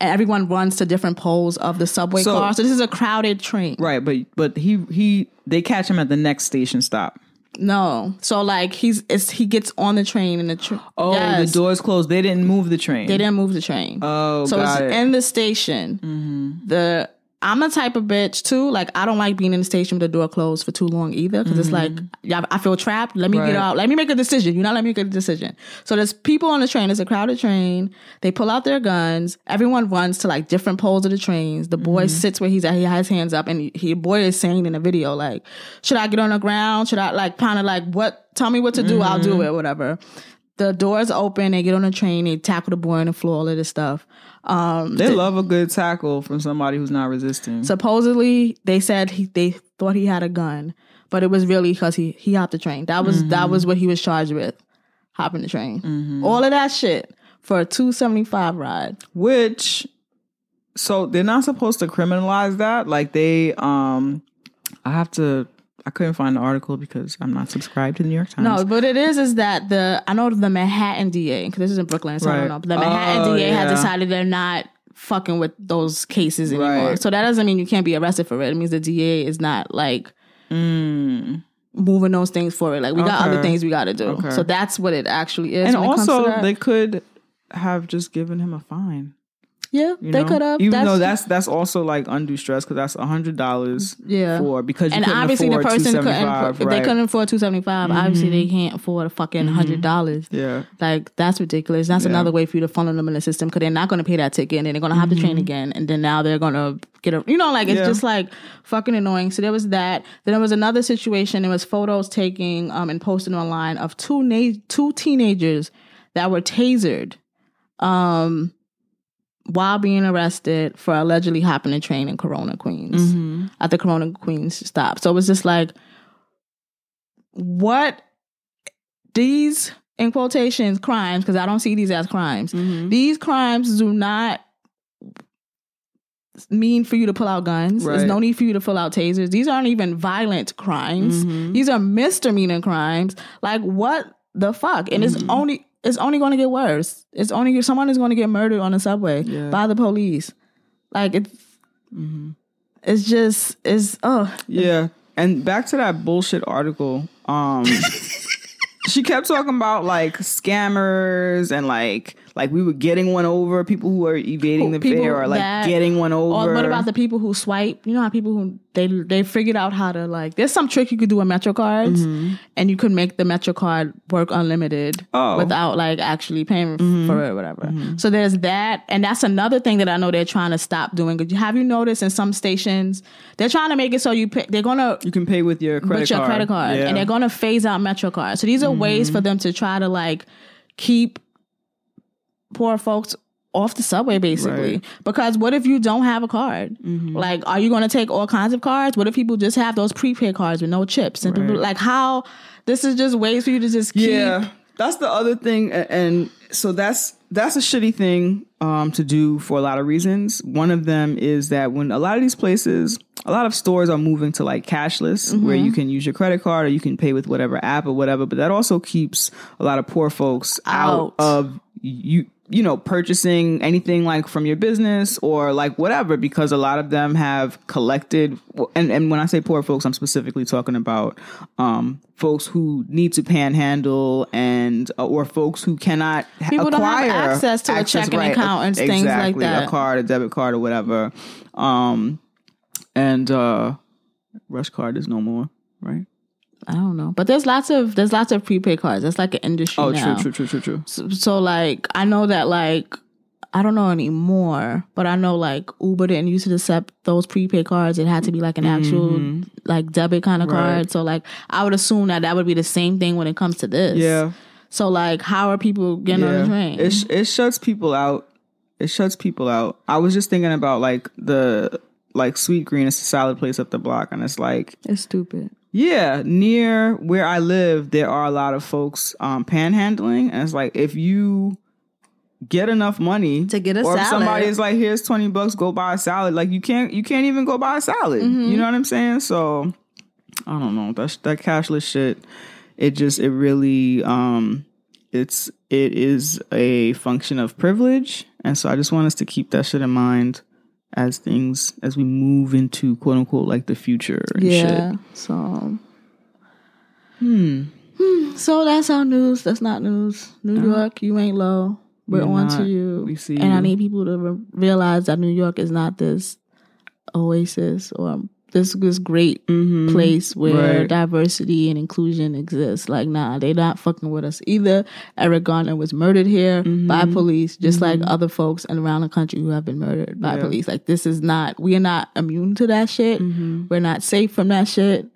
C: everyone runs to different poles of the subway
A: So-
C: car. So this is a crowded train.
A: Right, but but he he they catch him at the next station stop.
C: No, so like he's it's, he gets on the train and the train.
A: Oh, the doors closed. They didn't move the train.
C: They didn't move the train.
A: Oh,
C: so it's
A: it. Mm-hmm.
C: in the station. The I'm the type of bitch too. Like I don't like being in the station with the door closed for too long either, because it's like yeah, I feel trapped. Let me
A: Mm-hmm. Right.
C: get out. Let me make a decision. You're not letting me make a decision. So there's people on the train. It's a crowded train. They pull out their guns. Everyone runs to like different poles of the trains. The boy
A: Mm-hmm.
C: sits where he's at. He has hands up, and he boy is saying in the video like, "Should I get on the ground? Should I like kind of like what? Tell me what to do. I'll
A: Mm-hmm.
C: do it. Whatever." The doors open. They get on the train. They tackle the boy on the floor. All of this stuff. Um,
A: They love a good tackle from somebody who's not resisting.
C: supposedly they said he they thought he had a gun, but it was really because he he hopped the train. That was that was what he was charged with, hopping the train. All of that shit for a two seventy five ride.
A: Which, so they're not supposed to criminalize that. Like they, um, I have to. I couldn't find the article because I'm not subscribed to the New York Times.
C: No, but it is is that the I know the Manhattan DA because this is in Brooklyn, so I don't know. But the Manhattan
A: Oh,
C: DA has decided they're not fucking with those cases anymore.
A: Right.
C: So that doesn't mean you can't be arrested for it. It means the DA is not like moving those things forward. Like we got
A: Mm.
C: Other things we got to do.
A: Okay.
C: So that's what it actually is.
A: and
C: when it comes to
A: also they could have just given him a fine.
C: Yeah,
A: You
C: they
A: know?
C: could have.
A: even though that's that's also like undue stress because that's a hundred dollars.
C: Yeah.
A: for because you
C: and
A: couldn't
C: obviously the person couldn't.
A: 275,
C: If they?
A: Mm-hmm.
C: couldn't afford two seventy five, obviously they can't afford a fucking hundred dollars.
A: Yeah,
C: Like that's ridiculous. That's
A: Yeah.
C: another way for you to funnel them in the system because they're not going to pay that ticket and then they're going to have to train again and then now they're going to get a you know like it's
A: Mm-hmm. Yeah.
C: just like fucking annoying. So there was that. Then there was another situation. It was photos taking um and posted online of two na- two teenagers that were tasered um while being arrested for allegedly hopping a train in Corona, Queens
A: Mm-hmm.
C: at the Corona Queens stop. So it was just like, what these in quotations crimes because I don't see these as crimes.
A: Mm-hmm.
C: These crimes do not mean for you to pull out guns. There's no need for you to pull out tasers. These aren't even violent crimes.
A: Mm-hmm.
C: These are misdemeanor crimes. Like what the fuck? And
A: Mm-hmm.
C: it's only it's only going to get worse. It's only someone is going to get murdered on the subway
A: Yeah.
C: by the police. Like it's it's just it's oh
A: yeah. And back to that bullshit article. Um, <laughs> she kept talking about like scammers and like like we were getting one over people who are evading the
C: People
A: fare or like
C: that-
A: getting one over.
C: Or what about the people who swipe? You know how people who they they figured out how to like. There's some trick you could do with Metro cards, and you could make the Metro card work unlimited
A: Mm-hmm. Oh. Mm-hmm.
C: without like actually paying for it, or whatever. So there's that, and that's another thing that I know they're trying to stop doing. Have you noticed in some stations they're trying to make it so you pay, they're gonna
A: you can pay with your credit
C: with your
A: card.
C: credit card,
A: Yeah. Mm-hmm.
C: and they're gonna phase out Metro cards. So these are ways for them to try to like keep poor folks off the subway basically
A: Right. Mm-hmm.
C: because what if you don't have a card like are you going to take all kinds of cards what if people just have those prepaid cards with no chips and people, like how this is just ways for you to just keep
A: Yeah, that's the other thing, and so that's that's a shitty thing um, to do for a lot of reasons. One of them is that when a lot of these places, a lot of stores are moving to like cashless, where
C: Mm-hmm.
A: you can use your credit card or you can pay with whatever app or whatever. But that also keeps a lot of poor folks out,
C: Out.
A: of you. You know, purchasing anything like from your business or like whatever, because a lot of them have collected. And, and when I say poor folks, I'm specifically talking about um, folks who need to panhandle and uh, or folks who cannot
C: People don't have
A: acquire
C: access to a checking account and things like
A: exactly,
C: that.
A: a card, a debit card, or whatever. Um, and uh, RushCard is no more, right?
C: I don't know but there's lots of there's lots of prepaid cards that's like an industry
A: Oh,
C: now.
A: true, true, true, true, true.
C: So, so like I know that like I don't know anymore, but I know like Uber didn't used to accept those prepaid cards. It had to be like an actual like debit kind of
A: Mm-hmm. Right.
C: card. So like I would assume that that would be the same thing when it comes to this.
A: Yeah,
C: So like how are people getting on the train?
A: It sh- it shuts people out. It shuts people out. I was just thinking about like the like Sweetgreen. It's a salad place up the block, and it's like
C: it's stupid.
A: Yeah, near where I live, there are a lot of folks um, panhandling, and it's like if you get enough money
C: To get a
A: or if
C: salad.
A: somebody is like, "Here's twenty bucks, go buy a salad," like you can't, you can't even go buy a salad.
C: Mm-hmm.
A: You know what I'm saying? So I don't know that that cashless shit. It just it really um it's it is a function of privilege, and so I just want us to keep that shit in mind as things as we move into quote unquote like the future and
C: Yeah.
A: shit.
C: So hmm. Hmm, So that's our news. That's not news. New York, you ain't low. We're
A: You're
C: on
A: not.
C: to you.
A: We see
C: and I need people to re- realize that New York is not this oasis or this this great place where
A: Mm-hmm. Right.
C: diversity and inclusion exists. Like, nah, they not fucking with us either. Eric Garner was murdered here
A: Mm-hmm.
C: by police, just like other folks and around the country who have been murdered by
A: Yeah.
C: police. Like, this is not. We are not immune to that shit.
A: Mm-hmm.
C: We're not safe from that shit.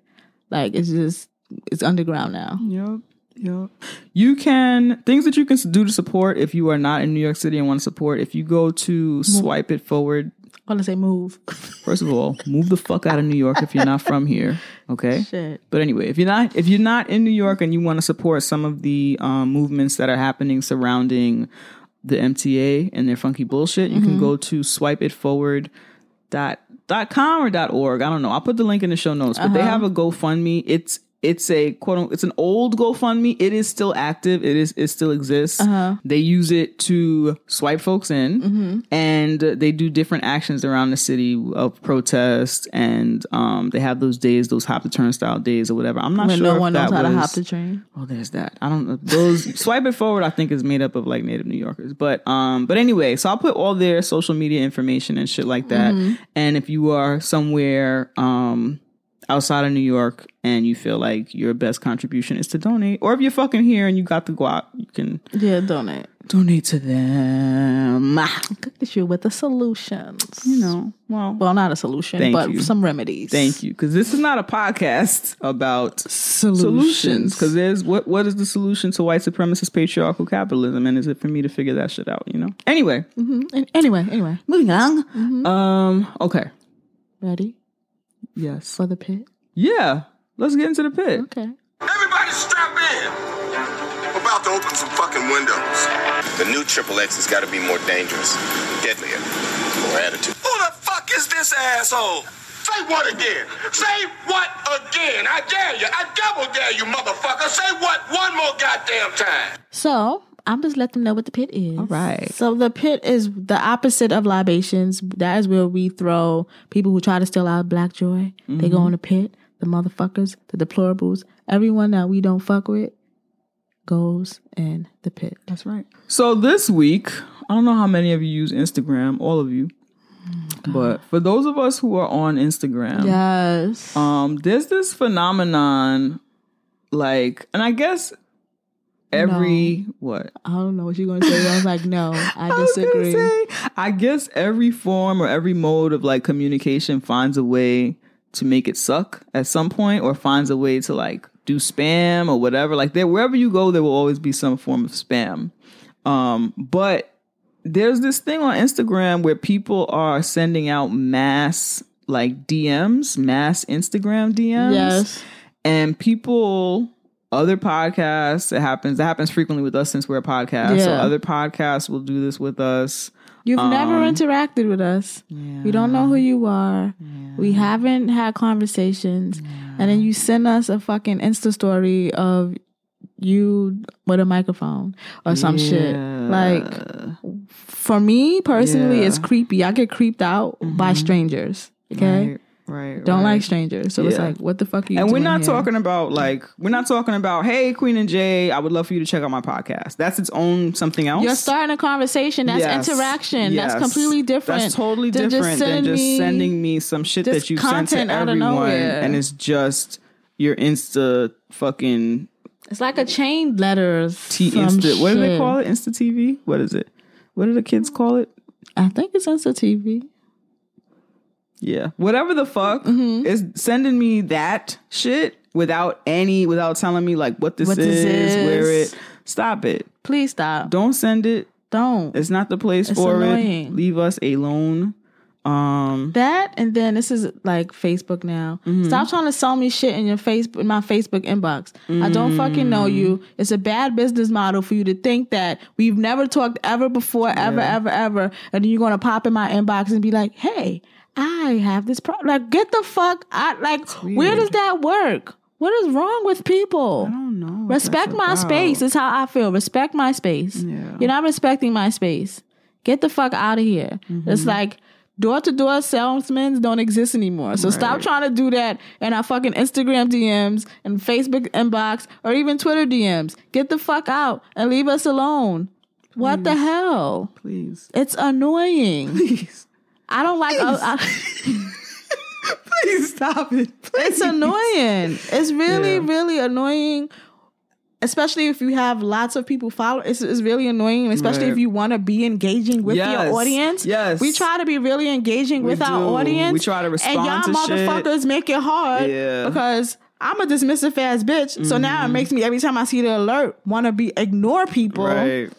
C: Like, it's just it's underground now.
A: Yep. Yep. You can things that you can do to support if you are not in New York City and want to support. If you go to swipe it forward,
C: I want to say move.
A: first of all, move the fuck out of New York if you're not from here. Okay. <laughs>
C: Shit.
A: But anyway, if you're not if you're not in New York and you want to support some of the um, movements that are happening surrounding the MTA and their funky bullshit, you can go to swipeitforward dot dot com or dot org. I don't know. I'll put the link in the show notes. But they have a GoFundMe. It's it's a quote it's an old GoFundMe. It is still active. It is it still exists. They use it to swipe folks in, and they do different actions around the city of protest. And um, they have those days, those hop the turnstile days or whatever. I'm not
C: When
A: sure
C: no one knows how to hop the train.
A: Oh, there's that. I don't know. Those <laughs> swipe it forward. I think is made up of like native New Yorkers. But um, but anyway, so I'll put all their social media information and shit like that. And if you are somewhere um outside of New York and you feel like your best contribution is to donate, or if you're fucking here and you got the guap, you can
C: Yeah, donate.
A: donate to them. <laughs>
C: Cook the shit with the solutions.
A: You know, well,
C: Well, not a solution, but
A: you.
C: some remedies.
A: thank you, because this is not a podcast about
C: Solutions.
A: because there's what what is the solution to white supremacist patriarchal capitalism and is it for me to figure that shit out you know anyway
C: An- Anyway, anyway.
A: moving on um okay
C: Ready
A: yes
C: for the pit?
A: yeah let's get into the pit
C: Okay.
G: Everybody strap in. We're about to open some fucking windows.
H: The new Triple X has got to be more dangerous, deadlier, more attitude.
G: Who the fuck is this asshole? Say what again? Say what again? I dare you. I double dare you, motherfucker. Say what one more goddamn time.
C: So I'm just let them know what the pit is. All
A: right.
C: So the pit is the opposite of libations. That is where we throw people who try to steal our black joy. They go in the pit. The motherfuckers, the deplorables, everyone that we don't fuck with goes in the pit.
A: that's right so this week i don't know how many of you use instagram all of you but for those of us who are on instagram
C: Yes.
A: um there's this phenomenon like and i guess every what
C: I don't know what you're gonna say. I was like, no, I <laughs>
A: I
C: disagree.
A: say, I guess every form or every mode of like communication finds a way to make it suck at some point, or finds a way to like do spam or whatever. Like there, wherever you go, there will always be some form of spam. Um, but there's this thing on Instagram where people are sending out mass like DMs, mass Instagram DMs
C: Yes.
A: and people other podcasts it happens that happens frequently with us since we're a podcast so other podcasts will do this with us
C: You've never
A: Um,
C: interacted with us. We don't know who you are. We haven't had conversations. And then you send us a fucking Insta story of you with a microphone or some shit. Like, for me personally, it's creepy. I get creeped out by strangers. Okay.
A: right right
C: Don't
A: right.
C: like strangers. So it's like, what the fuck are you
A: and we're not
C: here?
A: talking about like we're not talking about hey queen and jay i would love for you to check out my podcast that's its own something else
C: You're starting a conversation. That's
A: Yes.
C: interaction.
A: Yes.
C: That's completely different.
A: That's totally different than just
C: me-
A: sending me some shit that you sent to
C: content out of
A: everyone, and it's just your Insta fucking
C: It's like a chain letters.
A: T Insta. What do they call it? Insta TV. What is it? What do the kids call it?
C: I think it's Insta TV.
A: Yeah, whatever the fuck
C: Mm-hmm.
A: is sending me that shit without any without telling me like what this,
C: What
A: is,
C: this is.
A: where it. Stop it.
C: Please stop.
A: Don't send it.
C: Don't.
A: It's not the place
C: It's
A: for
C: annoying.
A: it. Leave us alone. Um,
C: That and then this is like Facebook now. Stop trying to sell me shit in your Facebook in my Facebook inbox. I don't fucking know you. It's a bad business model for you to think that we've never talked ever before, ever, ever, ever, and then you're gonna pop in my inbox and be like, "Hey, I have this problem." Like, get the fuck out! Like, where does that work? What is wrong with people?
A: I don't know.
C: Respect my
A: about.
C: space is how I feel. Respect my space.
A: Yeah.
C: You're not respecting my space. Get the fuck out of here.
A: Mm-hmm.
C: It's like Door to door salesmen don't exist anymore. So stop trying to do that in our fucking Instagram DMs and Facebook inbox or even Twitter DMs. Get the fuck out and leave us alone. What the hell?
A: Please.
C: It's annoying. <laughs>
A: Please.
C: I don't like. uh, I, <laughs>
A: Please stop it.
C: it's annoying. It's really,
A: Yeah.
C: really annoying. Especially if you have lots of people follow, it's, it's really annoying. Especially
A: Right.
C: if you want to be engaging with
A: Yes.
C: your audience.
A: Yes.
C: we try to be really engaging
A: We
C: with our audience.
A: We try to respond
C: and y'all
A: to shit.
C: motherfuckers make it hard.
A: Yeah.
C: because I'm a dismissive ass bitch. So now it makes me every time I see the alert want to be ignore people
A: Right.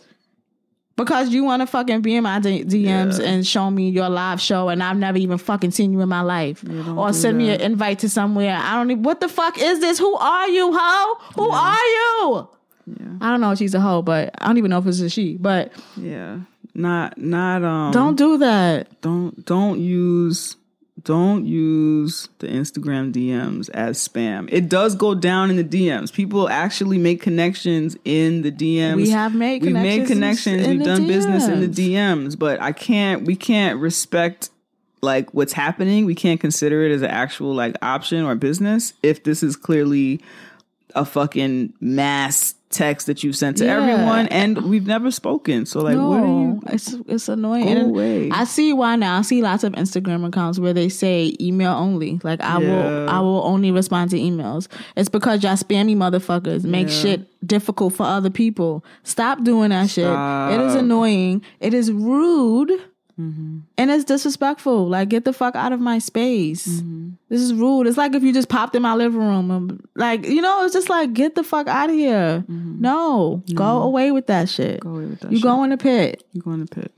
C: Because you want to fucking be in my D- DMs
A: Yeah.
C: and show me your live show and I've never even fucking seen you in my life. or send me an invite to somewhere. I don't even, what the fuck is this? Who are you, hoe? Who are you?
A: Yeah.
C: I don't know if she's a hoe, but I don't even know if it's a she. But
A: Yeah. Not not um
C: don't do that.
A: don't don't use don't use the Instagram DMs as spam. It does go down in the DMs. People actually make connections in the DMs.
C: We have made
A: We've made
C: connections
A: connections. We've done business in the
C: DMs.
A: DMs, but I can't we can't respect like what's happening. We can't consider it as an actual like option or business if this is clearly a fucking mass text that you sent to
C: Yeah.
A: everyone and we've never spoken. So like what are you
C: it's it's annoying.
A: Go away.
C: I see why now. I see lots of Instagram accounts where they say email only. Like I
A: Yeah.
C: will I will only respond to emails. It's because y'all spammy motherfuckers make
A: Yeah.
C: shit difficult for other people. Stop doing that shit. It is annoying. It is rude.
A: Mm-hmm.
C: And it's disrespectful. Like, get the fuck out of my space.
A: Mm-hmm.
C: This is rude. It's like if you just popped in my living room. And, like, you know, it's just like, get the fuck out of here. No, go away with that shit.
A: Mm-hmm. Go away with that
C: you
A: shit.
C: go in the pit.
A: You go in the pit.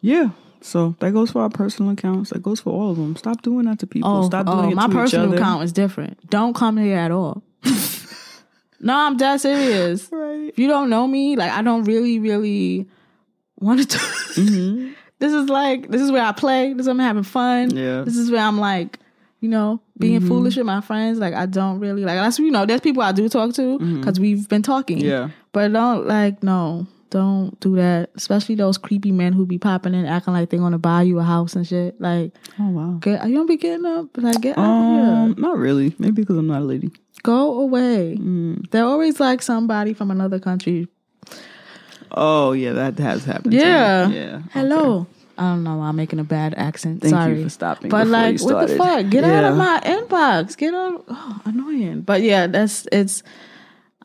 A: Yeah. So that goes for our personal accounts. That goes for all of them. Stop doing that to people.
C: Oh,
A: Stop doing
C: oh,
A: it
C: my
A: to each
C: personal
A: other.
C: account is different. Don't come here at all. <laughs> no, I'm dead serious. <laughs>
A: Right.
C: If you don't know me, like I don't really, really want <laughs> to.
A: Mm-hmm.
C: This is like this is where I play. This is where I'm having fun.
A: Yeah. Mm-hmm.
C: This is where I'm like, you know, being foolish with my friends. Like I don't really like. That's you know, there's people I do talk to because we've been talking.
A: Mm-hmm. Yeah.
C: But don't like no. Don't do that, especially those creepy men who be popping in, acting like they're gonna buy you a house and shit. Like,
A: Oh wow.
C: get, you don't be getting up, like get out of
A: Um,
C: here.
A: not really. Maybe because I'm not a lady.
C: Go away.
A: Mm.
C: They're always like somebody from another country.
A: Oh yeah, that has happened.
C: Yeah.
A: Yeah.
C: Hello. I don't know why I'm making a bad accent.
A: Thank you
C: Sorry
A: for stopping
C: But like, what the fuck? Get out of my inbox. Get out. Oh, annoying. But yeah, that's it's.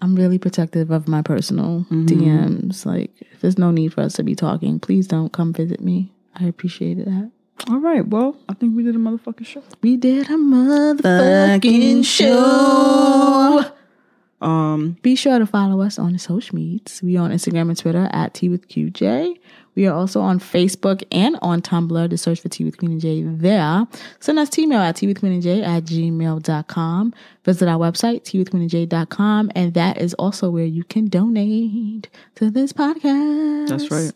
C: I'm really protective of my personal
A: Mm-hmm.
C: DMs. Like, if there's no need for us to be talking, please don't come visit me. I appreciate that.
A: All right. Well, I think we did a motherfucking show.
C: We did a motherfucking show.
A: Um,
C: Be sure to follow us on the social medias. We on Instagram and Twitter at Tea with QJ. We are also on Facebook and on Tumblr to search for Tea with Queen and J there. Send us email at Tea Queen and J at gmail.com. Visit our website, teawithqueenandj.com, and that is also where you can donate to this podcast.
A: that's right.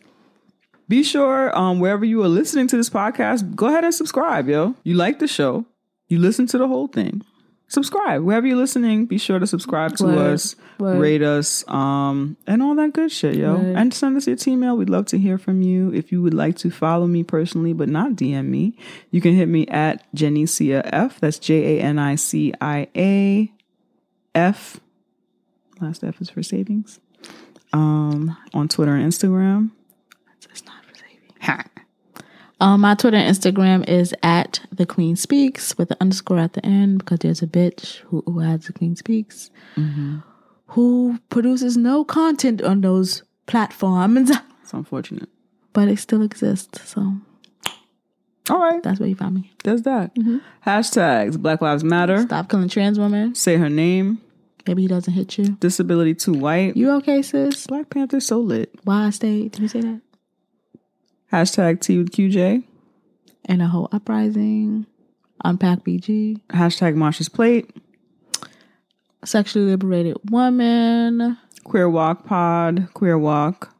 A: Be sure, um, wherever you are listening to this podcast, go ahead and subscribe, yo. You like the show, you listen to the whole thing. Subscribe wherever you're listening. Be sure to subscribe to
C: Word.
A: us,
C: Word.
A: rate us, um, and all that good shit, yo.
C: Word.
A: And send us your email. We'd love to hear from you. If you would like to follow me personally, but not DM me, you can hit me at Janicia F. That's J A N I C I A F. Last F is for savings. Um, on Twitter and Instagram.
C: It's not for saving. Um, my Twitter and Instagram is at the Queen Speaks with the underscore at the end because there's a bitch who, who has the Queen Speaks who produces no content on those platforms, <laughs>
A: It's unfortunate.
C: but it still exists. So
A: All right,
C: that's where you find me.
A: there's that. Hashtags Black Lives Matter.
C: Stop killing trans women.
A: Say her name.
C: Maybe he doesn't hit you.
A: Disability too white.
C: You okay, sis?
A: Black Panther so lit.
C: Why I stayed? Did you say that?
A: Hashtag Tea with QJ.
C: And a whole uprising. Unpack BG.
A: Hashtag Marsha's Plate.
C: Sexually liberated woman.
A: Queer Walk Pod. Queer Walk.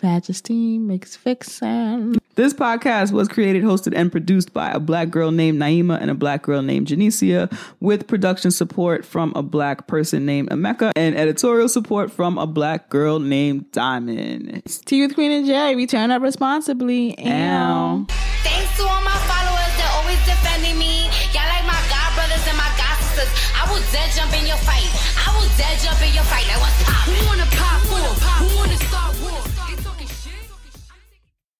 C: Vag esteem. Mixed fixin'.
A: This podcast was created, hosted, and produced by a black girl named Naima and a black girl named Janicia, with production support from a black person named Emeka and editorial support from a black girl named Diamond.
C: Tea with Queen and J. We turn up responsibly.
A: Ow.
E: Thanks
D: to all my followers that always defending me. Y'all like my god brothers and my god sisters. I will dead jump in your fight. I will dead jump in your fight. Like what's pop? Who wanna pop?